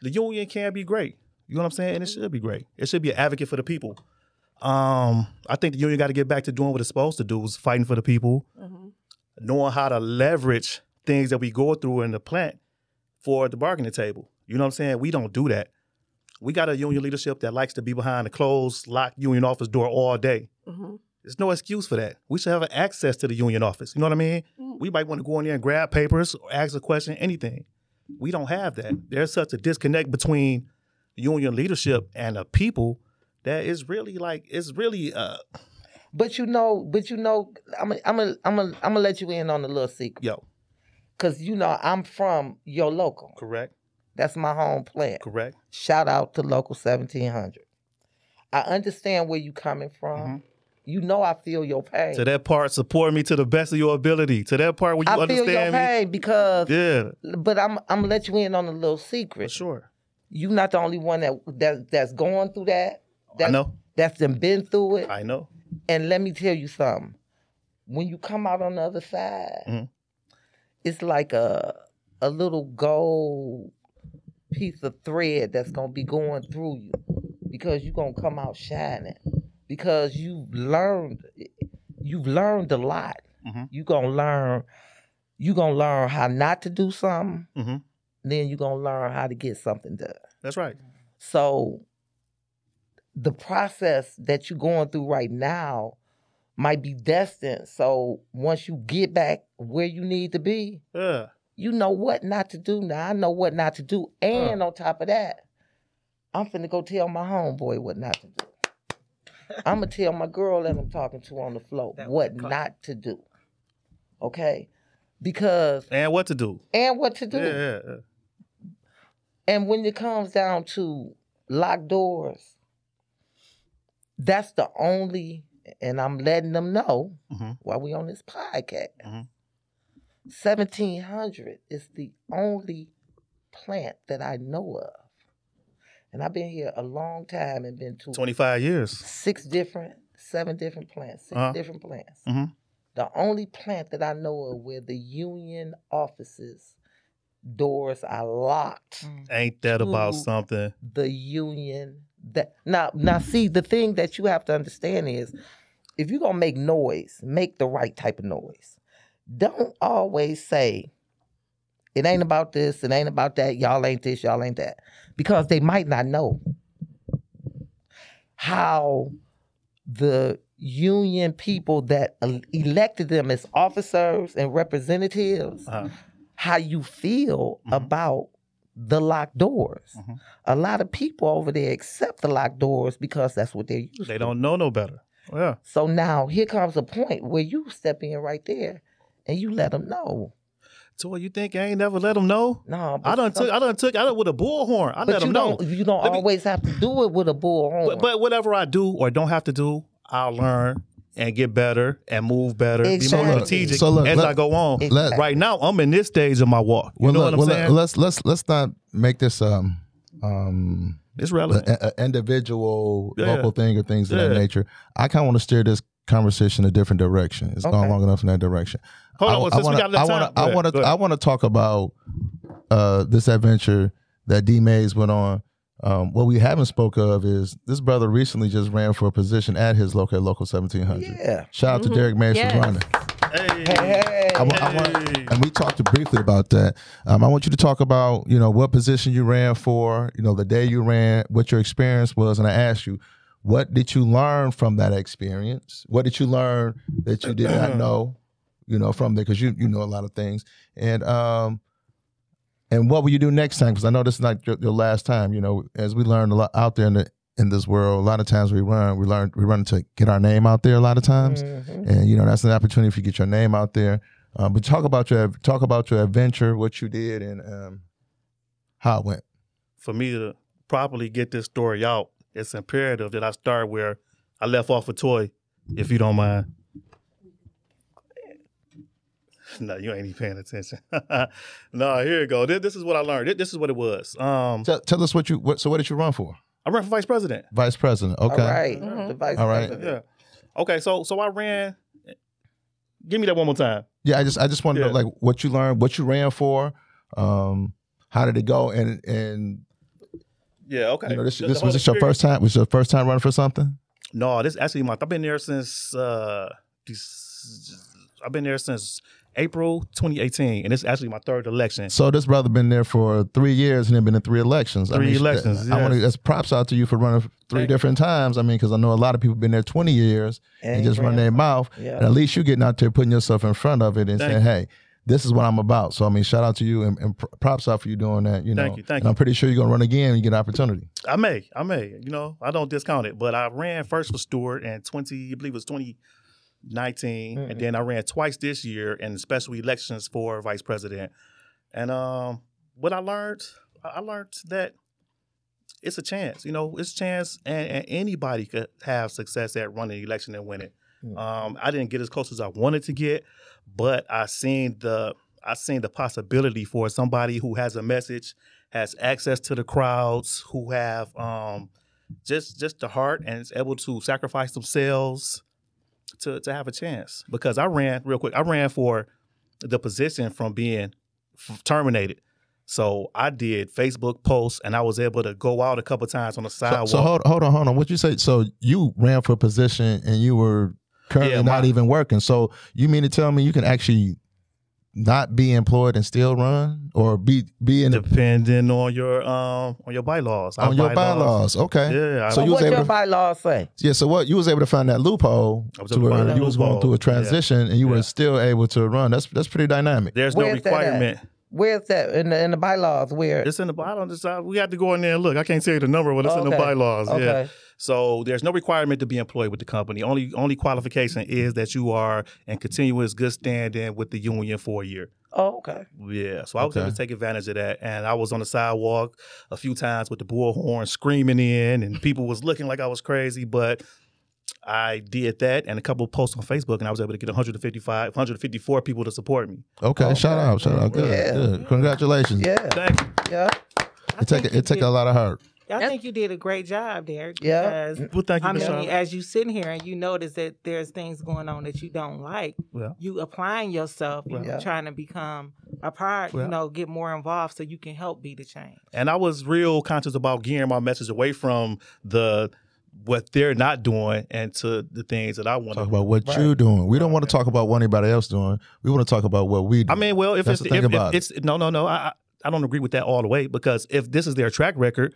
the union can be great. You know what I'm saying? And it should be great. It should be an advocate for the people. Um, I think the union got to get back to doing what it's supposed to do, is fighting for the people, knowing how to leverage things that we go through in the plant for the bargaining table. You know what I'm saying? We don't do that. We got a union leadership that likes to be behind the closed, locked union office door all day. Mhm. There's no excuse for that. We should have access to the union office. You know what I mean? We might want to go in there and grab papers or ask a question, anything. We don't have that. There's such a disconnect between union leadership and the people that is really like it's really uh But you know, but you know, I'm i I'm i I'm i I'm gonna let you in on a little secret. yo Cause you know I'm from your local. correct That's my home plant. correct Shout out to local 1700. I understand where you coming from. Mm-hmm. You know I feel your pain. to that part support me to the best of your ability to that part where you I feel your understand me pain because, yeah but I'm I'm gonna let you in on a little for secret. sure You're not the only one that that that's going through that. I know That's done been through it. I know And let me tell you something. When you come out on the other side, Mhm. it's like a a little gold piece of thread that's gonna be going through you because you're gonna come out shining because you've learned you've learned a lot. Mhm. You're gonna learn you're gonna learn how not to do something, Mhm. then you're gonna learn how to get something done. that's right So the process that you're going through right now might be destined. So once you get back where you need to be, yeah you know what not to do now. I know what not to do. And on top of that, I'm finna go tell my homeboy what not to do. I'm gonna tell my girl that I'm talking to on the floor That what not to do. Okay? Because and what to do and what to do. yeah, yeah, yeah. And when it comes down to locked doors, that's the only, and I'm letting them know Mhm. while we on this podcast. Mhm. 1700 is the only plant that I know of. And I've been here a long time and been to 25 years six different, seven different plants, 6 Uh-huh. different plants. Mhm. The only plant that I know of where the union offices doors are locked ain't that about something the union that now now see the thing that you have to understand is if you're gonna make noise make the right type of noise don't always say it ain't about this it ain't about that y'all ain't this y'all ain't that because they might not know how the union people that elected them as officers and representatives uh, how you feel Mhm. about the locked doors. Mhm. A lot of people over there accept the locked doors because that's what they're used They to. don't know no better. Yeah. So now here comes a point where you step in right there and you let them know. So what you think I ain't never let them know? No, I done took I done took I done with a bullhorn. I let them know. don't. You don't Let me- always have to do it with a bullhorn. But, but whatever I do or don't have to do, I'll learn and get better and move better, be more Exactly. strategic So look, as let- I go on. Exactly. Right now, I'm in this stage of my walk. You Well, know look, what I'm well, saying? let's let's let's not make this um um it's relevant. an individual Yeah. local thing or things of that nature. I kind of want to steer this conversation a different direction. It's gone long enough in that direction. Hold I, on, I since wanna, we got enough I time. wanna, I want to. I want to talk about uh, this adventure that D Mays went on. Um, what we haven't spoke of is this brother recently just ran for a position at his local local seventeen hundred. yeah. Shout out to Derek Mays Yes. for running. Hey, Hey, I I want, Hey. and we talked briefly about that. Um, I want you to talk about, you know, what position you ran for, you know, the day you ran, what your experience was, and I asked you, what did you learn from that experience? What did you learn that you did not know, you know, from there? Because you you know a lot of things, and um, and what will you do next time? Because I know this is not your, your last time. You know, as we learn a lot out there in the in this world, a lot of times we run, we learn, we run to get our name out there. A lot of times, Mhm. and you know that's an opportunity for you to get your name out there. Um, but talk about your talk about your adventure, what you did, and um, how it went. For me to properly get this story out, it's imperative that I start where I left off with Toy, if you don't mind. No, you ain't even paying attention. no, here you go. This, this is what I learned. This, this is what it was. Um, Tell, tell us what you what, so what did you run for? I ran for vice president. Vice president. Okay. All right. Mhm. The vice All right. president. Yeah. Okay, so so I ran. Give me that one more time. Yeah, I just I just want to Yeah. know like what you learned, what you ran for, um, how did it go, and and Yeah. Okay. you know this The- this the was this your first time? Was your first time running for something? No, this actually my. I've been there since. uh Dec- I've been there since April 2018, and it's actually my third election. So this brother been there for three years and then been in three elections. Three sh- elections, I want to that's props out to you for running three Thank you. different times. I mean, because I know a lot of people been there twenty years and, just run their mouth. Yeah. And at least you getting out there putting yourself in front of it and Thank saying, "Hey, this is what I'm about." So I mean, shout out to you and, and props out for you doing that. You know, Thank you, thank and I'm pretty sure you're gonna run again when you get an opportunity. I may, I may, you know, I don't discount it, but I ran first for steward in 20, I believe it was 2019, and then I ran twice this year in special elections for vice president. And um, what I learned, I learned that it's a chance, you know, it's a chance, and, and anybody could have success at running an election and winning. Mm. Um, I didn't get as close as I wanted to get, but I seen the I seen the possibility for somebody who has a message, has access to the crowds, who have um, just just the heart and is able to sacrifice themselves to to have a chance. Because I ran real quick, I ran for the position from being f- terminated. So I did Facebook posts, and I was able to go out a couple times on the sidewalk. so hold hold on, hold on. What you say? So you ran for a position and you were currently Yeah, not even working. So you mean to tell me you can actually not be employed and still run, or be be in the, depending on your um on your bylaws. On your bylaws? Okay. Yeah, I- So So you was what able your to- bylaws say? Yeah, so what you was able to find that loophole to where find that you was going through a Yeah. transition and you Yeah. were still able to run. That's that's pretty dynamic. There's no Where's that at? requirement. Where's that in the in the bylaws? Where? It's in the bylaws. We have to go in there and look. I can't tell you the number, but it's in the Okay. bylaws. Yeah. Okay. So there's no requirement to be employed with the company. Only only qualification is that you are in continuous good standing with the union for a year. Oh, okay. Yeah, so I was Okay. able to take advantage of that, and I was on the sidewalk a few times with the bullhorn screaming in, and people was looking like I was crazy, but I did that and a couple of posts on Facebook, and I was able to get 155, 154 people to support me. Okay, Okay. shout out, shout out. Good, Yeah. good. Congratulations. Yeah. Thank you. Yeah. I It take think it take a lot of heart. I That's- think you did a great job, Derek. Yeah. Because Well, thank you, I Miss mean, Charlotte. as you sitting here and you notice that there's things going on that you don't like, Well. you applying yourself, you Yeah. trying to become a part, Well. you know, get more involved so you can help be the change. And I was real conscious about gearing my message away from the what they're not doing and to the things that I want Talk to talk about what Right. you're doing. We don't want to talk about what anybody else doing. We want to talk about what we do. I mean, well, if That's it's the thing if, if it. it's no, no, no, I I- I don't agree with that all the way because if this is their track record,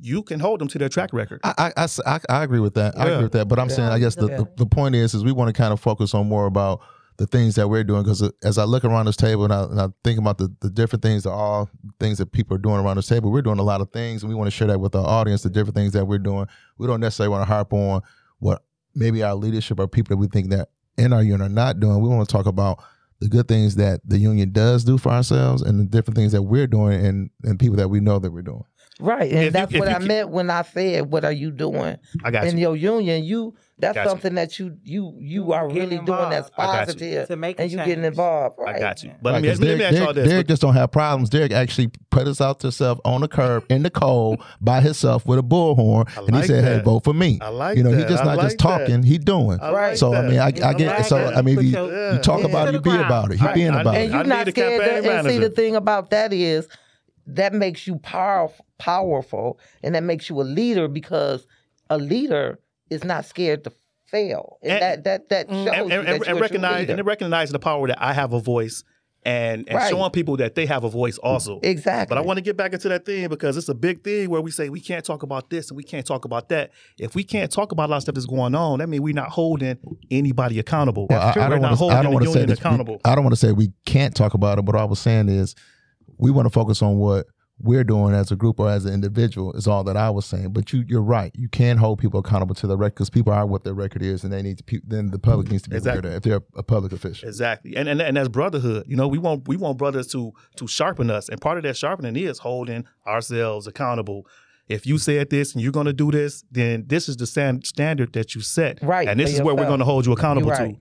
you can hold them to their track record. I, I, I s- I- I agree with that. I agree with that. But I'm saying, I guess the, Yeah. the, the point is, is we want to kind of focus on more about the things that we're doing. Because uh, as I look around this table and I, and I think about the, the different things, that all things that people are doing around this table, we're doing a lot of things, and we want to share that with our audience. The different things that we're doing. We don't necessarily want to harp on what maybe our leadership or people that we think that in our union are not doing. We want to talk about the good things that the union does do for ourselves and the different things that we're doing and, and people that we know that we're doing. Right, and If that's if what I can- meant when I said, "What are you doing I got in you. your union?" You that's Got you. something that you you you are Getting really doing that's involved. I you. positive, To make and you getting involved. Right. I got you. But Right, let me, 'cause let me, let me Derek, ask y'all Derek- this. Derek just don't have problems. Derek actually put us out himself on the curb in the cold by himself with a bullhorn, I and he like said, "Hey, vote for me." I like you know, he that. just not like just talking; he doing. I like so I mean, I, I I get. like so that. I mean, if you, you talk about it, you be about it. He I- being I- about And you're not scared. To, and see, the thing about that is that makes you powerful, powerful, and that makes you a leader because a leader is not scared to fail, and, And- that that that mm, shows and, you and, that and, and recognize and recognize the power that I have a voice and, and Right. showing people that they have a voice mm, also. exactly. But I want to get back into that thing because it's a big thing where we say we can't talk about this and we can't talk about that. If we can't talk about a lot of stuff that's going on, that means we're not holding anybody accountable. Well, I, I don't want to. I don't want to say this. accountable. I don't want to say we can't talk about it. But what I was saying is, we want to focus on what we're doing as a group or as an individual. Is all that I was saying. But you, you're right. You can hold people accountable to the record because people are what their record is, and they need to. pe- Then the public needs to be Exactly. aware of that if they're a public official. Exactly, and, and and that's brotherhood. You know, we want we want brothers to to sharpen us, and part of that sharpening is holding ourselves accountable. If you said this and you're going to do this, then this is the stand, standard that you set, Right, And this for is where we're going to hold you accountable right. to.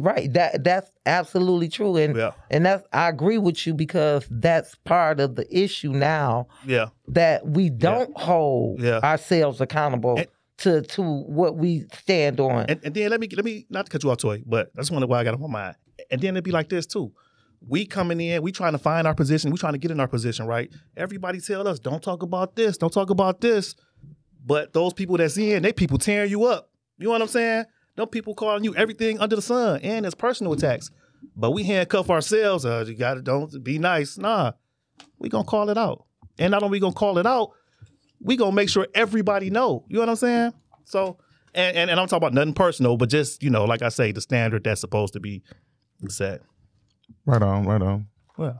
Right. That that's absolutely true. And Yeah. and that's I agree with you because that's part of the issue now Yeah, that we don't hold Yeah. ourselves accountable And- to to what we stand on. and, and then let me let me not to cut you off, Toy, but that's one of the why I got on my mind. And then it'd be like this too. We coming in, we trying to find our position, we trying to get in our position, right? Everybody tell us, don't talk about this, don't talk about this. But those people that's in, they people tearing you up. You know what I'm saying? Them people calling you everything under the sun, and it's personal attacks. But we handcuff ourselves. Uh, you gotta don't be nice. Nah, we gonna call it out. And not only we gonna call it out, we gonna make sure everybody know. You know what I'm saying? So, and, and and I'm talking about nothing personal, but just you know, like I say, the standard that's supposed to be set. Right on. Right on. Well,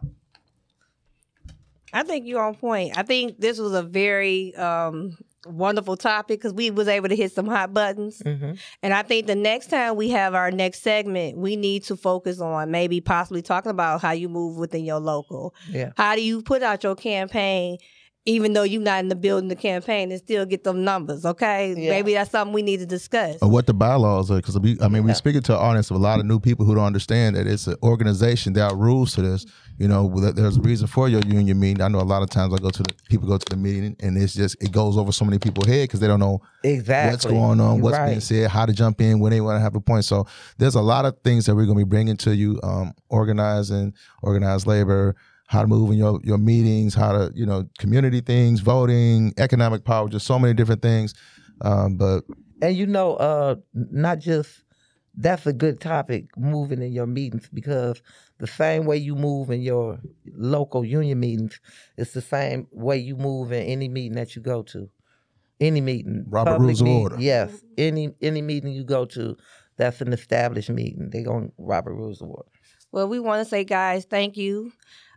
I think you're on point. I think this was a very um, wonderful topic because we was able to hit some hot buttons. Mhm. And I think the next time we have our next segment, we need to focus on maybe possibly talking about how you move within your local. Yeah. How do you put out your campaign, even though you're not in the building the campaign, and still get them numbers? Okay, Yeah. maybe that's something we need to discuss. Or what the bylaws are, because we, I mean, we're Yeah. speaking to an audience of a lot of new people who don't understand that it's an organization. There are rules to this. You know, there's a reason for your union meeting. I know a lot of times I go to the people go to the meeting, and it's just it goes over so many people's head because they don't know Exactly. what's going on, what's right. being said, how to jump in, when they want to have a point. So there's a lot of things that we're going to be bringing to you, um, organizing, organized labor, how to move in your, your meetings, how to, you know, community things, voting, economic power, just so many different things. Um, but And you know, uh, not just that's a good topic moving in your meetings because the same way you move in your local union meetings, it's the same way you move in any meeting that you go to. Any meeting. Robert public Rules of Order. Yes. Any any meeting you go to, that's an established meeting. They going to Robert Rules of Order. Well, we want to say, guys, thank you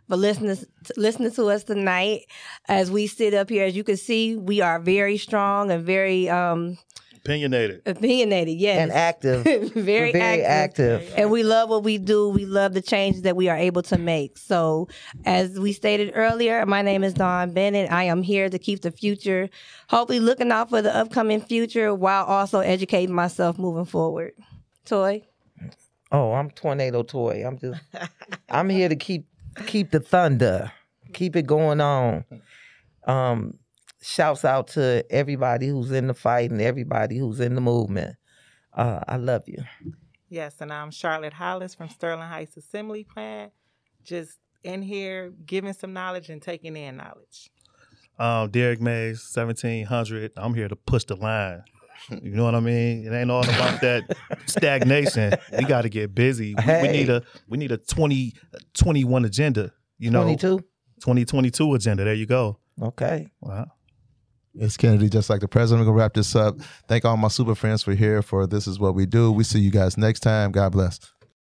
for listening listening to us tonight. As we sit up here, as you can see, we are very strong and very um, opinionated. opinionated. Yes, And active. very, very active. active. And we love what we do. We love the changes that we are able to make. So, as we stated earlier, my name is Dawn Bennett. I am here to keep the future, hopefully looking out for the upcoming future while also educating myself moving forward. Toy. Oh, I'm tornado toy. I'm just I'm here to keep keep the thunder. Keep it going on. Um shouts out to everybody who's in the fight and everybody who's in the movement. Uh, I love you. Yes, and I'm Charlotte Hollis from Sterling Heights Assembly Plant. Just in here giving some knowledge and taking in knowledge. Um, Derek Mays, seventeen hundred. I'm here to push the line. You know what I mean? It ain't all about that stagnation. We got to get busy. We, we need a we need a 20, 21 agenda. You know, 22? 2022 agenda. There you go. Okay. Wow. it's Kennedy, just like the president. We're going to wrap this up. Thank all my super friends for here for This Is What We Do. We see you guys next time. God bless.